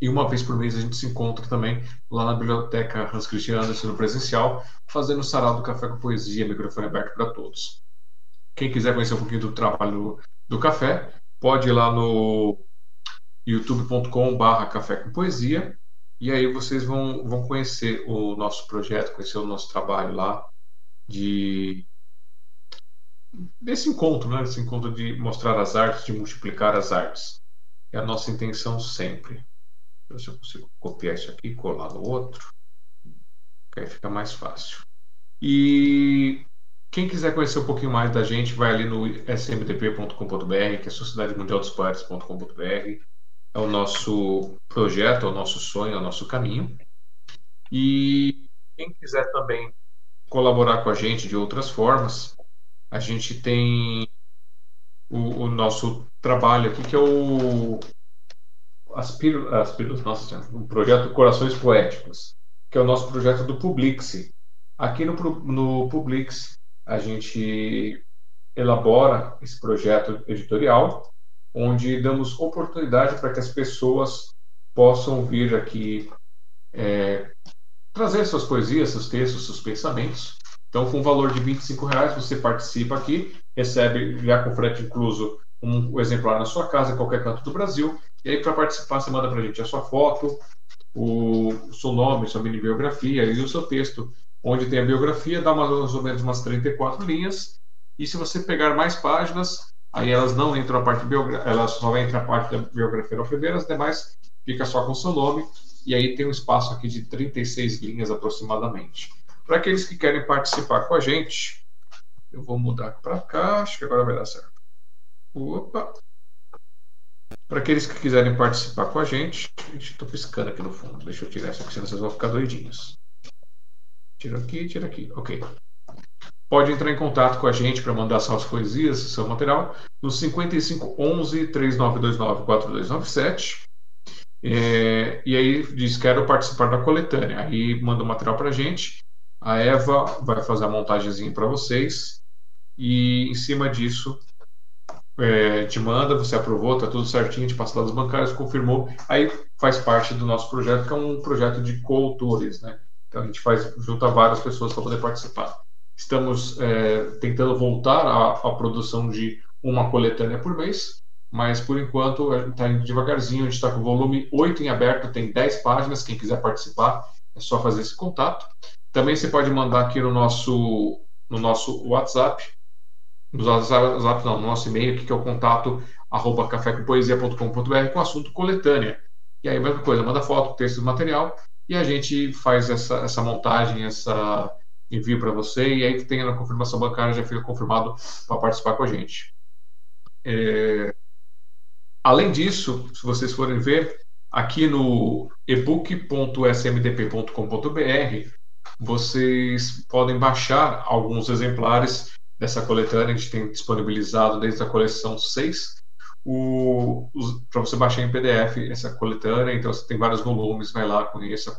E uma vez por mês a gente se encontra também lá na biblioteca Hans Christian Andersen no presencial, fazendo o sarau do Café com Poesia, microfone aberto para todos. Quem quiser conhecer um pouquinho do trabalho do café, pode ir lá no youtube.com/barra café com poesia e aí vocês vão, vão conhecer o nosso projeto, conhecer o nosso trabalho lá de desse encontro, né? Esse encontro de mostrar as artes, de multiplicar as artes. É a nossa intenção sempre ver se eu consigo copiar isso aqui colar no outro. Que aí fica mais fácil. E quem quiser conhecer um pouquinho mais da gente, vai ali no smdp.com.br, que é Sociedade Mundial dos Poetas.com.br. É o nosso projeto, é o nosso sonho, é o nosso caminho. E quem quiser também colaborar com a gente de outras formas, a gente tem o, o nosso trabalho aqui, que é o as pílulas, nossa, um projeto Corações Poéticos, que é o nosso projeto do Publix. Aqui no, no Publix, a gente elabora esse projeto editorial, onde damos oportunidade para que as pessoas possam vir aqui é, trazer suas poesias, seus textos, seus pensamentos. Então, com o valor de R$ reais você participa aqui, recebe já com frete incluso um exemplar na sua casa, em qualquer canto do Brasil, e aí, para participar, você manda para a gente a sua foto, o, seu nome, sua mini biografia e o seu texto. Onde tem a biografia, dá mais ou menos umas 34 linhas. E se você pegar mais páginas, aí elas não entram a parte biográfica, elas só entram a parte da biografia na primeira, as demais fica só com seu nome. E aí tem um espaço aqui de 36 linhas aproximadamente. Para aqueles que querem participar com a gente, eu vou mudar para cá, acho que agora vai dar certo. Opa! Para aqueles que quiserem participar com a gente, estou piscando aqui no fundo. Deixa eu tirar essa aqui, senão vocês vão ficar doidinhos. Tira aqui, tira aqui. Ok. Pode entrar em contato com a gente para mandar suas poesias, seu material, no 5511 3929 4297. É, e aí diz: Quero participar da coletânea. Aí manda o material para gente. A Eva vai fazer a montagemzinha para vocês. E em cima disso, é, te manda, você aprovou, tá tudo certinho, te passa dados bancários, confirmou, aí faz parte do nosso projeto, que é um projeto de coautores, né? Então a gente faz junto a várias pessoas para poder participar. Estamos é, tentando voltar à, à, produção de uma coletânea por mês, mas por enquanto está indo devagarzinho. A gente está com o volume 8 em aberto, tem 10 páginas. Quem quiser participar é só fazer esse contato. Também você pode mandar aqui no nosso, no nosso WhatsApp, no WhatsApp não, no nosso e-mail, que é o contato arroba cafécompoesia.com.br com assunto coletânea. E aí, mesma coisa, manda foto, texto do material e a gente faz essa, essa montagem, essa envio para você e aí que tem a confirmação bancária já fica confirmado para participar com a gente. É... Além disso, se vocês forem ver, aqui no ebook.smdp.com.br vocês podem baixar alguns exemplares dessa coletânea, a gente tem disponibilizado desde a coleção 6 para você baixar em PDF essa coletânea, então você tem vários volumes, vai lá, conheça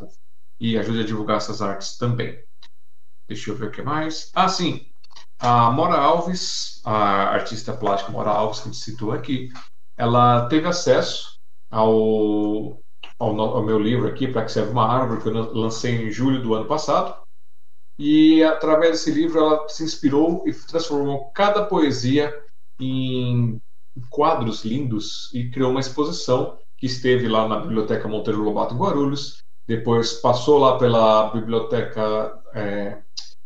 e ajude a divulgar essas artes também. Deixa eu ver o que mais. Ah, sim. A Mora Alves, a artista plástica Mora Alves, que a gente citou aqui, ela teve acesso ao, ao, ao meu livro aqui, Para que serve uma árvore, que eu lancei em julho do ano passado. E através desse livro ela se inspirou e transformou cada poesia em quadros lindos e criou uma exposição que esteve lá na Biblioteca Monteiro Lobato Guarulhos, depois passou lá pela Biblioteca é,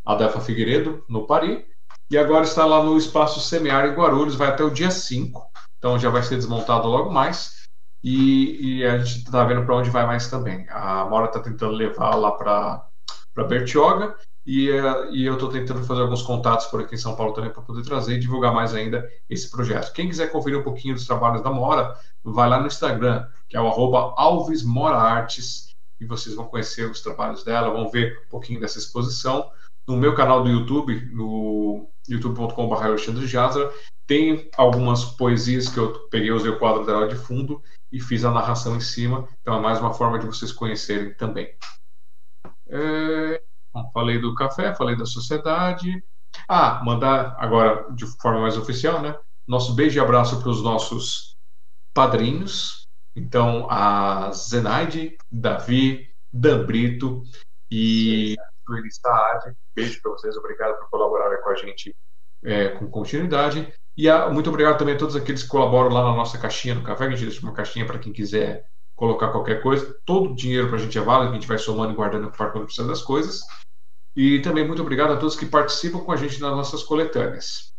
Adelfa Figueiredo, no Paris, e agora está lá no Espaço Semear em Guarulhos, vai até o dia 5, então já vai ser desmontado logo mais, e, e a gente está vendo para onde vai mais também. A Mora está tentando levar lá para Bertioga, e, uh, e eu estou tentando fazer alguns contatos por aqui em São Paulo também para poder trazer e divulgar mais ainda esse projeto. Quem quiser conferir um pouquinho dos trabalhos da Mora, vai lá no Instagram, que é o arroba Alves Mora Artes, e vocês vão conhecer os trabalhos dela, vão ver um pouquinho dessa exposição. No meu canal do YouTube, no youtube.com.br Jazra, tem algumas poesias que eu peguei, usei o quadro dela de fundo e fiz a narração em cima, então é mais uma forma de vocês conhecerem também. É... Bom, falei do café, falei da sociedade. Ah, mandar agora de forma mais oficial, né? Nosso beijo e abraço para os nossos padrinhos. Então, a Zenaide, Davi, Dan Brito e Luiz Saad. Beijo para vocês, obrigado por colaborarem com a gente é, com continuidade. E a, muito obrigado também a todos aqueles que colaboram lá na nossa caixinha no café, que a gente deixa uma caixinha para quem quiser colocar qualquer coisa. Todo o dinheiro para a gente é válido, a gente vai somando e guardando para quando precisa das coisas. E também muito obrigado a todos que participam com a gente nas nossas coletâneas.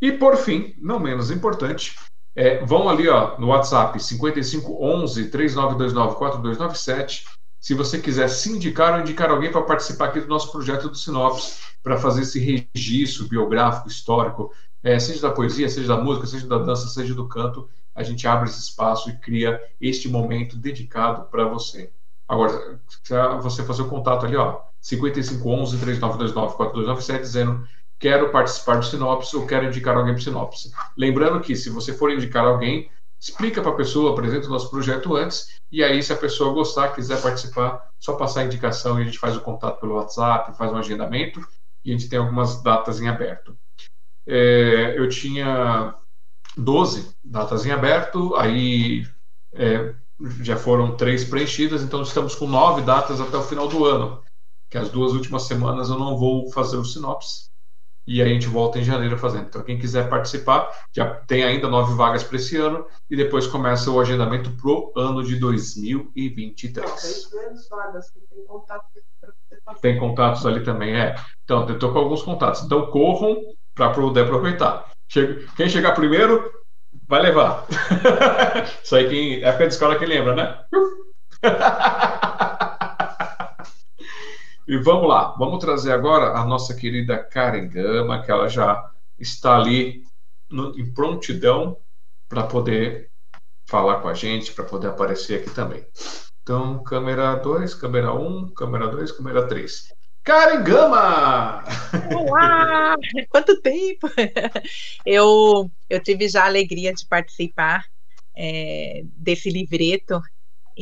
E por fim, não menos importante, é, vão ali ó, no WhatsApp 5511 3929 4297. Se você quiser se indicar ou indicar alguém para participar aqui do nosso projeto do Sinopse, para fazer esse registro biográfico, histórico, é, seja da poesia, seja da música, seja da dança, seja do canto, a gente abre esse espaço e cria este momento dedicado para você. Agora, se você fazer o contato ali, ó, 5511 3929 4297, dizendo quero participar do Sinopse ou quero indicar alguém para Sinopse. Lembrando que se você for indicar alguém, explica para a pessoa, apresenta o nosso projeto antes, e aí se a pessoa gostar, quiser participar, só passar a indicação e a gente faz o contato pelo WhatsApp, faz um agendamento, e a gente tem algumas datas em aberto. É, eu tinha 12 datas em aberto, aí é, já foram três preenchidas, então estamos com nove datas até o final do ano. Que as duas últimas semanas eu não vou fazer o sinopse. E aí a gente volta em janeiro fazendo. Então, quem quiser participar, já tem ainda nove vagas para esse ano. E depois começa o agendamento para o ano de 2023. Tem contatos ali também, é. Então, eu estou com alguns contatos. Então, corram para poder aproveitar. Quem chegar primeiro, vai levar. [laughs] Isso aí, quem, época de escola, quem lembra, né? [laughs] e vamos lá, vamos trazer agora a nossa querida Karen Gama, que ela já está ali no, em prontidão para poder falar com a gente, para poder aparecer aqui também. Então, câmera 2, câmera 1, um, câmera 2, câmera 3. Karen Gama! Olá! [laughs] Quanto tempo! [laughs] Eu, eu tive já a alegria de participar é, desse livreto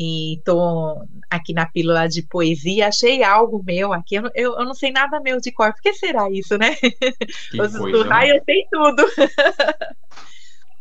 e estou aqui na pílula de poesia. Achei algo meu aqui. Eu, eu, eu, não sei nada meu de cor. Por que será isso, né? Os estudar né? eu sei tudo. [laughs]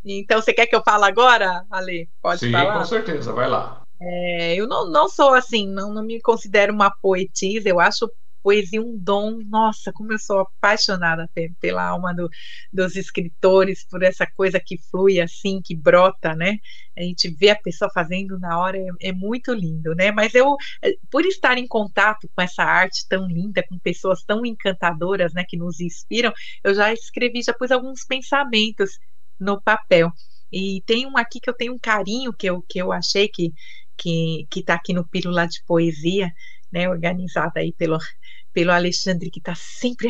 então, você quer que eu fale agora, Ale? Pode Sim, falar? com certeza. Vai lá. É, eu não, não sou assim, não, não me considero uma poetisa, eu acho poesia um dom. Nossa, como eu sou apaixonada pela alma do, dos escritores, por essa coisa que flui assim, que brota, né? A gente vê a pessoa fazendo na hora, é, é muito lindo, né? Mas eu, eh, por estar em contato com essa arte tão linda, com pessoas tão encantadoras, né, que nos inspiram, eu já escrevi, já pus alguns pensamentos no papel. E tem um aqui que eu tenho um carinho que eu, que eu achei que que está aqui no Pílula de Poesia, né, organizada aí pelo, pelo Alexandre, que está sempre,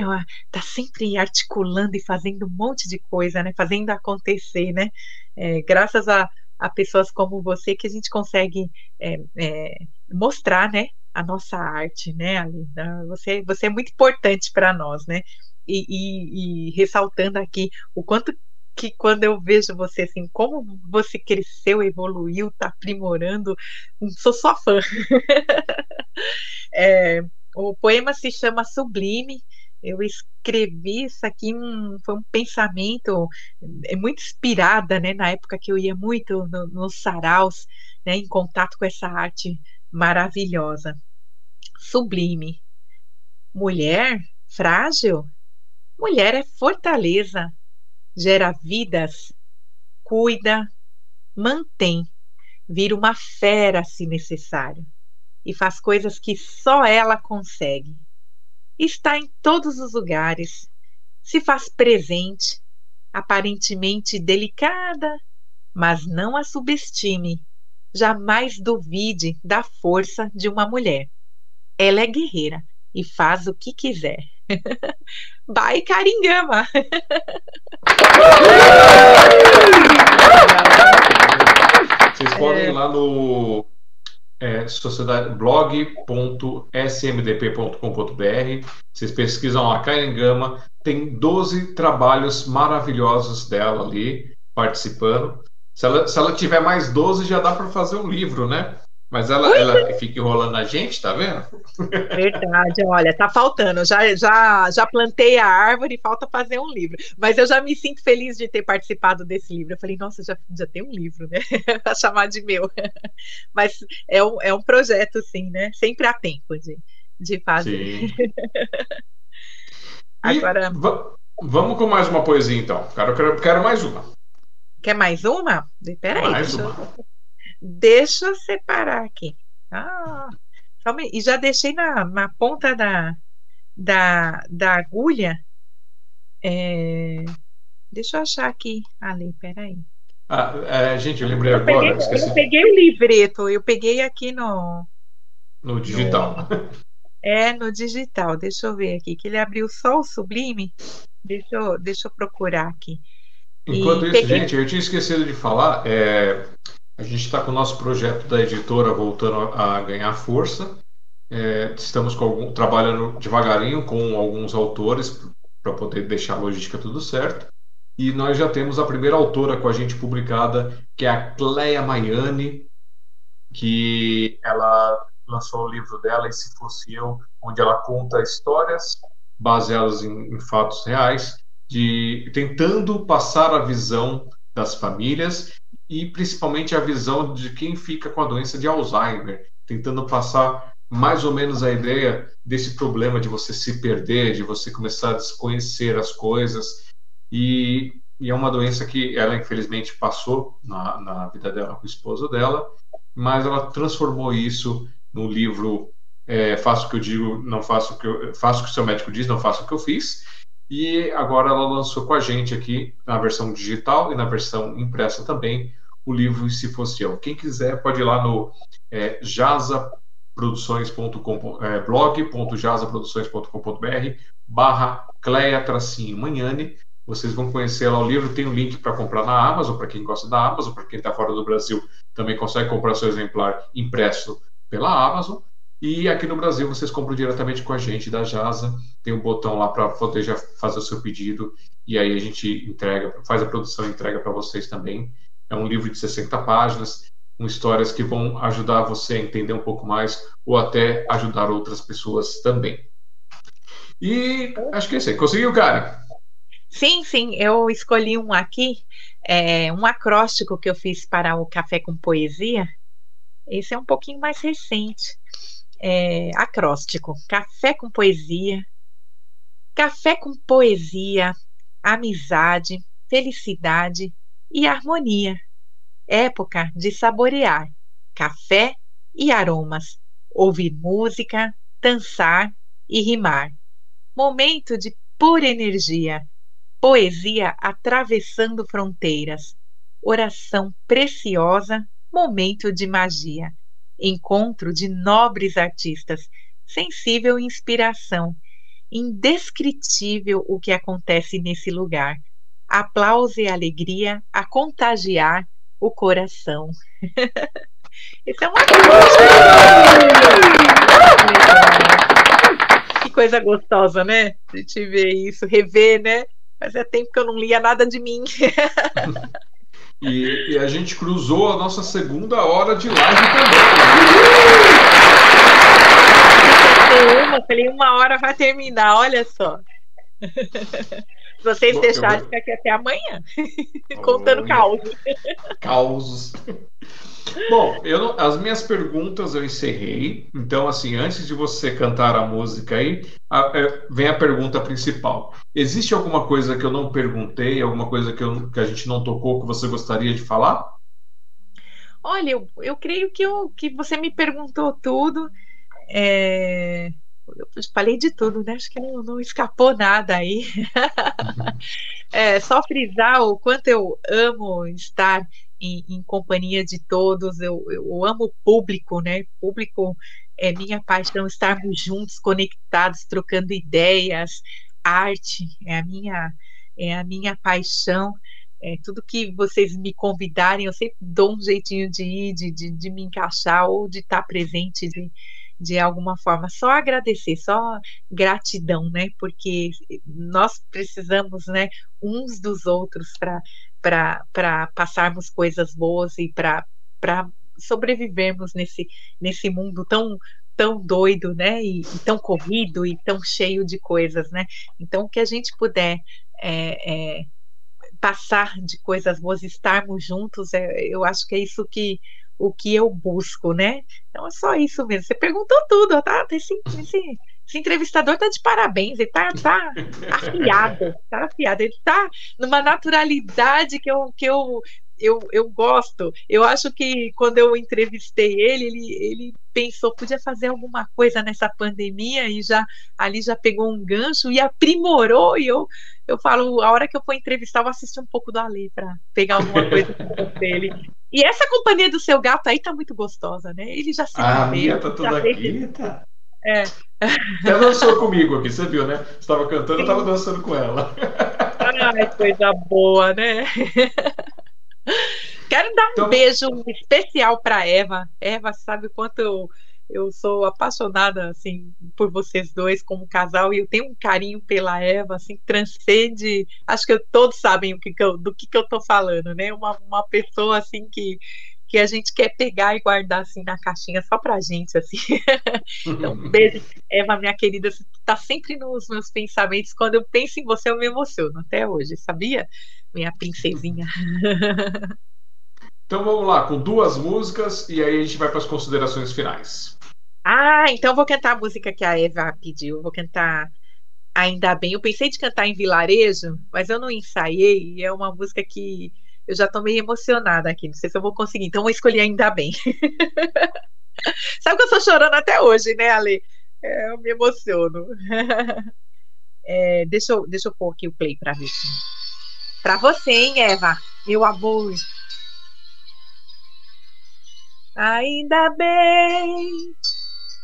tá sempre articulando e fazendo um monte de coisa, né? Fazendo acontecer, né? É, graças a, a pessoas como você que a gente consegue é, é, mostrar, né? A nossa arte, né, Alinda? Você, você é muito importante para nós, né? E, e, e ressaltando aqui o quanto que quando eu vejo você assim, como você cresceu, evoluiu, está aprimorando, sou sua fã. [laughs] é, o poema se chama Sublime. Eu escrevi isso aqui, um, foi um pensamento é muito inspirada, né, na época que eu ia muito nos no saraus, né, em contato com essa arte maravilhosa. Sublime. Mulher frágil? Mulher é fortaleza, gera vidas, cuida, mantém, vira uma fera se necessário e faz coisas que só ela consegue. Está em todos os lugares, se faz presente, aparentemente delicada, mas não a subestime. Jamais duvide da força de uma mulher. Ela é guerreira e faz o que quiser. [laughs] Bye, Caringama! [laughs] Vocês podem ir lá no é, sociedade blog.smdp.com.br. Vocês pesquisam lá Caringama, tem 12 trabalhos maravilhosos dela ali participando. Se ela, se ela tiver mais 12, já dá para fazer um livro, né? Mas ela, ela fica enrolando a gente, tá vendo? Verdade, olha, tá faltando. Já, já, já plantei a árvore e falta fazer um livro. Mas eu já me sinto feliz de ter participado desse livro. Eu falei, nossa, já, já tem um livro, né? [laughs] pra chamar de meu. [laughs] Mas é um, é um projeto, sim, né? Sempre há tempo de, de fazer. [laughs] Agora. Vamos com mais uma poesia, então. Quero, quero, quero mais uma. Quer mais uma? Peraí. Mais uma. Eu... Deixa eu separar aqui. Ah, e já deixei na, na ponta da, da, da agulha. É, deixa eu achar aqui. Ali, peraí. Ah, é, gente, eu lembrei eu agora. Peguei, eu peguei o livreto, eu peguei aqui no. No digital. No, é, no digital. Deixa eu ver aqui, que ele abriu só o sublime. Deixa eu, deixa eu procurar aqui. Enquanto e isso, peguei... gente, eu tinha esquecido de falar. É, a gente está com o nosso projeto da editora voltando a ganhar força. É, estamos algum, trabalhando devagarinho com alguns autores para poder deixar a logística tudo certo. E nós já temos a primeira autora com a gente publicada, que é a Cleia Maiani, que ela lançou o livro dela, E Se Fosse Eu, onde ela conta histórias baseadas em, em fatos reais, de tentando passar a visão das famílias e principalmente a visão de quem fica com a doença de Alzheimer, tentando passar mais ou menos a ideia desse problema de você se perder, de você começar a desconhecer as coisas. E, e é uma doença que ela, infelizmente, passou na, na vida dela com o esposo dela, mas ela transformou isso no livro é, Faço o que eu digo, não faço o que eu, faço o que o seu médico diz, não faço o que eu fiz. E agora ela lançou com a gente aqui na versão digital e na versão impressa também o livro Se Fosse Eu. Quem quiser pode ir lá no é, jazaproduções.com, é, blog.jazaproduções.com.br barra Cleia Tracinho Manhane. Vocês vão conhecer lá o livro, tem um link para comprar na Amazon, para quem gosta da Amazon, para quem está fora do Brasil também consegue comprar seu exemplar impresso pela Amazon. E aqui no Brasil vocês compram diretamente com a gente da Jasa. Tem um botão lá para poder já fazer o seu pedido e aí a gente entrega, faz a produção e entrega para vocês também. É um livro de 60 páginas, com histórias que vão ajudar você a entender um pouco mais ou até ajudar outras pessoas também. E acho que é isso aí. Conseguiu, Karen? Sim, sim. Eu escolhi um aqui, é, um acróstico que eu fiz para o Café com Poesia. Esse é um pouquinho mais recente. É, acróstico. Café com poesia. Café com poesia, amizade, felicidade e harmonia. Época de saborear café e aromas, ouvir música, dançar e rimar. Momento de pura energia, poesia atravessando fronteiras, oração preciosa, momento de magia, encontro de nobres artistas, sensível inspiração, indescritível o que acontece nesse lugar. Aplauso e alegria a contagiar o coração. [laughs] Esse é uma Que coisa gostosa, né? A gente ver isso, rever, né? Fazia tempo que eu não lia nada de mim. [laughs] E, e, a gente cruzou a nossa segunda hora de live também. Uma, falei, uma hora vai terminar, olha só. [laughs] Se vocês Bom, deixarem, ficar aqui até amanhã, [laughs] contando causos. Causos. Bom, eu não, as minhas perguntas eu encerrei. Então, assim, antes de você cantar a música aí, a, é, vem a pergunta principal. Existe alguma coisa que eu não perguntei, alguma coisa que, eu, que a gente não tocou que você gostaria de falar? Olha, eu, eu creio que, eu, que você me perguntou tudo. É, eu falei de tudo, né? Acho que não, não escapou nada aí. [laughs] é, só frisar o quanto eu amo estar em, em companhia de todos. Eu, eu amo o público, né? Público é minha paixão, estarmos juntos, conectados, trocando ideias. Arte é a minha, é a minha paixão. É, tudo que vocês me convidarem, eu sempre dou um jeitinho de ir, de, de, de me encaixar ou de estar presente de, de alguma forma. Só agradecer, só gratidão, né? Porque nós precisamos, né, uns dos outros para passarmos coisas boas e para sobrevivermos nesse, nesse mundo tão tão doido, né, e, e, tão corrido e tão cheio de coisas, né? Então, que a gente puder é, é, passar de coisas boas, estarmos juntos, é, eu acho que é isso que o que eu busco, né? Então é só isso mesmo. Você perguntou tudo, tá? Esse, esse, esse entrevistador tá de parabéns, ele tá, tá afiado, tá afiado, ele tá numa naturalidade que eu, que eu, eu, eu gosto. Eu acho que quando eu entrevistei ele, ele, ele pensou podia fazer alguma coisa nessa pandemia e já ali já pegou um gancho e aprimorou. E eu, eu falo, a hora que eu for entrevistar, eu vou assistir um pouco do Ali para pegar alguma coisa dele. E essa companhia do seu gato aí tá muito gostosa, né? Ele já se Ah, a minha tá tudo aqui, tá. É. Até dançou comigo aqui, você viu, né? Você estava cantando, eu estava dançando com ela. Ai, coisa boa, né? Quero dar um então... beijo especial para Eva. Eva sabe o quanto eu, eu sou apaixonada assim por vocês dois como casal e eu tenho um carinho pela Eva, assim, transcende. Acho que todos sabem o que, que eu, do que, que eu tô falando, né? Uma, uma pessoa assim que que a gente quer pegar e guardar assim na caixinha só pra gente, assim. [laughs] então, um beijo, Eva, minha querida, você tá sempre nos meus pensamentos. Quando eu penso em você, eu me emociono até hoje, sabia? Minha princesinha. [laughs] então vamos lá, com duas músicas e aí a gente vai para as considerações finais. Ah, então vou cantar a música que a Eva pediu. Vou cantar Ainda Bem. Eu pensei de cantar em vilarejo, mas eu não ensaiei. E é uma música que eu já tô meio emocionada aqui, não sei se eu vou conseguir, então vou escolher ainda bem. [laughs] Sabe que eu estou chorando até hoje, né, Ale? É, eu me emociono. [laughs] É, deixa, eu, deixa eu pôr aqui o play para ver. Para você, hein, Eva? Meu amor. Ainda bem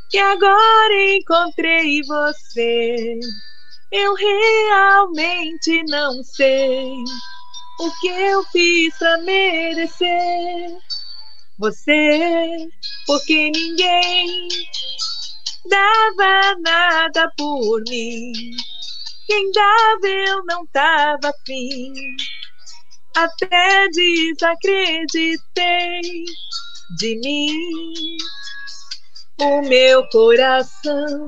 que agora encontrei você. Eu realmente não sei o que eu fiz pra merecer você, porque ninguém dava nada por mim. Quem dava eu não tava afim, até desacreditei de mim. O meu coração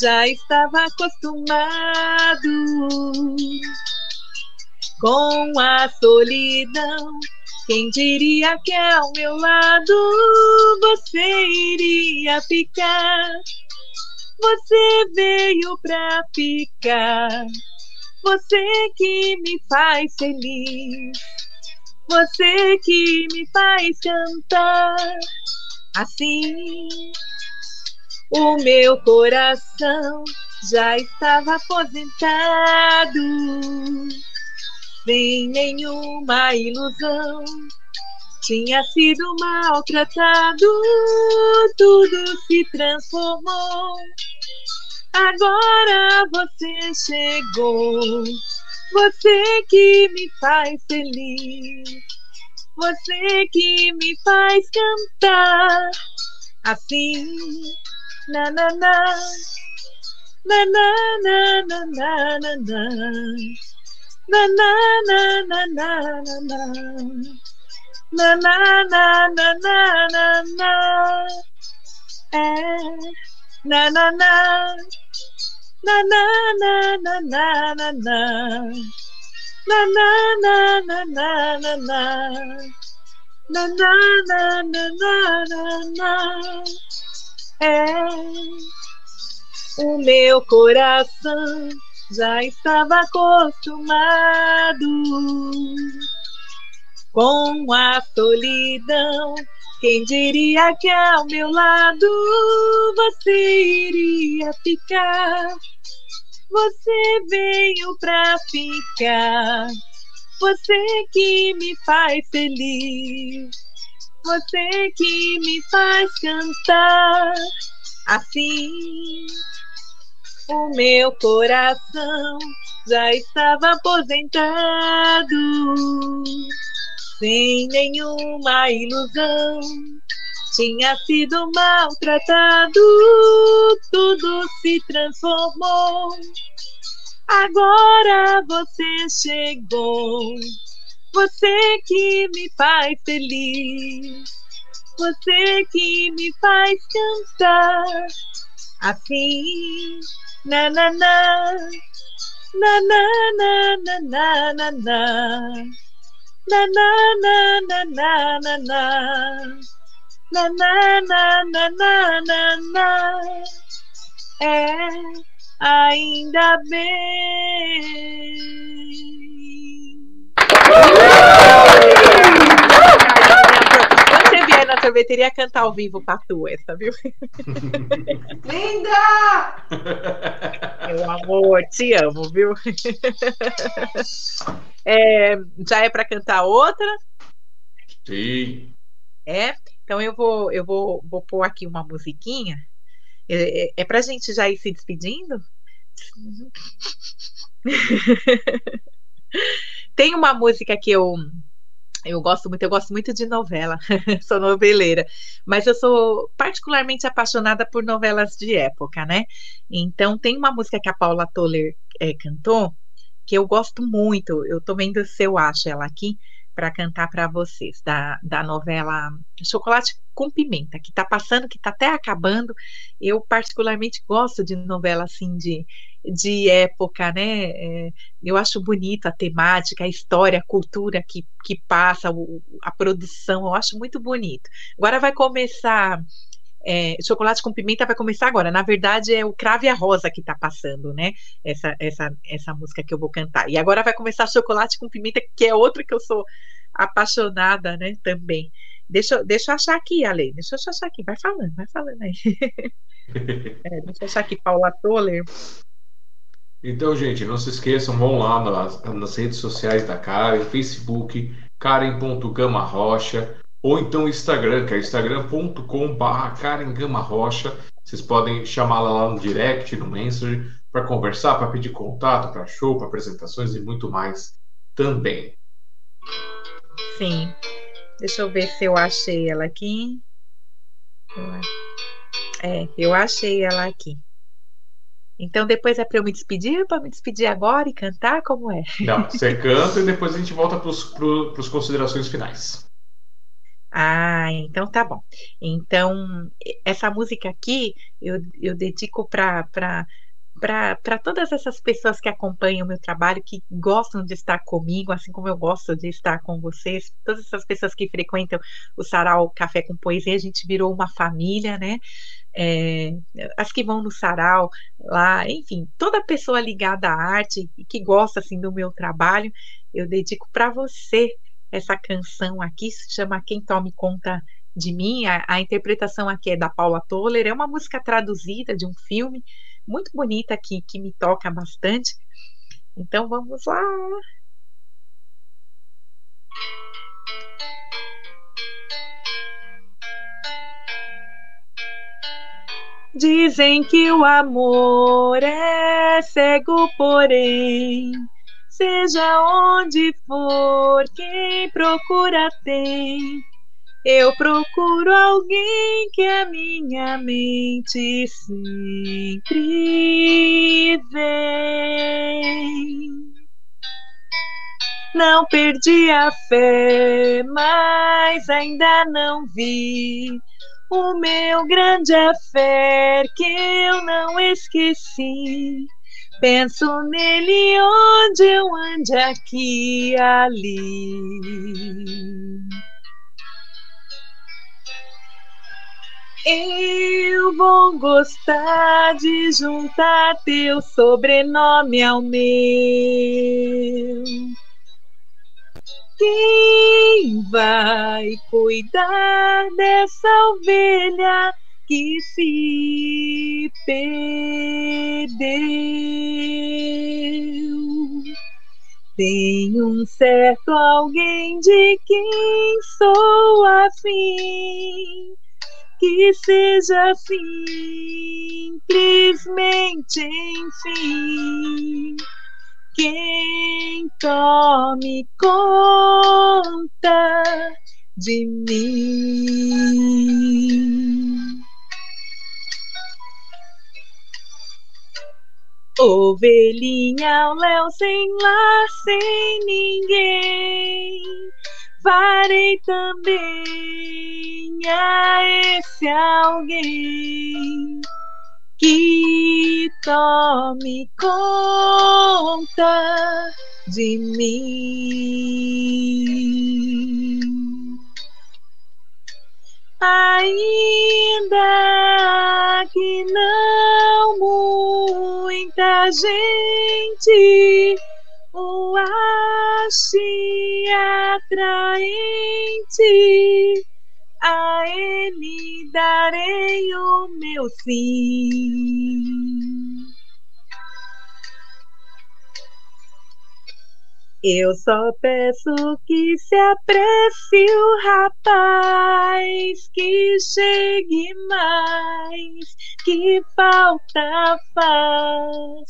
já estava acostumado com a solidão Quem diria que ao meu lado você iria ficar? Você veio pra ficar. Você que me faz feliz. Você que me faz cantar. Assim, o meu coração já estava aposentado, sem nenhuma ilusão. Tinha sido maltratado, tudo se transformou. Agora você chegou, você que me faz feliz, você que me faz cantar assim, na na na, na na na na na na, na na na na na na. na. Na, na, na, na, na, na, na. É. Na, na, na. Na, na, na, na, na, na, na. Na, na, na, na, na, na, na. Na, na, na, na, na, na, É. O meu coração já estava acostumado com a solidão. Quem diria que ao meu lado você iria ficar? Você veio pra ficar. Você que me faz feliz. Você que me faz cantar. Assim, o meu coração já estava aposentado sem nenhuma ilusão. Tinha sido maltratado, tudo se transformou. Agora você chegou, você que me faz feliz, você que me faz cantar. Assim, na na na, na na na na na na na na na na na na na na na na na na na na na é ainda bem. Vier na sorveteria cantar ao vivo pra tu essa, viu? Linda! Meu amor, te amo, viu? É, já é para cantar outra? Sim. É? Então eu vou, eu vou, vou pôr aqui uma musiquinha. É, é, é pra gente já ir se despedindo? Tem uma música que eu eu gosto muito, eu gosto muito de novela, [laughs] sou noveleira, mas eu sou particularmente apaixonada por novelas de época, né? Então tem uma música que a Paula Toller é, cantou que eu gosto muito. Eu tô vendo se eu acho ela aqui para cantar para vocês, da, da novela Chocolate com Pimenta, que está passando, que está até acabando. Eu particularmente gosto de novela assim de, de época, né? É, eu acho bonita a temática, a história, a cultura que, que passa, o, a produção, eu acho muito bonito. Agora vai começar é, Chocolate com Pimenta vai começar agora. Na verdade, é o Crave a Rosa que está passando, né? Essa, essa, essa música que eu vou cantar. E agora vai começar Chocolate com Pimenta, que é outra que eu sou apaixonada, né? Também. Deixa, deixa eu achar aqui, Ale. Deixa eu achar aqui. Vai falando, vai falando aí. [laughs] é, deixa eu achar aqui, Paula Toller. Então, gente, não se esqueçam, vão lá nas, nas redes sociais da Karen, Facebook, karen.gamarrocha, ou então o Instagram, que é instagram.com.br Karen Gama Rocha. Vocês podem chamá-la lá no direct, no Messenger, para conversar, para pedir contato, para show, para apresentações e muito mais também. Sim. Deixa eu ver se eu achei ela aqui. É, eu achei ela aqui. Então depois é para eu me despedir, para me despedir agora e cantar, como é? Não, você [laughs] canta e depois a gente volta para as considerações finais. Ah, então tá bom. Então, essa música aqui eu, eu dedico para para todas essas pessoas que acompanham o meu trabalho, que gostam de estar comigo, assim como eu gosto de estar com vocês, todas essas pessoas que frequentam o Sarau Café com Poesia, a gente virou uma família, né? É, as que vão no sarau lá, enfim, toda pessoa ligada à arte e que gosta assim do meu trabalho, eu dedico para você essa canção aqui, se chama Quem Tome Conta de Mim. A, a interpretação aqui é da Paula Toller, é uma música traduzida de um filme muito bonita que, que me toca bastante. Então vamos lá. Dizem que o amor é cego, porém, seja onde for, quem procura tem eu procuro alguém que a minha mente sempre vem. Não perdi a fé, mas ainda não vi o meu grande afé que eu não esqueci. Penso nele onde eu ande aqui e ali. Eu vou gostar de juntar teu sobrenome ao meu. Quem vai cuidar dessa ovelha que se perdeu? Tem um certo alguém de quem sou afim que seja simplesmente enfim quem tome conta de mim. Ovelhinha ao léu sem lá, sem ninguém farei também a esse alguém que tome conta de mim. Ainda que não muita gente o ache atraente, a ele darei o meu sim. Eu só peço que se apresse o rapaz, que chegue mais, que falta faz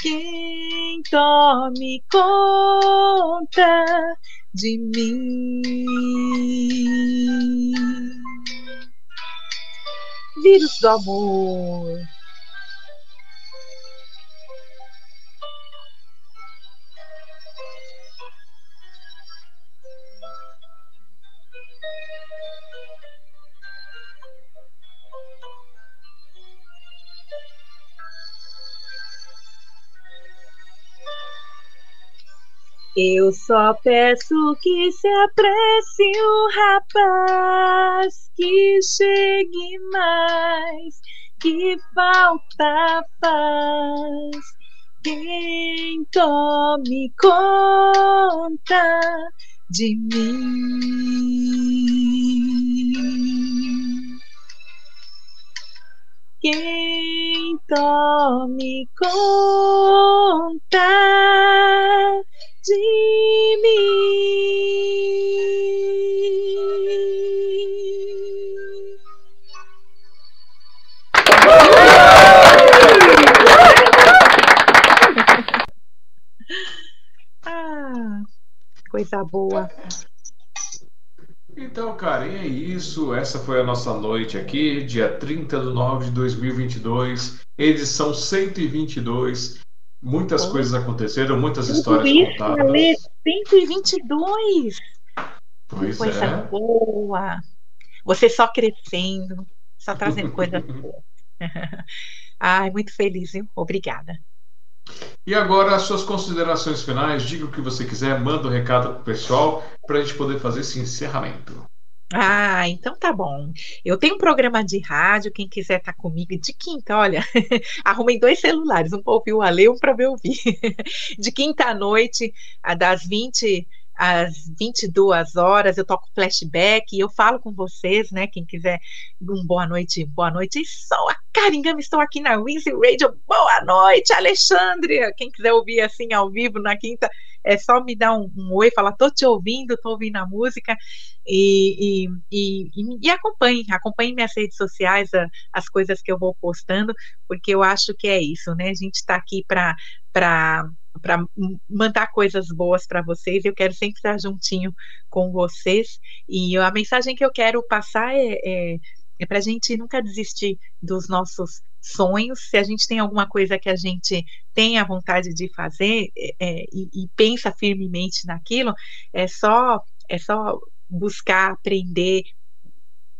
quem tome conta de mim. Vírus do amor. Eu só peço que se apresse o rapaz, que chegue mais, que falta faz. Quem tome conta de mim. Quem tome conta de mim. ah, coisa boa. Então, cara, e é isso. Essa foi a nossa noite aqui, dia 30 de nove de 2022, edição 122. Muitas Oh. coisas aconteceram, muitas histórias isso, contadas. Ale, 122. Pois coisa é. boa. Você só crescendo, só trazendo coisas [laughs] boas. [laughs] Ai, muito feliz, viu? Obrigada. E agora, as suas considerações finais, diga o que você quiser, manda o um recado pro pessoal para a gente poder fazer esse encerramento. Ah, então tá bom. Eu tenho um programa de rádio, quem quiser estar tá comigo de quinta, olha, [laughs] arrumei dois celulares, um para ouvir o Ale, um para me ouvir. [laughs] De quinta à noite, das 20 às 22 horas, eu toco flashback e eu falo com vocês, né? Quem quiser um boa noite, boa noite. Sou a Caringama, estou aqui na Winzy Radio. Boa noite, Alexandre. Quem quiser ouvir assim ao vivo na quinta, é só me dar um, um oi, falar, tô te ouvindo, tô ouvindo a música. E, e, e, e acompanhe, acompanhe minhas redes sociais, a, as coisas que eu vou postando, porque eu acho que é isso, né? A gente está aqui para para mandar coisas boas para vocês. Eu quero sempre estar juntinho com vocês. E a mensagem que eu quero passar é, é, é para a gente nunca desistir dos nossos sonhos. Se a gente tem alguma coisa que a gente tem a vontade de fazer é, é, e, e pensa firmemente naquilo, é só é só buscar aprender,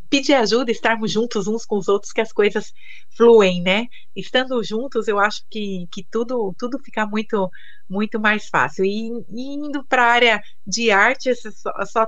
pedir ajuda, estarmos juntos uns com os outros, que as coisas fluem, né? Estando juntos, eu acho que, que tudo, tudo fica muito, muito mais fácil. E, e indo para a área de arte, só, só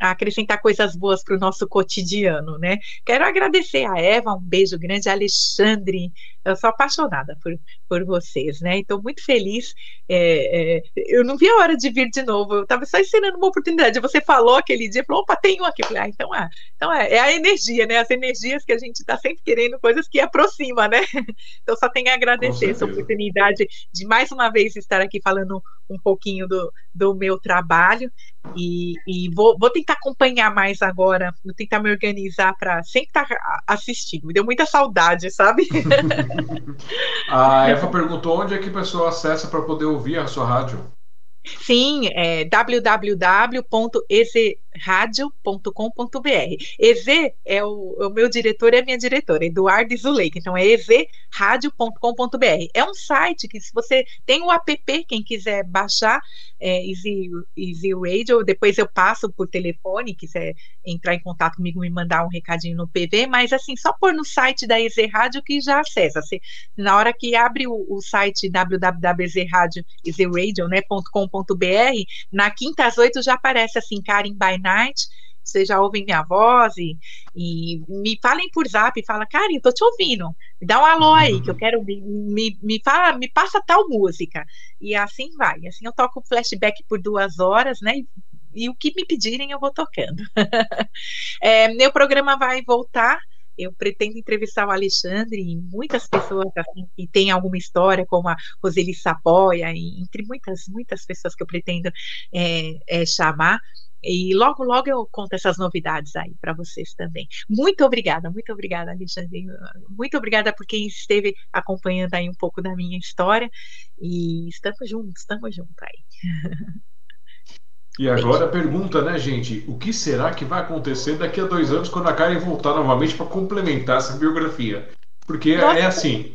a acrescentar coisas boas para o nosso cotidiano, né? Quero agradecer a Eva, um beijo grande, Alexandre, eu sou apaixonada por, por vocês, né? Estou muito feliz. É, é, eu não vi a hora de vir de novo, eu estava só ensinando uma oportunidade. Você falou aquele dia, falou, opa, tem um aqui. falei, ah, então, é, então é, é a energia, né? As energias que a gente está sempre querendo, coisas que aproxima, né? [laughs] Então só tenho a agradecer essa oportunidade de mais uma vez estar aqui falando um pouquinho do, do meu trabalho e, e vou, vou tentar acompanhar mais agora, vou tentar me organizar para sempre estar assistindo. Me deu muita saudade, sabe? [laughs] [laughs] a Eva perguntou onde é que a pessoa acessa para poder ouvir a sua rádio. Sim, é www.ezradio.com.br. EZ é o, o, meu diretor e a minha diretora, Eduardo Zuleika. Então é ezradio.com.br. É um site que se você tem o app, quem quiser baixar, é Easy, Easy Radio, depois eu passo por telefone, quiser entrar em contato comigo, me mandar um recadinho no PV, mas assim, só pôr no site da EZ Rádio que já acessa. Você, na hora que abre o, o site www.ezradio.com.br, www.karen.com.br, na quinta às oito já aparece assim, Karen by Night, vocês já ouvem minha voz e, e me falem por zap, fala, Karen, tô te ouvindo, me dá um alô aí, que eu quero, me, me, me, fala, me passa tal música. E assim vai, assim eu toco flashback por duas horas, né, e, e o que me pedirem eu vou tocando. é, meu programa vai voltar eu pretendo entrevistar o Alexandre e muitas pessoas assim, que têm alguma história, como a Roseli Sapoia, e, entre muitas, muitas pessoas que eu pretendo é, é, chamar. E logo, logo eu conto essas novidades aí para vocês também. Muito obrigada, muito obrigada, Alexandre. Muito obrigada por quem esteve acompanhando aí um pouco da minha história. E estamos juntos, estamos juntos aí. [laughs] E agora a pergunta, né, gente? O que será que vai acontecer daqui a dois anos quando a Karen voltar novamente para complementar essa biografia? Porque Nossa. é assim: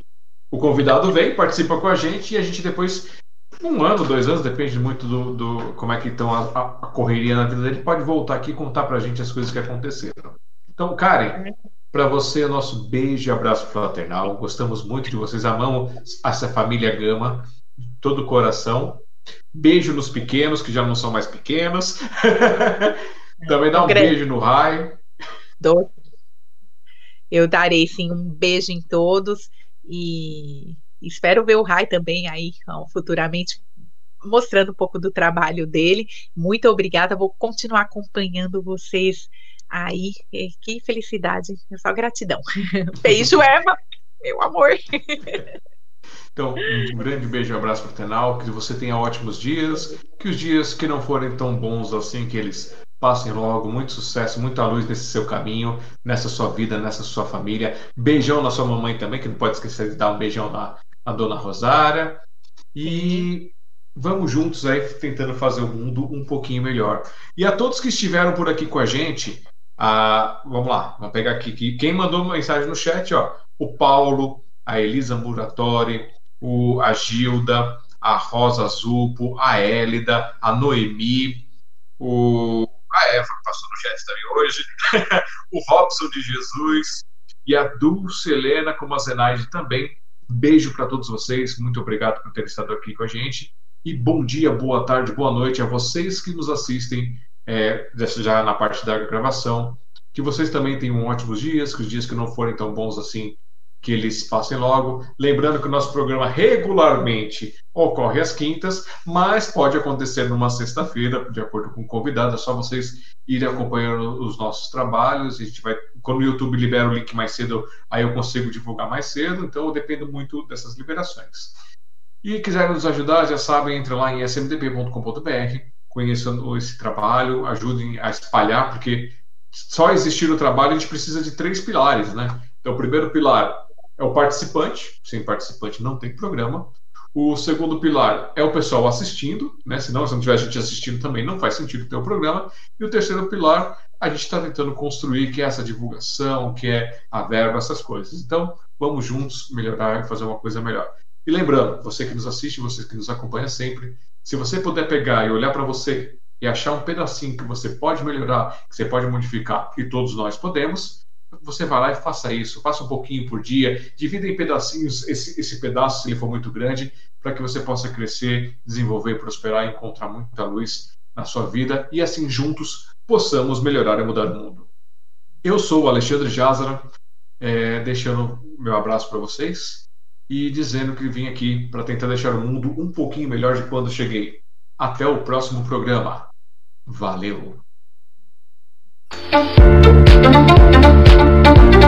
o convidado vem, participa com a gente e a gente depois, um ano, dois anos, depende muito do, do como é que estão a, a, correria na vida dele, pode voltar aqui e contar para a gente as coisas que aconteceram. Então, Karen, para você, nosso beijo e abraço fraternal. Gostamos muito de vocês, amamos essa família Gama, todo o coração. Beijo nos pequenos, que já não são mais pequenos. [laughs] Também dá um beijo no raio. Eu darei sim um beijo em todos e espero ver o Rai também aí futuramente mostrando um pouco do trabalho dele. Muito obrigada, vou continuar acompanhando vocês aí. Que felicidade, é só gratidão. [laughs] Beijo, Eva, meu amor. [laughs] Então, um grande beijo e abraço fraternal, que você tenha ótimos dias, que os dias que não forem tão bons assim, que eles passem logo, muito sucesso, muita luz nesse seu caminho, nessa sua vida, nessa sua família. Beijão na sua mamãe também, que não pode esquecer de dar um beijão na, na dona Rosária. E vamos juntos aí tentando fazer o mundo um pouquinho melhor. E a todos que estiveram por aqui com a gente, a, vamos lá, vamos pegar aqui. Quem mandou mensagem no chat, ó, o Paulo, a Elisa Muratori, o, a Gilda, a Rosa Zupo, a Hélida, a Noemi, o, a Eva, que passou no chat também hoje, [laughs] o Robson de Jesus e a Dulce Helena, como a Zenaide também. Beijo para todos vocês, muito obrigado por terem estado aqui com a gente. E bom dia, boa tarde, boa noite a vocês que nos assistem é, já na parte da gravação. Que vocês também tenham ótimos dias, que os dias que não forem tão bons assim que eles passem logo. Lembrando que o nosso programa regularmente ocorre às quintas, mas pode acontecer numa sexta-feira, de acordo com o convidado. É só vocês irem acompanhando os nossos trabalhos. A gente vai, quando o YouTube libera o link mais cedo, aí eu consigo divulgar mais cedo. Então eu dependo muito dessas liberações. E quiserem nos ajudar, já sabem, entre lá em smdb.com.br, conheçam esse trabalho, ajudem a espalhar, porque só existir o trabalho a gente precisa de três pilares, né? Então, o primeiro pilar é o participante, sem participante não tem programa. O segundo pilar é o pessoal assistindo, né? Senão, se não tiver gente assistindo também, não faz sentido ter o programa. E o terceiro pilar, a gente está tentando construir, que é essa divulgação, que é a verba, essas coisas. Então, vamos juntos melhorar e fazer uma coisa melhor. E lembrando, você que nos assiste, você que nos acompanha sempre, se você puder pegar e olhar para você e achar um pedacinho que você pode melhorar, que você pode modificar, e todos nós podemos, você vai lá e faça isso, faça um pouquinho por dia, divida em pedacinhos esse, esse pedaço, se ele for muito grande, para que você possa crescer, desenvolver, prosperar encontrar muita luz na sua vida e assim juntos possamos melhorar e mudar o mundo. Eu sou o Alexandre Jazara, é, deixando meu abraço para vocês e dizendo que vim aqui para tentar deixar o mundo um pouquinho melhor de quando cheguei. Até o próximo programa. Valeu! Thank you.